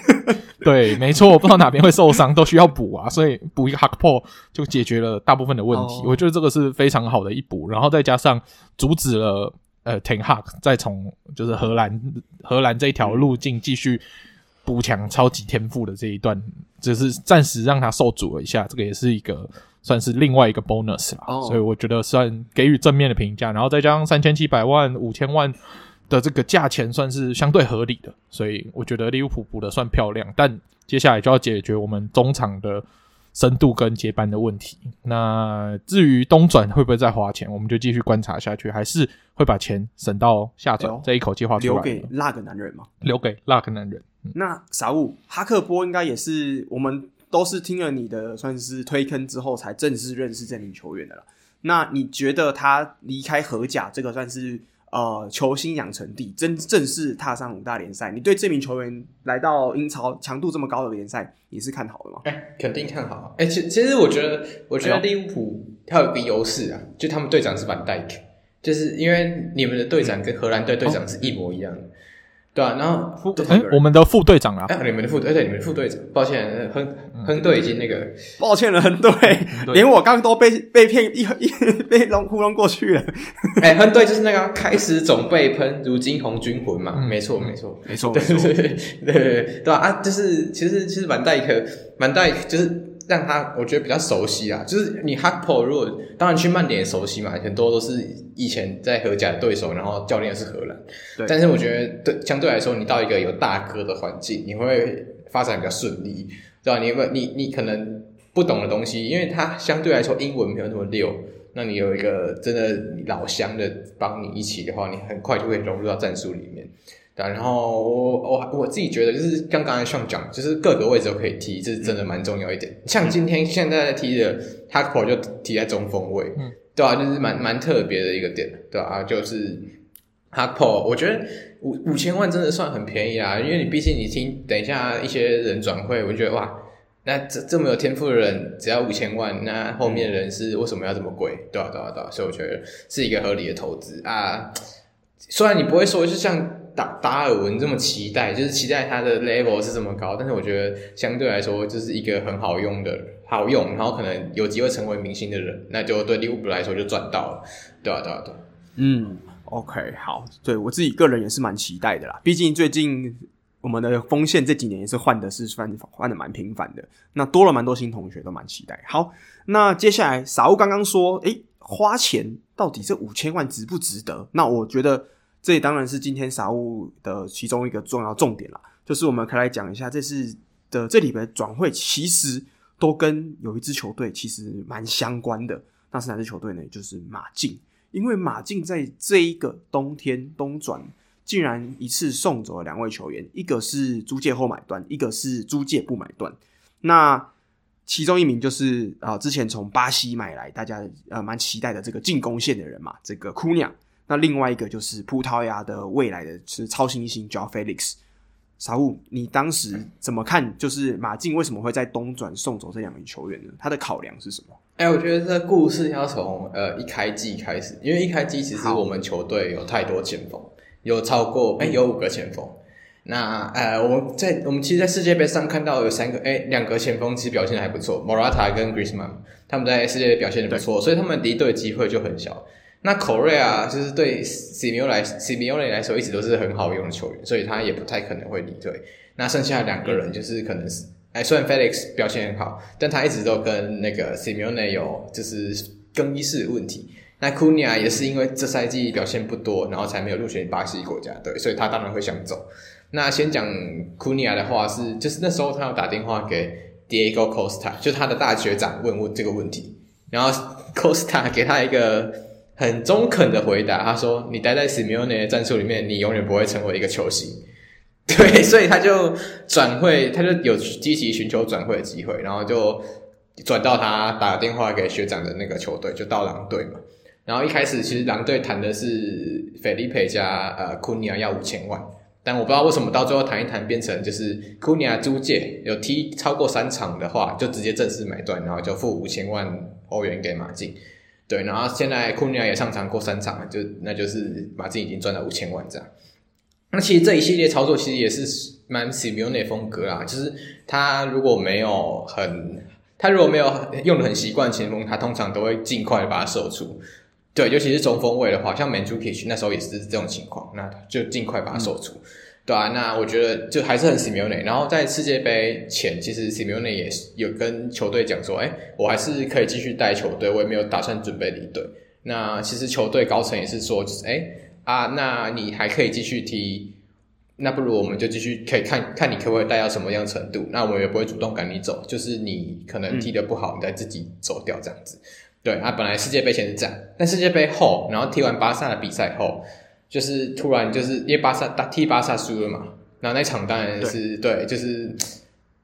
对，没错，我不知道哪边会受伤，都需要补啊，所以补一个 h a k p o 就解决了大部分的问题。Oh. 我觉得这个是非常好的一补，然后再加上阻止了呃 Ten Hag 再从就是荷兰荷兰这一条路径继续补强超级天赋的这一段，只、是暂时让他受阻了一下，这个也是一个算是另外一个 bonus 啦。Oh. 所以我觉得算给予正面的评价，然后再加上三千七百万五千万。的这个价钱算是相对合理的，所以我觉得利物浦补的算漂亮。但接下来就要解决我们中场的深度跟接班的问题。那至于东转会不会再花钱，我们就继续观察下去，还是会把钱省到下转，这一口气花出来，留给那个男人嘛？留给那个男人。嗯、那傻物哈克波应该也是我们都是听了你的算是推坑之后才正式认识这名球员的了。那你觉得他离开荷甲这个算是？呃，球星养成地，真正式踏上五大联赛，你对这名球员来到英超强度这么高的联赛，你是看好的吗？哎、欸，肯定看好。哎、欸，其其实我觉得，我觉得利物浦他有一个优势啊，就他们队长是范戴克，就是因为你们的队长跟荷兰队队长是一模一样的。对啊，然后副哎、欸，我们的副队长啊，哎、欸，你们的副队，对，你们的副队长，抱歉，亨亨队已经那个，抱歉了，亨队，连我刚刚都被被骗一一被弄糊弄过去了。哎、欸，亨队就是那个开始总被喷，如今红军魂嘛，没错，没错，没错，对 对对对啊，就是其实其实蛮带一颗，蛮带就是。让他我觉得比较熟悉啊，就是你 Hakpo 如果当然去曼联也熟悉嘛，很多都是以前在荷甲的对手，然后教练是荷兰。对，但是我觉得对相对来说，你到一个有大哥的环境，你会发展比较顺利，对吧？你有你你可能不懂的东西，因为他相对来说英文没有那么溜，那你有一个真的老乡的帮你一起的话，你很快就会融入到战术里面。对，然后我我我自己觉得，就是刚刚才上讲，就是各个位置都可以踢，这是真的蛮重要一点。像今天现在在踢的 Gakpo 就踢在中锋位，嗯，对啊，就是蛮蛮特别的一个点，对啊，就是 Gakpo 我觉得五五千万真的算很便宜啊，因为你毕竟你听等一下一些人转会，我觉得哇，那这这么有天赋的人只要五千万，那后面的人是为什么要这么贵？对啊，对啊，对啊，所以我觉得是一个合理的投资啊。虽然你不会说就像。达达尔文这么期待，就是期待他的 level 是这么高，但是我觉得相对来说就是一个很好用的，好用，然后可能有机会成为明星的人，那就对利物浦来说就赚到了，对啊，对啊，对。嗯，OK，好，对我自己个人也是蛮期待的啦，毕竟最近我们的锋线这几年也是换的是算换的蛮频繁的，那多了蛮多新同学都蛮期待。好，那接下来傻物刚刚说，诶，花钱到底这五千万值不值得？那我觉得。这也当然是今天傻物的其中一个重要重点了，就是我们可以来讲一下这次的这里边转会，其实都跟有一支球队其实蛮相关的。那是哪支球队呢？就是马竞，因为马竞在这一个冬天冬转，竟然一次送走了两位球员，一个是租借后买断，一个是租借不买断。那其中一名就是啊、之前从巴西买来，大家呃蛮期待的这个进攻线的人嘛，这个库尼亚。那另外一个就是葡萄牙的未来的是超新星 Joao Felix。傻物，你当时怎么看？就是马竞为什么会在东转送走这两名球员呢？他的考量是什么？哎、欸，我觉得这个故事要从呃一开季开始，因为一开季其实我们球队有太多前锋，有超过哎、欸、有五个前锋。那呃我们在我们其实，在世界杯上看到有三个哎两个前锋其实表现的还不错，Morata 跟 Griezmann 他们在世界杯表现的不错，所以他们离队机会就很小。那 Correa 就是对 Simeone 来 Simeone 来说一直都是很好用的球员，所以他也不太可能会离队。那剩下两个人就是可能是，哎，虽然 Felix 表现很好，但他一直都跟那个 Simeone 有就是更衣室问题。那库尼亚也是因为这赛季表现不多，然后才没有入选巴西国家队，所以他当然会想走。那先讲库尼亚的话是，就是那时候他有打电话给 Diego Costa，就他的大学长问问这个问题，然后 Costa 给他一个很中肯的回答，他说：“你待在 Simeone 的战术里面，你永远不会成为一个球星。” 对，所以他就转会，他就有积极寻求转会的机会，然后就转到他打电话给学长的那个球队，就到狼队嘛。然后一开始其实狼队谈的是菲利佩加呃库尼亚要五千万，但我不知道为什么到最后谈一谈变成就是库尼亚租借，有踢超过三场的话就直接正式买断，然后就付五千万欧元给马竞。对，然后现在库尼亚也上场过三场，就那就是马竞已经赚了五千万这样。那其实这一系列操作其实也是蛮 Simeone 风格啦，就是他如果没有很，他如果没有用的很习惯前锋，他通常都会尽快把它射出。对，尤其是中锋位的话，像 Mandzukic 那时候也是这种情况，那就尽快把它守出，嗯、对啊，那我觉得就还是很 Simeone。然后在世界杯前，其实 Simeone 也有跟球队讲说，哎，我还是可以继续带球队，我也没有打算准备离队。那其实球队高层也是说，就是哎啊，那你还可以继续踢，那不如我们就继续可以看看你可不可以带到什么样程度，那我们也不会主动赶你走，就是你可能踢得不好，嗯、你再自己走掉这样子。对啊，本来世界杯前是这样，但世界杯后，然后踢完巴萨的比赛后，就是突然就是因为巴萨打踢巴萨输了嘛，然后那场当然是对，对，就是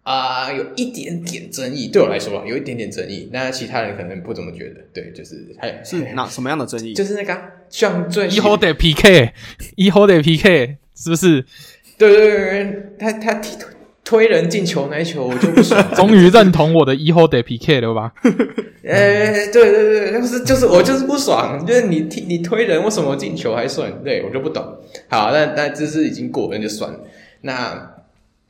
啊、呃，有一点点争议，对我来说啊，有一点点争议，那其他人可能不怎么觉得，对，就是还是那什么样的争议？就是那个像最以后得 PK，以后得 PK，是不是？对对对，他他踢。推人进球那一球我就不爽，终于认同我的 Hijo de Piqué 了吧？呃、欸，对对对，就是就是我就是不爽，就是你踢你推人为什么进球还算？对我就不懂。好，那那这是已经过了那就算了。那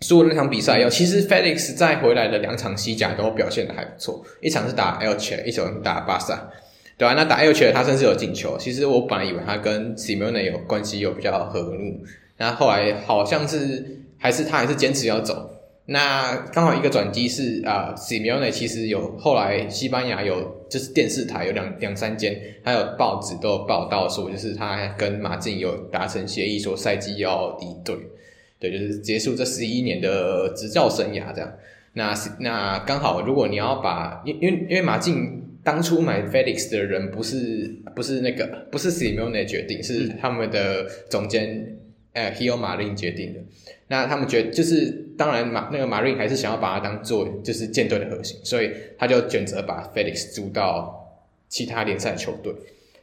输了那场比赛以后，其实 Felix 在回来的两场西甲都表现的还不错，一场是打 l c h e 一场是打巴萨，对吧、啊？那打 l c h e 他甚至有进球。其实我本来以为他跟 Simone 有关系，有比较和睦，那后来好像是。还是他还是坚持要走，那刚好一个转机是啊，Simone 其实有后来西班牙有就是电视台有两两三间，还有报纸都有报道说，就是他跟马竞有达成协议，说赛季要离队，对，就是结束这十一年的执教生涯这样。那那刚好，如果你要把因因为因为马竞当初买 Felix 的人不是不是那个不是 Simeone 决定，是他们的总监呃 Gil Marín 决定的。那他们觉得就是，当然马那个马林还是想要把他当做就是舰队的核心，所以他就选择把 Felix 租到其他联赛球队，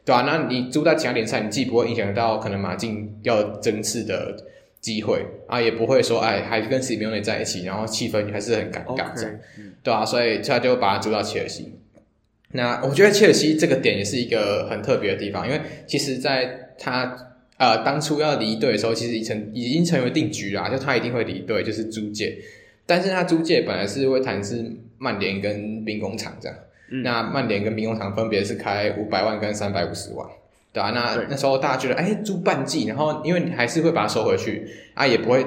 对吧、啊？那你租到其他联赛，你既不会影响到可能马竞要争次的机会啊，也不会说哎还跟 Simeone 在一起，然后气氛还是很尴尬这样，对吧、啊？所以他就把他租到切尔西。那我觉得切尔西这个点也是一个很特别的地方，因为其实在他。呃，当初要离队的时候，其实已成已经成为定局啦，就他一定会离队，就是租借。但是他租借本来是会谈是曼联跟兵工厂这样，嗯、那曼联跟兵工厂分别是开五百万跟三百五十万，对啊，那那时候大家觉得，哎、欸，租半季，然后因为你还是会把它收回去，啊，也不会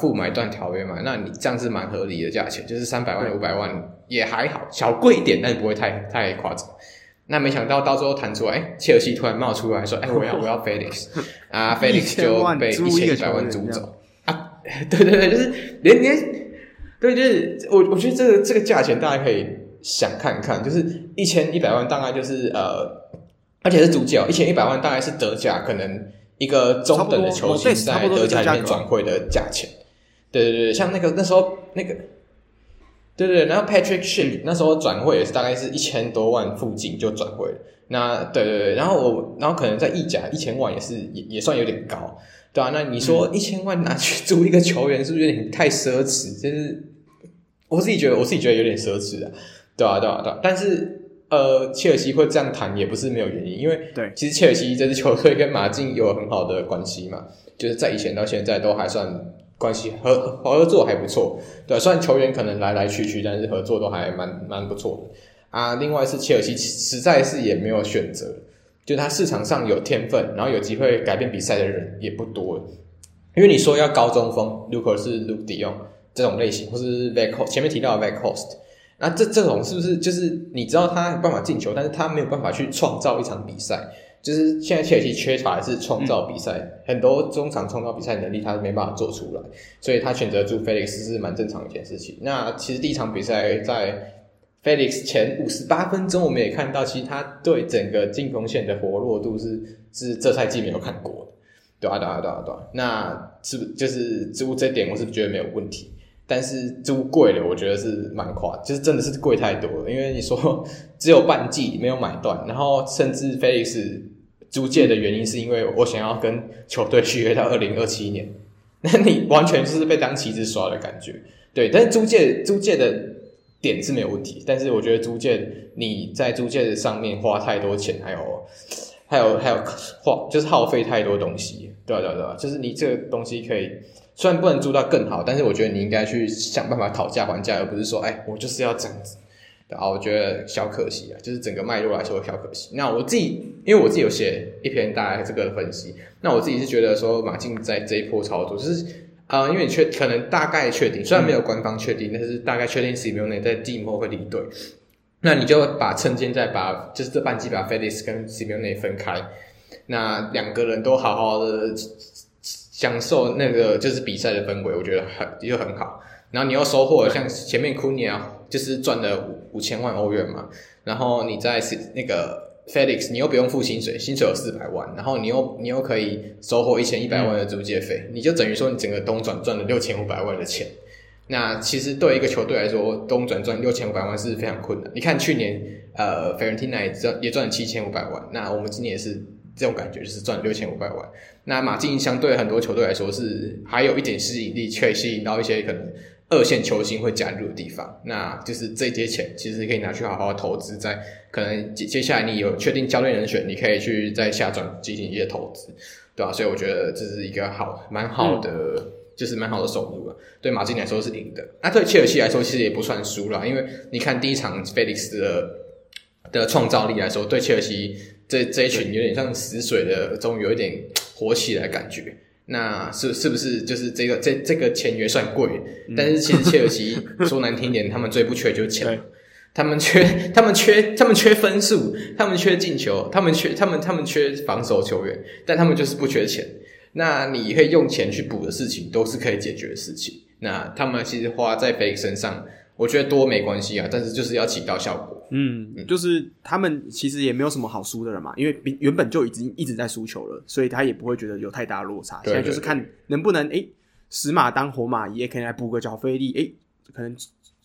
付买断条约嘛，那你这样是蛮合理的价钱，就是三百万五百万也还好，小贵一点，但是不会太太夸张。那没想到到最后弹出来，哎，切尔西突然冒出来说：“哎，我要我要 Felix 啊，Felix 就被一千一百万租走啊！对对对，就是连连对，就是我我觉得这个这个价钱大家可以想看看，就是一千一百万大概就是呃，而且是主角一千一百万大概是德甲可能一个中等的球星在德甲里面转会的价钱。对对对，像那个那时候那个。对对，然后 Patrick Schick 那时候转会也是大概是一千多万附近就转会了。那对对对，然后我然后可能在意甲一千万也是也也算有点高，对啊，那你说一千万拿去租一个球员，是不是有点太奢侈？就是我自己觉得，我自己觉得有点奢侈啊，对啊，对啊，对啊。但是呃，切尔西会这样谈也不是没有原因，因为对，其实切尔西这支球队跟马竞有很好的关系嘛，就是在以前到现在都还算。关系合合作还不错，对，虽然球员可能来来去去，但是合作都还蛮蛮不错的啊。另外是切尔西实在是也没有选择，就他市场上有天分，然后有机会改变比赛的人也不多。因为你说要高中锋，如果是 Luuk de Jong 这种类型，或是 Weghorst 前面提到的 Weghorst，那这这种是不是就是你知道他有办法进球，但是他没有办法去创造一场比赛？就是现在切尔西缺乏的是创造比赛，嗯、很多中场创造比赛能力他是没办法做出来，所以他选择住菲利克斯是蛮正常一件事情。那其实第一场比赛在菲利克斯前五十八分钟，我们也看到，其实他对整个进攻线的活络度是是这赛季没有看过的，对啊对啊对啊对啊。那是不是就是租这点，我是觉得没有问题。但是租贵了，我觉得是蛮夸，就是真的是贵太多了。因为你说 只有半季没有买断，然后甚至菲利斯租借的原因是因为我想要跟球队续约到二零二七年，那你完全就是被当棋子耍的感觉。对，但是租借租借的点是没有问题，但是我觉得租借你在租借的上面花太多钱，还有还有还有花就是耗费太多东西，对啊对啊对啊，就是你这个东西可以。虽然不能租到更好，但是我觉得你应该去想办法讨价还价，而不是说，哎，我就是要这样子。然后我觉得小可惜啊，就是整个脉络来说小可惜。那我自己，因为我自己有写一篇大概这个分析，那我自己是觉得说，马竞在这一波操作，就是啊、呃，因为你确可能大概确定，虽然没有官方确定，但是大概确定 Simone 在季末会离队。那你就把趁现在把就是这半季把 Felix 跟 Simone 分开，那两个人都好好的。享受那个就是比赛的氛围，我觉得很就很好。然后你又收获了像前面库尼啊就是赚了五五千万欧元嘛，然后你在那个 Felix 你又不用付薪水，薪水有四百万，然后你又你又可以收获一千一百万的租借费，嗯、你就等于说你整个东转赚了六千五百万的钱。那其实对一个球队来说，东转赚六千五百万是非常困难。你看去年呃，Fiorentina 也赚也赚了七千五百万，那我们今年也是。这种感觉就是赚六千五百万。那马竞相对很多球队来说是还有一点吸引力，可以吸引到一些可能二线球星会加入的地方。那就是这些钱其实可以拿去好好投资，在可能接接下来你有确定教练人选，你可以去在下转进行一些投资，对吧、啊？所以我觉得这是一个好蛮好的，嗯、就是蛮好的收入了。对马竞来说是赢的，那对切尔西来说其实也不算输了，因为你看第一场菲利克斯的的创造力来说，对切尔西。这这一群有点像死水的，终于有一点火起来的感觉。那是是不是就是这个这这个签约算贵？嗯、但是其实切尔西 说难听点，他们最不缺就是钱，他们缺 他们缺他们缺分数，他们缺进球，他们缺他们他们缺防守球员，但他们就是不缺钱。那你可以用钱去补的事情，都是可以解决的事情。那他们其实花在菲利身上。我觉得多没关系啊，但是就是要起到效果。嗯，就是他们其实也没有什么好输的了嘛，因为原本就已经一直在输球了，所以他也不会觉得有太大的落差。对对对，现在就是看能不能诶死马当活马医，也可以来补个脚费力，诶可能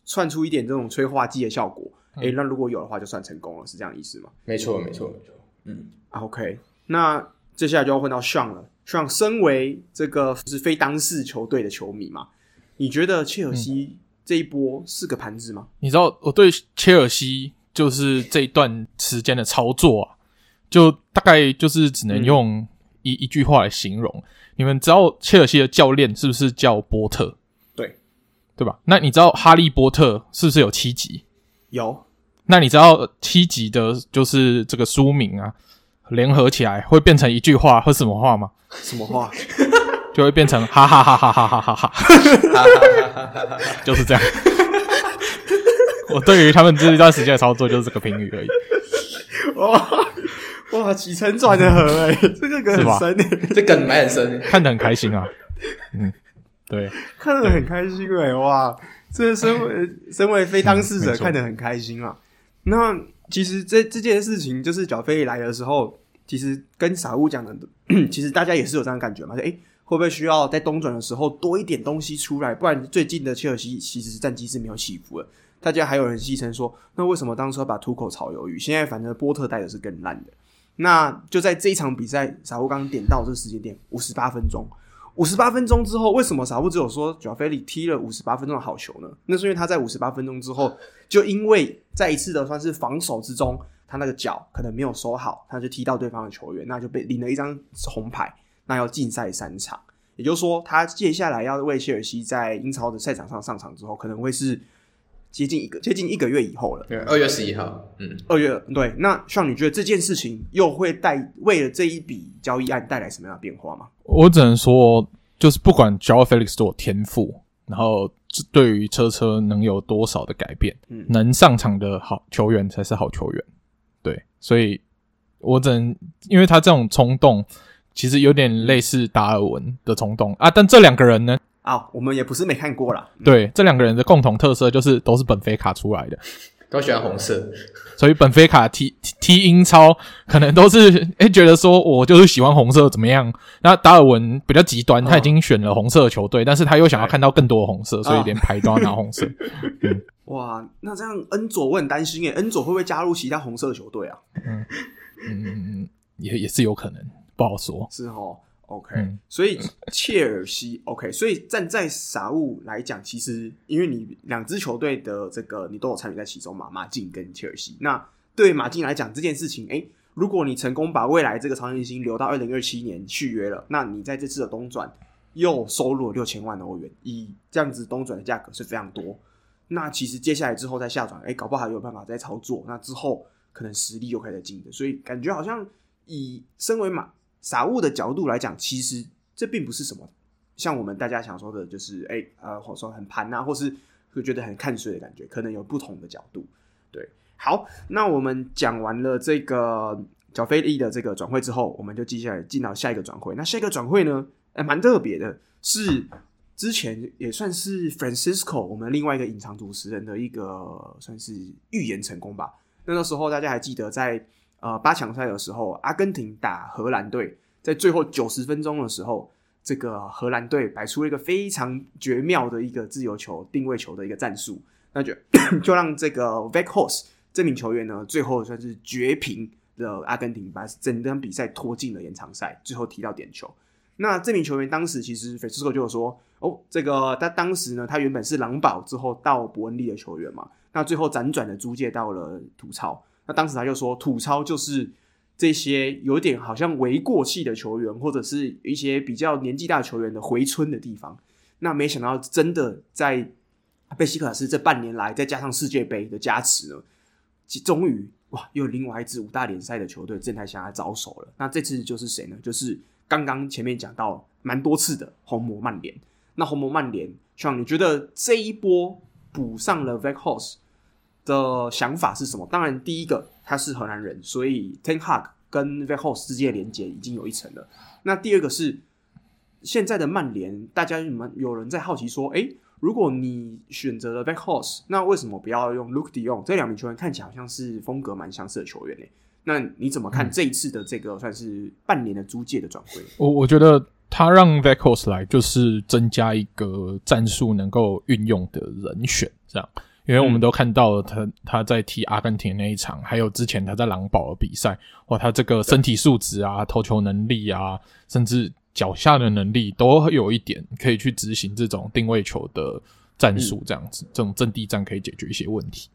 窜出一点这种催化剂的效果。诶、嗯、那如果有的话，就算成功了，是这样意思吗？没错，没错，没错。嗯，OK，那接下来就要问到 Sean 了。Sean 身为这个是非当事球队的球迷嘛，你觉得切尔西、嗯？这一波四个盘子吗？你知道我对切尔西就是这一段时间的操作啊，就大概就是只能用一、嗯、一句话来形容。你们知道切尔西的教练是不是叫波特？对，对吧？那你知道哈利波特是不是有七集？有。那你知道七集的就是这个书名啊，联合起来会变成一句话或什么话吗？什么话？就会变成哈哈哈哈哈哈哈哈，就是这样。我对于他们这一段时间的操作就是这个评语而已。哇哇，起承转合哎，这个梗很深诶，这梗蛮很深，看得很开心啊。嗯，对，看得很开心哎，哇，这身为身为非当事者看得很开心啊。那其实这这件事情就是小飞来的时候，其实跟傻物讲的，其实大家也是有这样的感觉嘛，就诶会不会需要在冬转的时候多一点东西出来？不然最近的切尔西其实战绩是没有起伏的。大家还有人戏称说，那为什么当初把图口炒鱿鱼？现在反正波特带的是更烂的。那就在这一场比赛，傻物刚刚点到这个时间点，五十八分钟，五十八分钟之后，为什么傻物只有说贾菲里踢了五十八分钟的好球呢？那是因为他在五十八分钟之后，就因为在一次的算是防守之中，他那个脚可能没有收好，他就踢到对方的球员，那就被领了一张红牌。那要禁赛三场，也就是说，他接下来要为切尔西在英超的赛场上上场之后，可能会是接近一个接近一个月以后了。对，二月十一号，嗯，二月对。那像你觉得这件事情又会带为了这一笔交易案带来什么样的变化吗？我只能说，就是不管 Joao Felix 多有天赋，然后对于车车能有多少的改变？嗯，能上场的好球员才是好球员。对，所以我只能，因为他这种冲动，其实有点类似达尔文的冲动啊。但这两个人呢？啊，我们也不是没看过啦。对，这两个人的共同特色就是都是本菲卡出来的，都喜欢红色，所以本菲卡踢踢英超可能都是 诶、欸、觉得说我就是喜欢红色怎么样？那达尔文比较极端，他已经选了红色的球队，哦，但是他又想要看到更多的红色，所以连牌都要拿红色。嗯，哇，那这样恩佐我很担心诶，恩佐会不会加入其他红色的球队啊？嗯嗯嗯嗯，也也是有可能，不好说。是哦。OK，、嗯、所以切尔西 OK，所以站在傻物来讲，其实因为你两支球队的这个你都有参与在其中嘛，马竞跟切尔西。那对马竞来讲这件事情，诶、欸，如果你成功把未来这个超新星留到二零二七年续约了，那你在这次的东转又收入了六千万欧元，以这样子东转的价格是非常多。那其实接下来之后再下转，诶、欸，搞不好还有办法再操作。那之后可能实力又开始进的，所以感觉好像以身为马。傻物的角度来讲，其实这并不是什么像我们大家想说的，就是哎、欸、呃，或者说很盘啊，或是会觉得很看衰的感觉，可能有不同的角度。对，好，那我们讲完了这个角菲利的这个转会之后，我们就接下来进到下一个转会。那下一个转会呢，哎、欸，蛮特别的，是之前也算是 Francisco 我们另外一个隐藏主持人的一个算是预言成功吧。那个时候大家还记得在。呃，八强赛的时候，阿根廷打荷兰队，在最后九十分钟的时候，这个荷兰队摆出了一个非常绝妙的一个自由球定位球的一个战术，那就 就让这个 v e c h o r s e 这名球员呢，最后算是绝平了阿根廷，把整场比赛拖进了延长赛，最后踢到点球。那这名球员当时其实 Francisco 就有说，哦，这个他当时呢，他原本是狼堡之后到伯恩利的球员嘛，那最后辗转的租借到了土超。那当时他就说，土超就是这些有点好像为过气的球员，或者是一些比较年纪大的球员的回春的地方。那没想到，真的在贝西克斯这半年来，再加上世界杯的加持呢，终于哇，又有另外一支五大联赛的球队正在向他招手了。那这次就是谁呢？就是刚刚前面讲到蛮多次的红魔曼联。那红魔曼联，像你觉得这一波补上了 Weghorst 的想法是什么？当然，第一个他是荷兰人，所以 Ten Hag 跟 Weghorst 之间的连接已经有一层了。那第二个是现在的曼联，大家有没有人在好奇说，诶，如果你选择了 Weghorst，那为什么不要用 Luuk de Jong？这两名球员看起来好像是风格蛮相似的球员呢？那你怎么看这一次的这个算是半年的租借的转会？我我觉得他让 Weghorst 来就是增加一个战术能够运用的人选，这样。因为我们都看到了他他在踢阿根廷那一场，还有之前他在狼堡的比赛，哇，他这个身体素质啊、投球能力啊，甚至脚下的能力都有一点可以去执行这种定位球的战术，这样子，这种阵地战可以解决一些问题。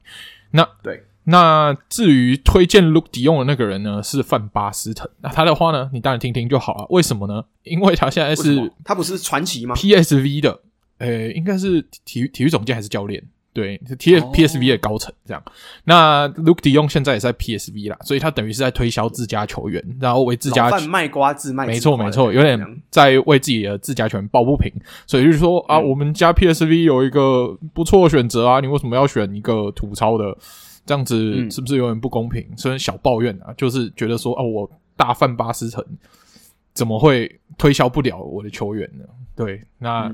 那对，那至于推荐 de Jong 的那个人呢，是范巴斯滕。那他的话呢，你当然听听就好了。为什么呢？因为他现在是他不是传奇吗？PSV 的，诶，应该是体育体育总监还是教练？对，T P S V 的高层这样。Oh. 那 de Jong 现在也是在 P S V 啦，所以他等于是在推销自家球员，然后为自家卖瓜自卖。没错没错，有点在为自己的自家球员抱不平。所以就是说啊，我们家 P S V 有一个不错的选择啊，你为什么要选一个土超的？这样子是不是有点不公平？虽然小抱怨啊，就是觉得说啊，我大范巴斯滕怎么会推销不了我的球员呢？对，那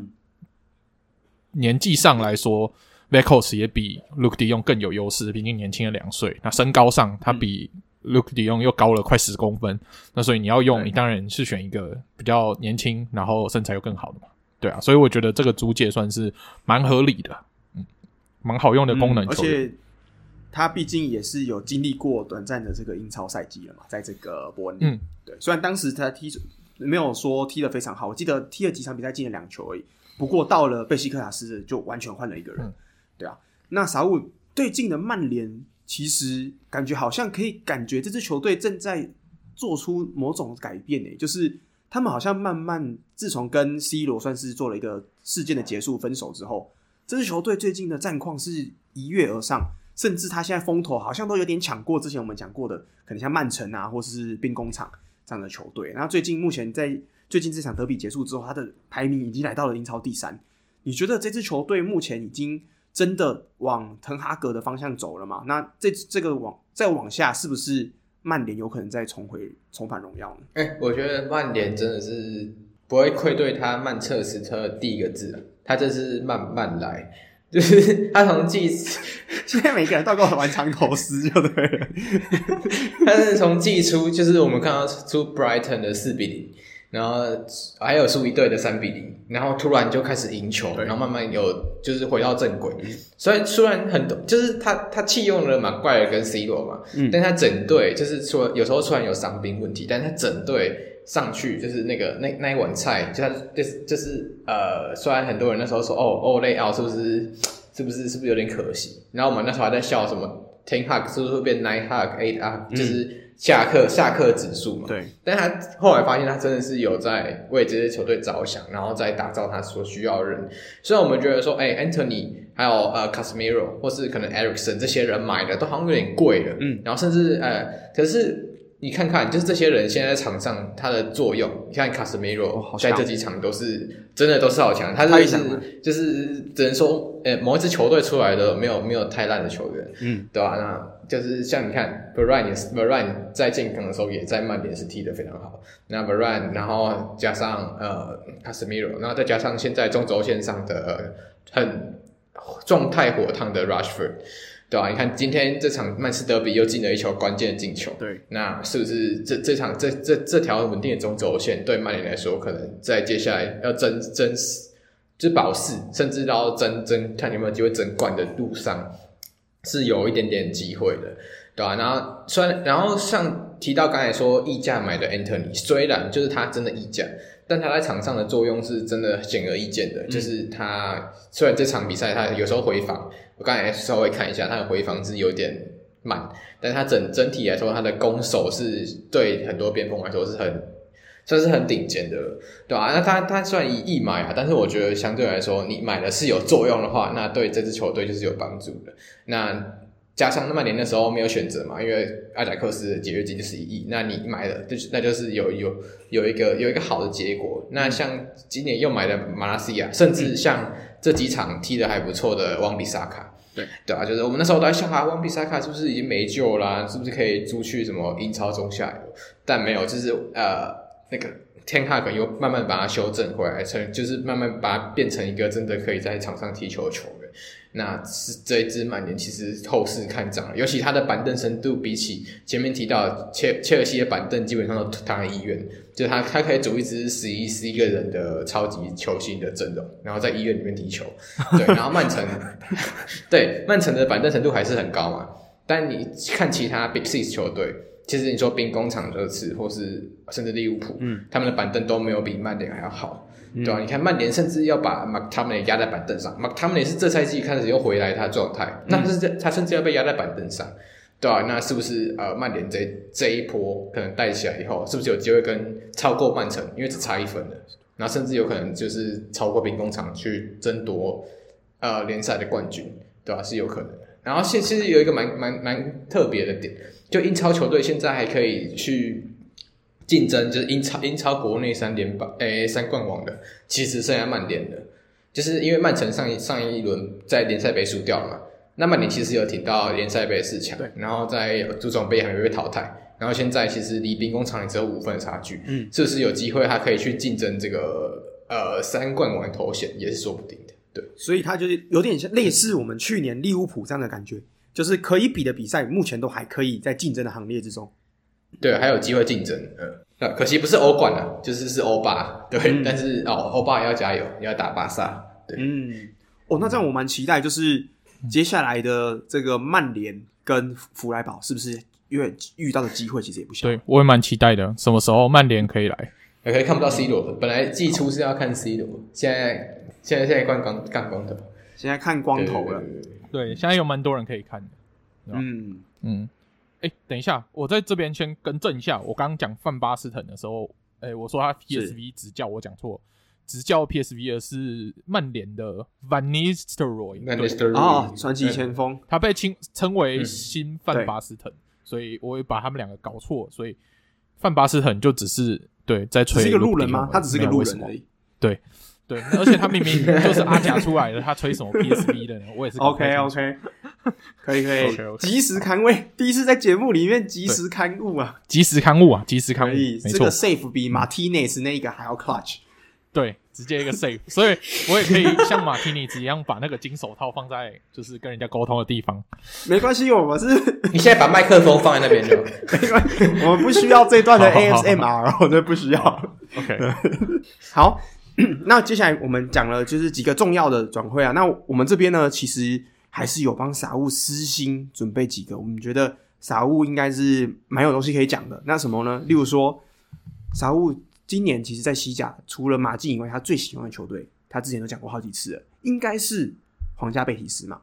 年纪上来说。Weghorst 也比 Luuk de Jong 更有优势，毕竟年轻了两岁。那身高上，他比 Luuk de Jong 又高了快十公分。嗯、那所以你要用，你当然是选一个比较年轻，然后身材又更好的嘛。对啊，所以我觉得这个租借算是蛮合理的，嗯，蛮好用的功能、嗯。而且他毕竟也是有经历过短暂的这个英超赛季了嘛，在这个伯恩利。嗯，对。虽然当时他踢没有说踢得非常好，我记得踢了几场比赛进了两球而已。不过到了贝西克塔斯就完全换了一个人。嗯对啊，那傻物最近的曼联其实感觉好像可以感觉这支球队正在做出某种改变诶，就是他们好像慢慢自从跟 C 罗算是做了一个事件的结束分手之后，这支球队最近的战况是一跃而上，甚至他现在风头好像都有点抢过之前我们讲过的，可能像曼城啊或是兵工厂这样的球队。然后最近目前在最近这场德比结束之后，他的排名已经来到了英超第三。你觉得这支球队目前已经真的往滕哈格的方向走了吗？那这这个往再往下，是不是曼联有可能再重回重返荣耀呢？哎、欸，我觉得曼联真的是不会愧对他曼彻斯特的第一个字，他这是慢慢来。就是他从季，现在每个人都跟我玩长头丝就对了。他是从季初，就是我们看到出 Brighton 的四比零，然后还有输一队的三比零，然后突然就开始赢球，然后慢慢有就是回到正轨。所以虽然很多，就是他他弃用了马怪尔跟 C 罗嘛，嗯，但他整队就是说有时候突然有伤兵问题，但他整队。上去就是那个那那一碗菜，就他就是就是呃，虽然很多人那时候说哦哦累奥是不是是不是是不是有点可惜？然后我们那时候还在笑什么 ten hug 是不是会变 nine hug eight hug，嗯、就是下课下课指数嘛。对。但他后来发现他真的是有在为这些球队着想，然后再打造他所需要的人。虽然我们觉得说，哎、欸、，Anthony 还有呃 Casemiro 或是可能 Ericsson 这些人买的都好像有点贵了，嗯，然后甚至呃，可是。你看看，就是这些人现在在场上他的作用。你看卡斯梅罗在这几场都是真的都是好强，他是就是只能说，呃，某一支球队出来的没有没有太烂的球员，嗯，对吧？那就是像你看 Varane，Varane 在健康的时候也在曼联是踢得非常好。那 Varane，然后加上呃卡斯梅罗，然后再加上现在中轴线上的很状态火烫的 Rashford。对啊，你看今天这场曼市德比又进了一球关键的进球。对，那是不是这这场这这这条稳定的中轴线对曼联来说，可能在接下来要争争就是保四，甚至到争争看有没有机会争冠的路上，是有一点点机会的，对吧？然后虽然然后像提到刚才说溢价买的 Anthony，虽然就是他真的溢价。但他在场上的作用是真的显而易见的，嗯、就是他虽然这场比赛他有时候回防，我刚才稍微看一下，他的回防是有点慢，但他整整体来说，他的攻守是对很多边锋来说是很算是很顶尖的，对吧、啊？那他他虽然以溢买啊，但是我觉得相对来说，你买的是有作用的话，那对这支球队就是有帮助的。那加上那曼联那时候没有选择嘛，因为阿贾克斯的解约金就是一亿，那你买了就是那就是有有有一个有一个好的结果。那像今年又买了马拉西亚，甚至像这几场踢的还不错的旺比萨卡，对对啊，就是我们那时候都在想啊，旺比萨卡是不是已经没救啦、啊？是不是可以租去什么英超中下游？但没有，就是呃那个天哈可能又慢慢把它修正回来，成就是慢慢把它变成一个真的可以在场上踢球的球员。那是这一支曼联其实后市看涨了，尤其他的板凳深度比起前面提到切切尔西的板凳，基本上都躺在医院，就他他可以组一支十一十一个人的超级球星的阵容，然后在医院里面踢球。对，然后曼城，对曼城的板凳程度还是很高嘛，但你看其他 Big Six 球队，其实你说兵工厂热刺或是甚至利物浦，嗯，他们的板凳都没有比曼联还要好。对吧、啊？你看曼联甚至要把麦汤梅压在板凳上，麦汤梅是这赛季开始又回来他状态，那是这他甚至要被压在板凳上，对吧、啊？那是不是呃曼联这这一波可能带起来以后，是不是有机会跟超过曼城？因为只差一分了，那甚至有可能就是超过兵工厂去争夺呃联赛的冠军，对吧、啊？是有可能的。然后现其实有一个蛮蛮蛮特别的点，就英超球队现在还可以去。竞争就是英超，英超国内三连霸，诶、欸，三冠王的，其实剩下曼联的，就是因为曼城上一上一轮在联赛杯输掉了嘛，那曼联其实有挺到联赛杯四强，对，然后在足总杯还没被淘汰，然后现在其实离兵工厂也只有五分的差距，嗯，是不是有机会他可以去竞争这个呃三冠王头衔也是说不定的，对，所以他就是有点像类似我们去年利物浦这样的感觉，就是可以比的比赛，目前都还可以在竞争的行列之中。对，还有机会竞争，嗯，可惜不是欧冠了，就是是欧霸，对，嗯、但是哦，欧霸也要加油，也要打巴萨，对，嗯，哦，那这样我蛮期待，就是接下来的这个曼联跟弗莱堡是不是因为遇到的机会其实也不小，对，我也蛮期待的，什么时候曼联可以来？也可以看不到 C 罗，本来季初是要看 C 罗，现在现在现在看光看光头，现在看光头了，对，现在有蛮多人可以看的，嗯。嗯。哎，等一下，我在这边先更正一下。我刚刚讲范巴斯滕的时候，哎，我说他 PSV 执教，我讲错，执教 PSV 的是曼联的 Van Nistelrooy，啊，传奇前锋，他被称称为新范巴斯滕，所以我也把他们两个搞错，所以范巴斯滕就只是对在吹，是一个路人吗？他只是个路人而已。对，对，而且他明明就是阿贾出来的，他吹什么 PSV 的呢？我也是 OK OK，可 以可以，及时刊位，第一次在节目里面及时刊物啊，及时刊物啊，及时刊物，没错，这个 safe 比 Martinez 那个还要 clutch，对，直接一个 safe，所以我也可以像 Martinez 一样把那个金手套放在就是跟人家沟通的地方，没关系，我们是，你现在把麦克风放在那边就，没关系，我们不需要这段的 ASMR，我觉得不需要，OK，好。那接下来我们讲了就是几个重要的转会啊，那我们这边呢，其实还是有帮傻物私心准备几个，我们觉得傻物应该是蛮有东西可以讲的。那什么呢？例如说，傻物今年其实，在西甲除了马竞以外，他最喜欢的球队，他之前都讲过好几次了，应该是皇家贝蒂斯嘛。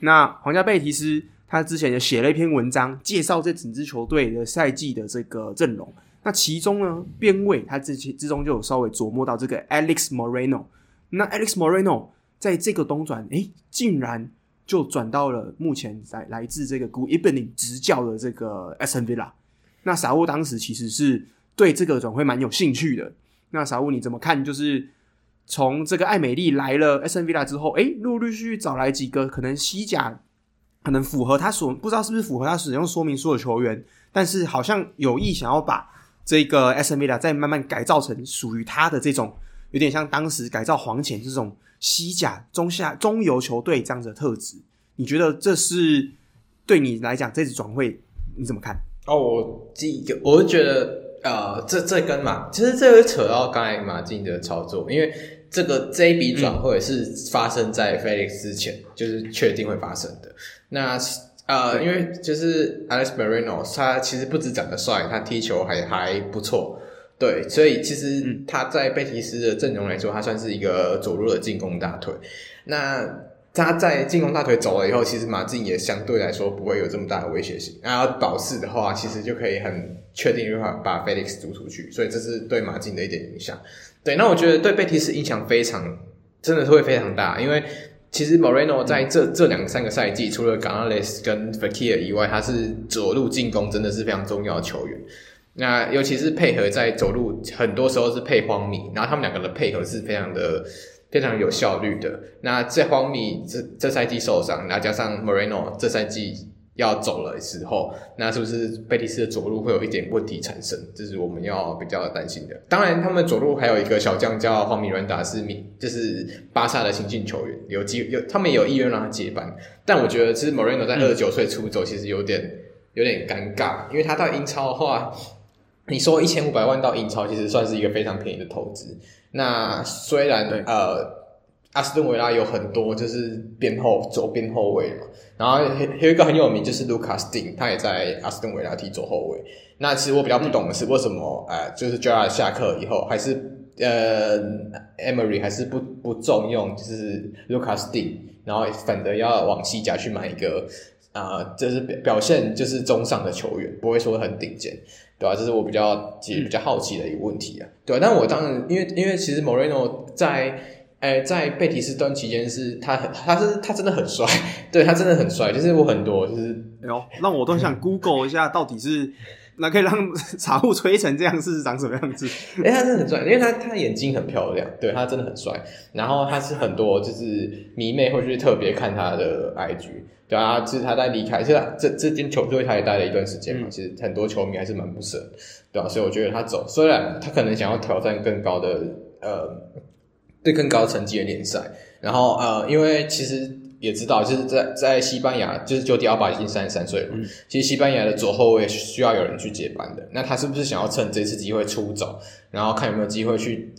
那皇家贝蒂斯他之前也写了一篇文章，介绍这整支球队的赛季的这个阵容。那其中呢，边位他之其之中就有稍微琢磨到这个 Alex Moreno。那 Alex Moreno 在这个冬转，诶，竟然就转到了目前在来自这个 Good Evening 执教的这个 SNV 啦。那傻物当时其实是对这个转会蛮有兴趣的。那傻物你怎么看？就是从这个艾美丽来了 SNV 之后，诶，陆陆续续找来几个可能西甲可能符合他所不知道是不是符合他使用说明书的球员，但是好像有意想要把。这个 SNV 啦再慢慢改造成属于他的这种，有点像当时改造黄潜这种西甲中下中游球队这样子的特质。你觉得这是对你来讲这次转会你怎么看？哦，我第一个，我是觉得呃，这这跟马其实这个扯到刚才马竞的操作，因为这个这一笔转会是发生在 Felix 之前，嗯、就是确定会发生的。那呃，因为就是 Alex Moreno，他其实不止长得帅，他踢球还还不错，对，所以其实他在贝提斯的阵容来说，他算是一个左路的进攻大腿。那他在进攻大腿走了以后，其实马竞也相对来说不会有这么大的威胁性。那要保四的话，其实就可以很确定的话把 Felix 租出去，所以这是对马竞的一点影响。对，那我觉得对贝提斯影响非常，真的是会非常大，因为。其实 Moreno 在这这两三个赛季，除了 g a n a l e s 跟 Fakir 以外，他是左路进攻真的是非常重要的球员。那尤其是配合在走路，很多时候是配荒米，然后他们两个的配合是非常的非常有效率的。那这荒米这这赛季受伤，然后加上 Moreno 这赛季。要走了时候，那是不是贝蒂斯的左路会有一点问题产生？这是我们要比较担心的。当然，他们左路还有一个小将叫黄米伦达，是米，就是巴萨的新进球员，有机有他们有意愿让他接班。但我觉得，其实莫雷诺在二十九岁出走，其实有点有点尴尬，因为他到英超的话，你说一千五百万到英超，其实算是一个非常便宜的投资。那虽然呃。阿斯顿维拉有很多就是边后左边后卫嘛，然后还有一个很有名就是卢卡斯汀，他也在阿斯顿维拉踢左后卫。那其实我比较不懂的是为什么，嗯、呃，就是 Gerrard 下课以后，还是呃 Emery 还是不不重用就是卢卡斯丁，然后反而要往西甲去买一个啊、呃，就是表现就是中上的球员，不会说很顶尖，对吧？这是我比较其实比较好奇的一个问题啊，对。但我当然因为因为其实 Moreno 在哎，在贝蒂斯端期间是他很，他是他真的很帅，对他真的很帅，就是我很多就是，哎呦，让我都想 Google 一下，到底是那可以让 傻物吹成这样是长什么样子？哎，他真的很帅，因为他他眼睛很漂亮，对他真的很帅，然后他是很多就是迷妹会去特别看他的 IG，对啊，就是他在离开，其实这这间球队他也待了一段时间嘛，嗯、其实很多球迷还是蛮不舍，对吧、啊？所以我觉得他走，虽然他可能想要挑战更高的呃。对更高成绩的联赛，然后呃，因为其实也知道，就是在在西班牙，就是 jordi alba 已经三十三岁了，嗯、其实西班牙的左后卫需要有人去接班的。那他是不是想要趁这次机会出走，然后看有没有机会去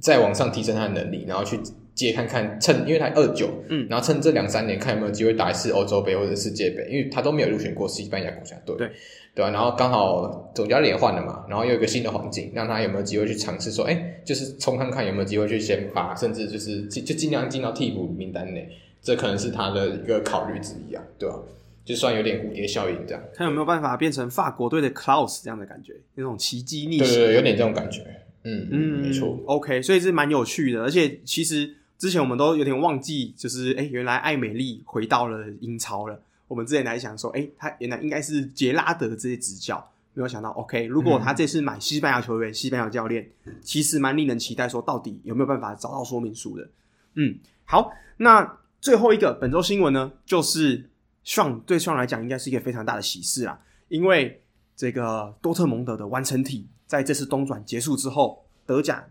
再往上提升他的能力，然后去接看看，趁因为他二九，嗯，然后趁这两三年看有没有机会打一次欧洲杯或者世界杯，因为他都没有入选过西班牙国家队。对。对吧、啊？然后刚好总教练也换了嘛，然后又有一个新的环境，让他有没有机会去尝试说，哎，就是冲看看有没有机会去先发，甚至就是就尽量进到替补名单内，这可能是他的一个考虑之一啊，对吧、啊？就算有点蝴蝶效应这样，看有没有办法变成法国队的 Klaus 这样的感觉，那种奇迹逆袭，对对对，有点这种感觉，嗯嗯，没错，OK，所以是蛮有趣的，而且其实之前我们都有点忘记，就是哎，原来艾美丽回到了英超了。我们之前来想说，诶、欸，他原来应该是杰拉德这些执教，没有想到，OK，如果他这次买西班牙球员、西班牙教练，其实蛮令人期待，说到底有没有办法找到说明书的。嗯，好，那最后一个本周新闻呢，就是 Sean 对 Sean 来讲应该是一个非常大的喜事啊，因为这个多特蒙德的完成体在这次冬转结束之后，德甲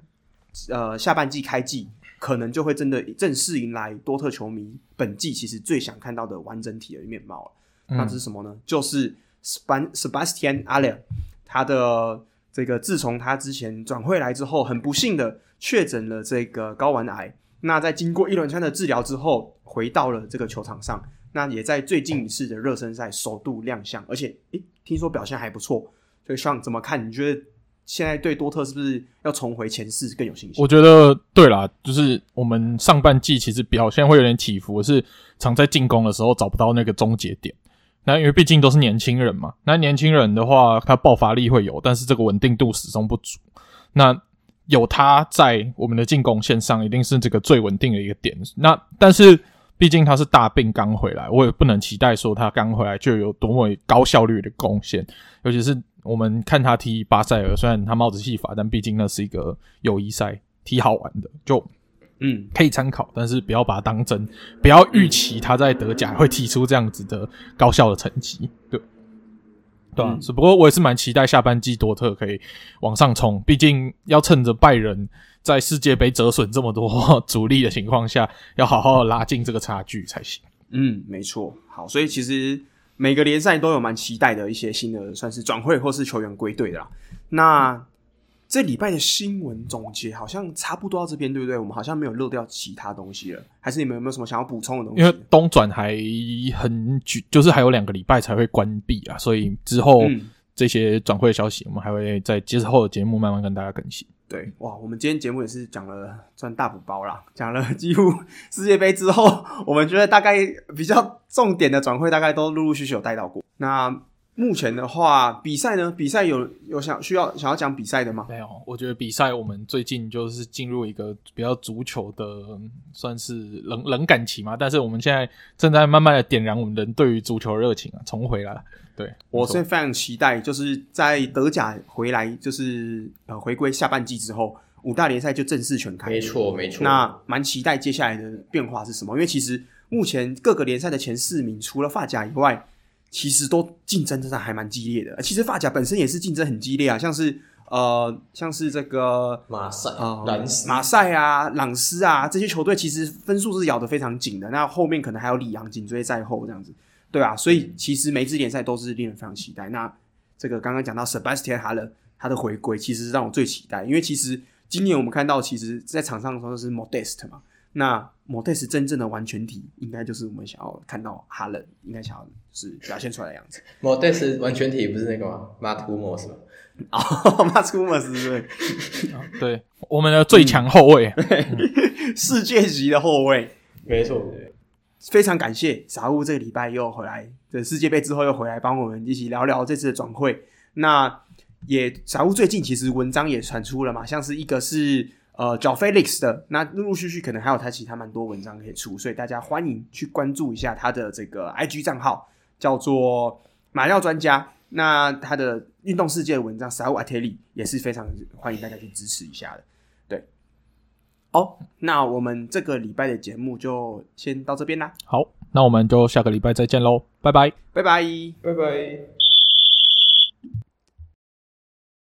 呃下半季开季可能就会真的正式迎来多特球迷本季其实最想看到的完整体的面貌了。嗯、那这是什么呢？就是 Sebastian Haller，他的这个自从他之前转会来之后，很不幸的确诊了这个睾丸癌。那在经过一轮圈的治疗之后，回到了这个球场上。那也在最近一次的热身赛首度亮相，而且诶，听说表现还不错。所以，Sean 怎么看？你觉得现在对多特是不是要重回前四更有信心？我觉得对啦，就是我们上半季其实表现会有点起伏，是常在进攻的时候找不到那个终结点。那因为毕竟都是年轻人嘛，那年轻人的话，他爆发力会有，但是这个稳定度始终不足。那有他在我们的进攻线上，一定是这个最稳定的一个点。那但是毕竟他是大病刚回来，我也不能期待说他刚回来就有多么高效率的贡献。尤其是我们看他踢巴塞尔，虽然他帽子戏法，但毕竟那是一个友谊赛，踢好玩的就。嗯，可以参考，但是不要把它当真，不要预期他在德甲会踢出这样子的高效的成绩，对，只、嗯、不过我也是蛮期待下半季多特可以往上冲，毕竟要趁着拜仁在世界杯折损这么多主力的情况下，要好好拉近这个差距才行。嗯，没错。好，所以其实每个联赛都有蛮期待的一些新的，算是转会或是球员归队的啦。那。这礼拜的新闻总结好像差不多到这边，对不对？我们好像没有漏掉其他东西了，还是你们有没有什么想要补充的东西？因为冬转还很久，就是还有两个礼拜才会关闭啊，所以之后这些转会的消息，我们还会在之后的节目慢慢跟大家更新。对，哇，我们今天节目也是讲了算大补包啦，讲了几乎世界杯之后，我们觉得大概比较重点的转会，大概都陆陆续续有带到过。那。目前的话，比赛呢？比赛有有想需要想要讲比赛的吗？没有，我觉得比赛我们最近就是进入一个比较足球的，算是冷冷感期嘛。但是我们现在正在慢慢的点燃我们人对于足球的热情啊，重回来了。对，我是非常期待，就是在德甲回来，就是呃回归下半季之后，五大联赛就正式全开。没错，没错。那蛮期待接下来的变化是什么？因为其实目前各个联赛的前四名，除了发甲以外。其实都竞争真的还蛮激烈的。其实法甲本身也是竞争很激烈啊，像是呃，像是这个马赛啊、呃、马赛啊、朗斯啊这些球队，其实分数是咬得非常紧的。那后面可能还有里昂紧追在后，这样子，对啊。所以其实每支联赛都是令人非常期待。那这个刚刚讲到 Sebastian Haller 他的回归，其实是让我最期待，因为其实今年我们看到，其实在场上的时候是 Modeste 嘛。那 Modeste 真正的完全体，应该就是我们想要看到哈伦应该想要是表现出来的样子。Modeste 完全体不是那个吗？Mats Hummels 吗？哦，Mats Hummels 对，对，我们的最强后卫，嗯、世界级的后卫，没错。非常感谢 Saul 这个礼拜又回来，这世界杯之后又回来帮我们一起聊聊这次的转会。那也 Saul 最近其实文章也传出了嘛，像是一个是。呃，找 Felix 的，那陆陆续续可能还有他其他蛮多文章可以出，所以大家欢迎去关注一下他的这个 IG 账号，叫做马料专家。那他的运动世界的文章 Saul Attali 也是非常欢迎大家去支持一下的。对，好，那我们这个礼拜的节目就先到这边啦。好，那我们就下个礼拜再见喽，拜拜，拜拜，拜拜。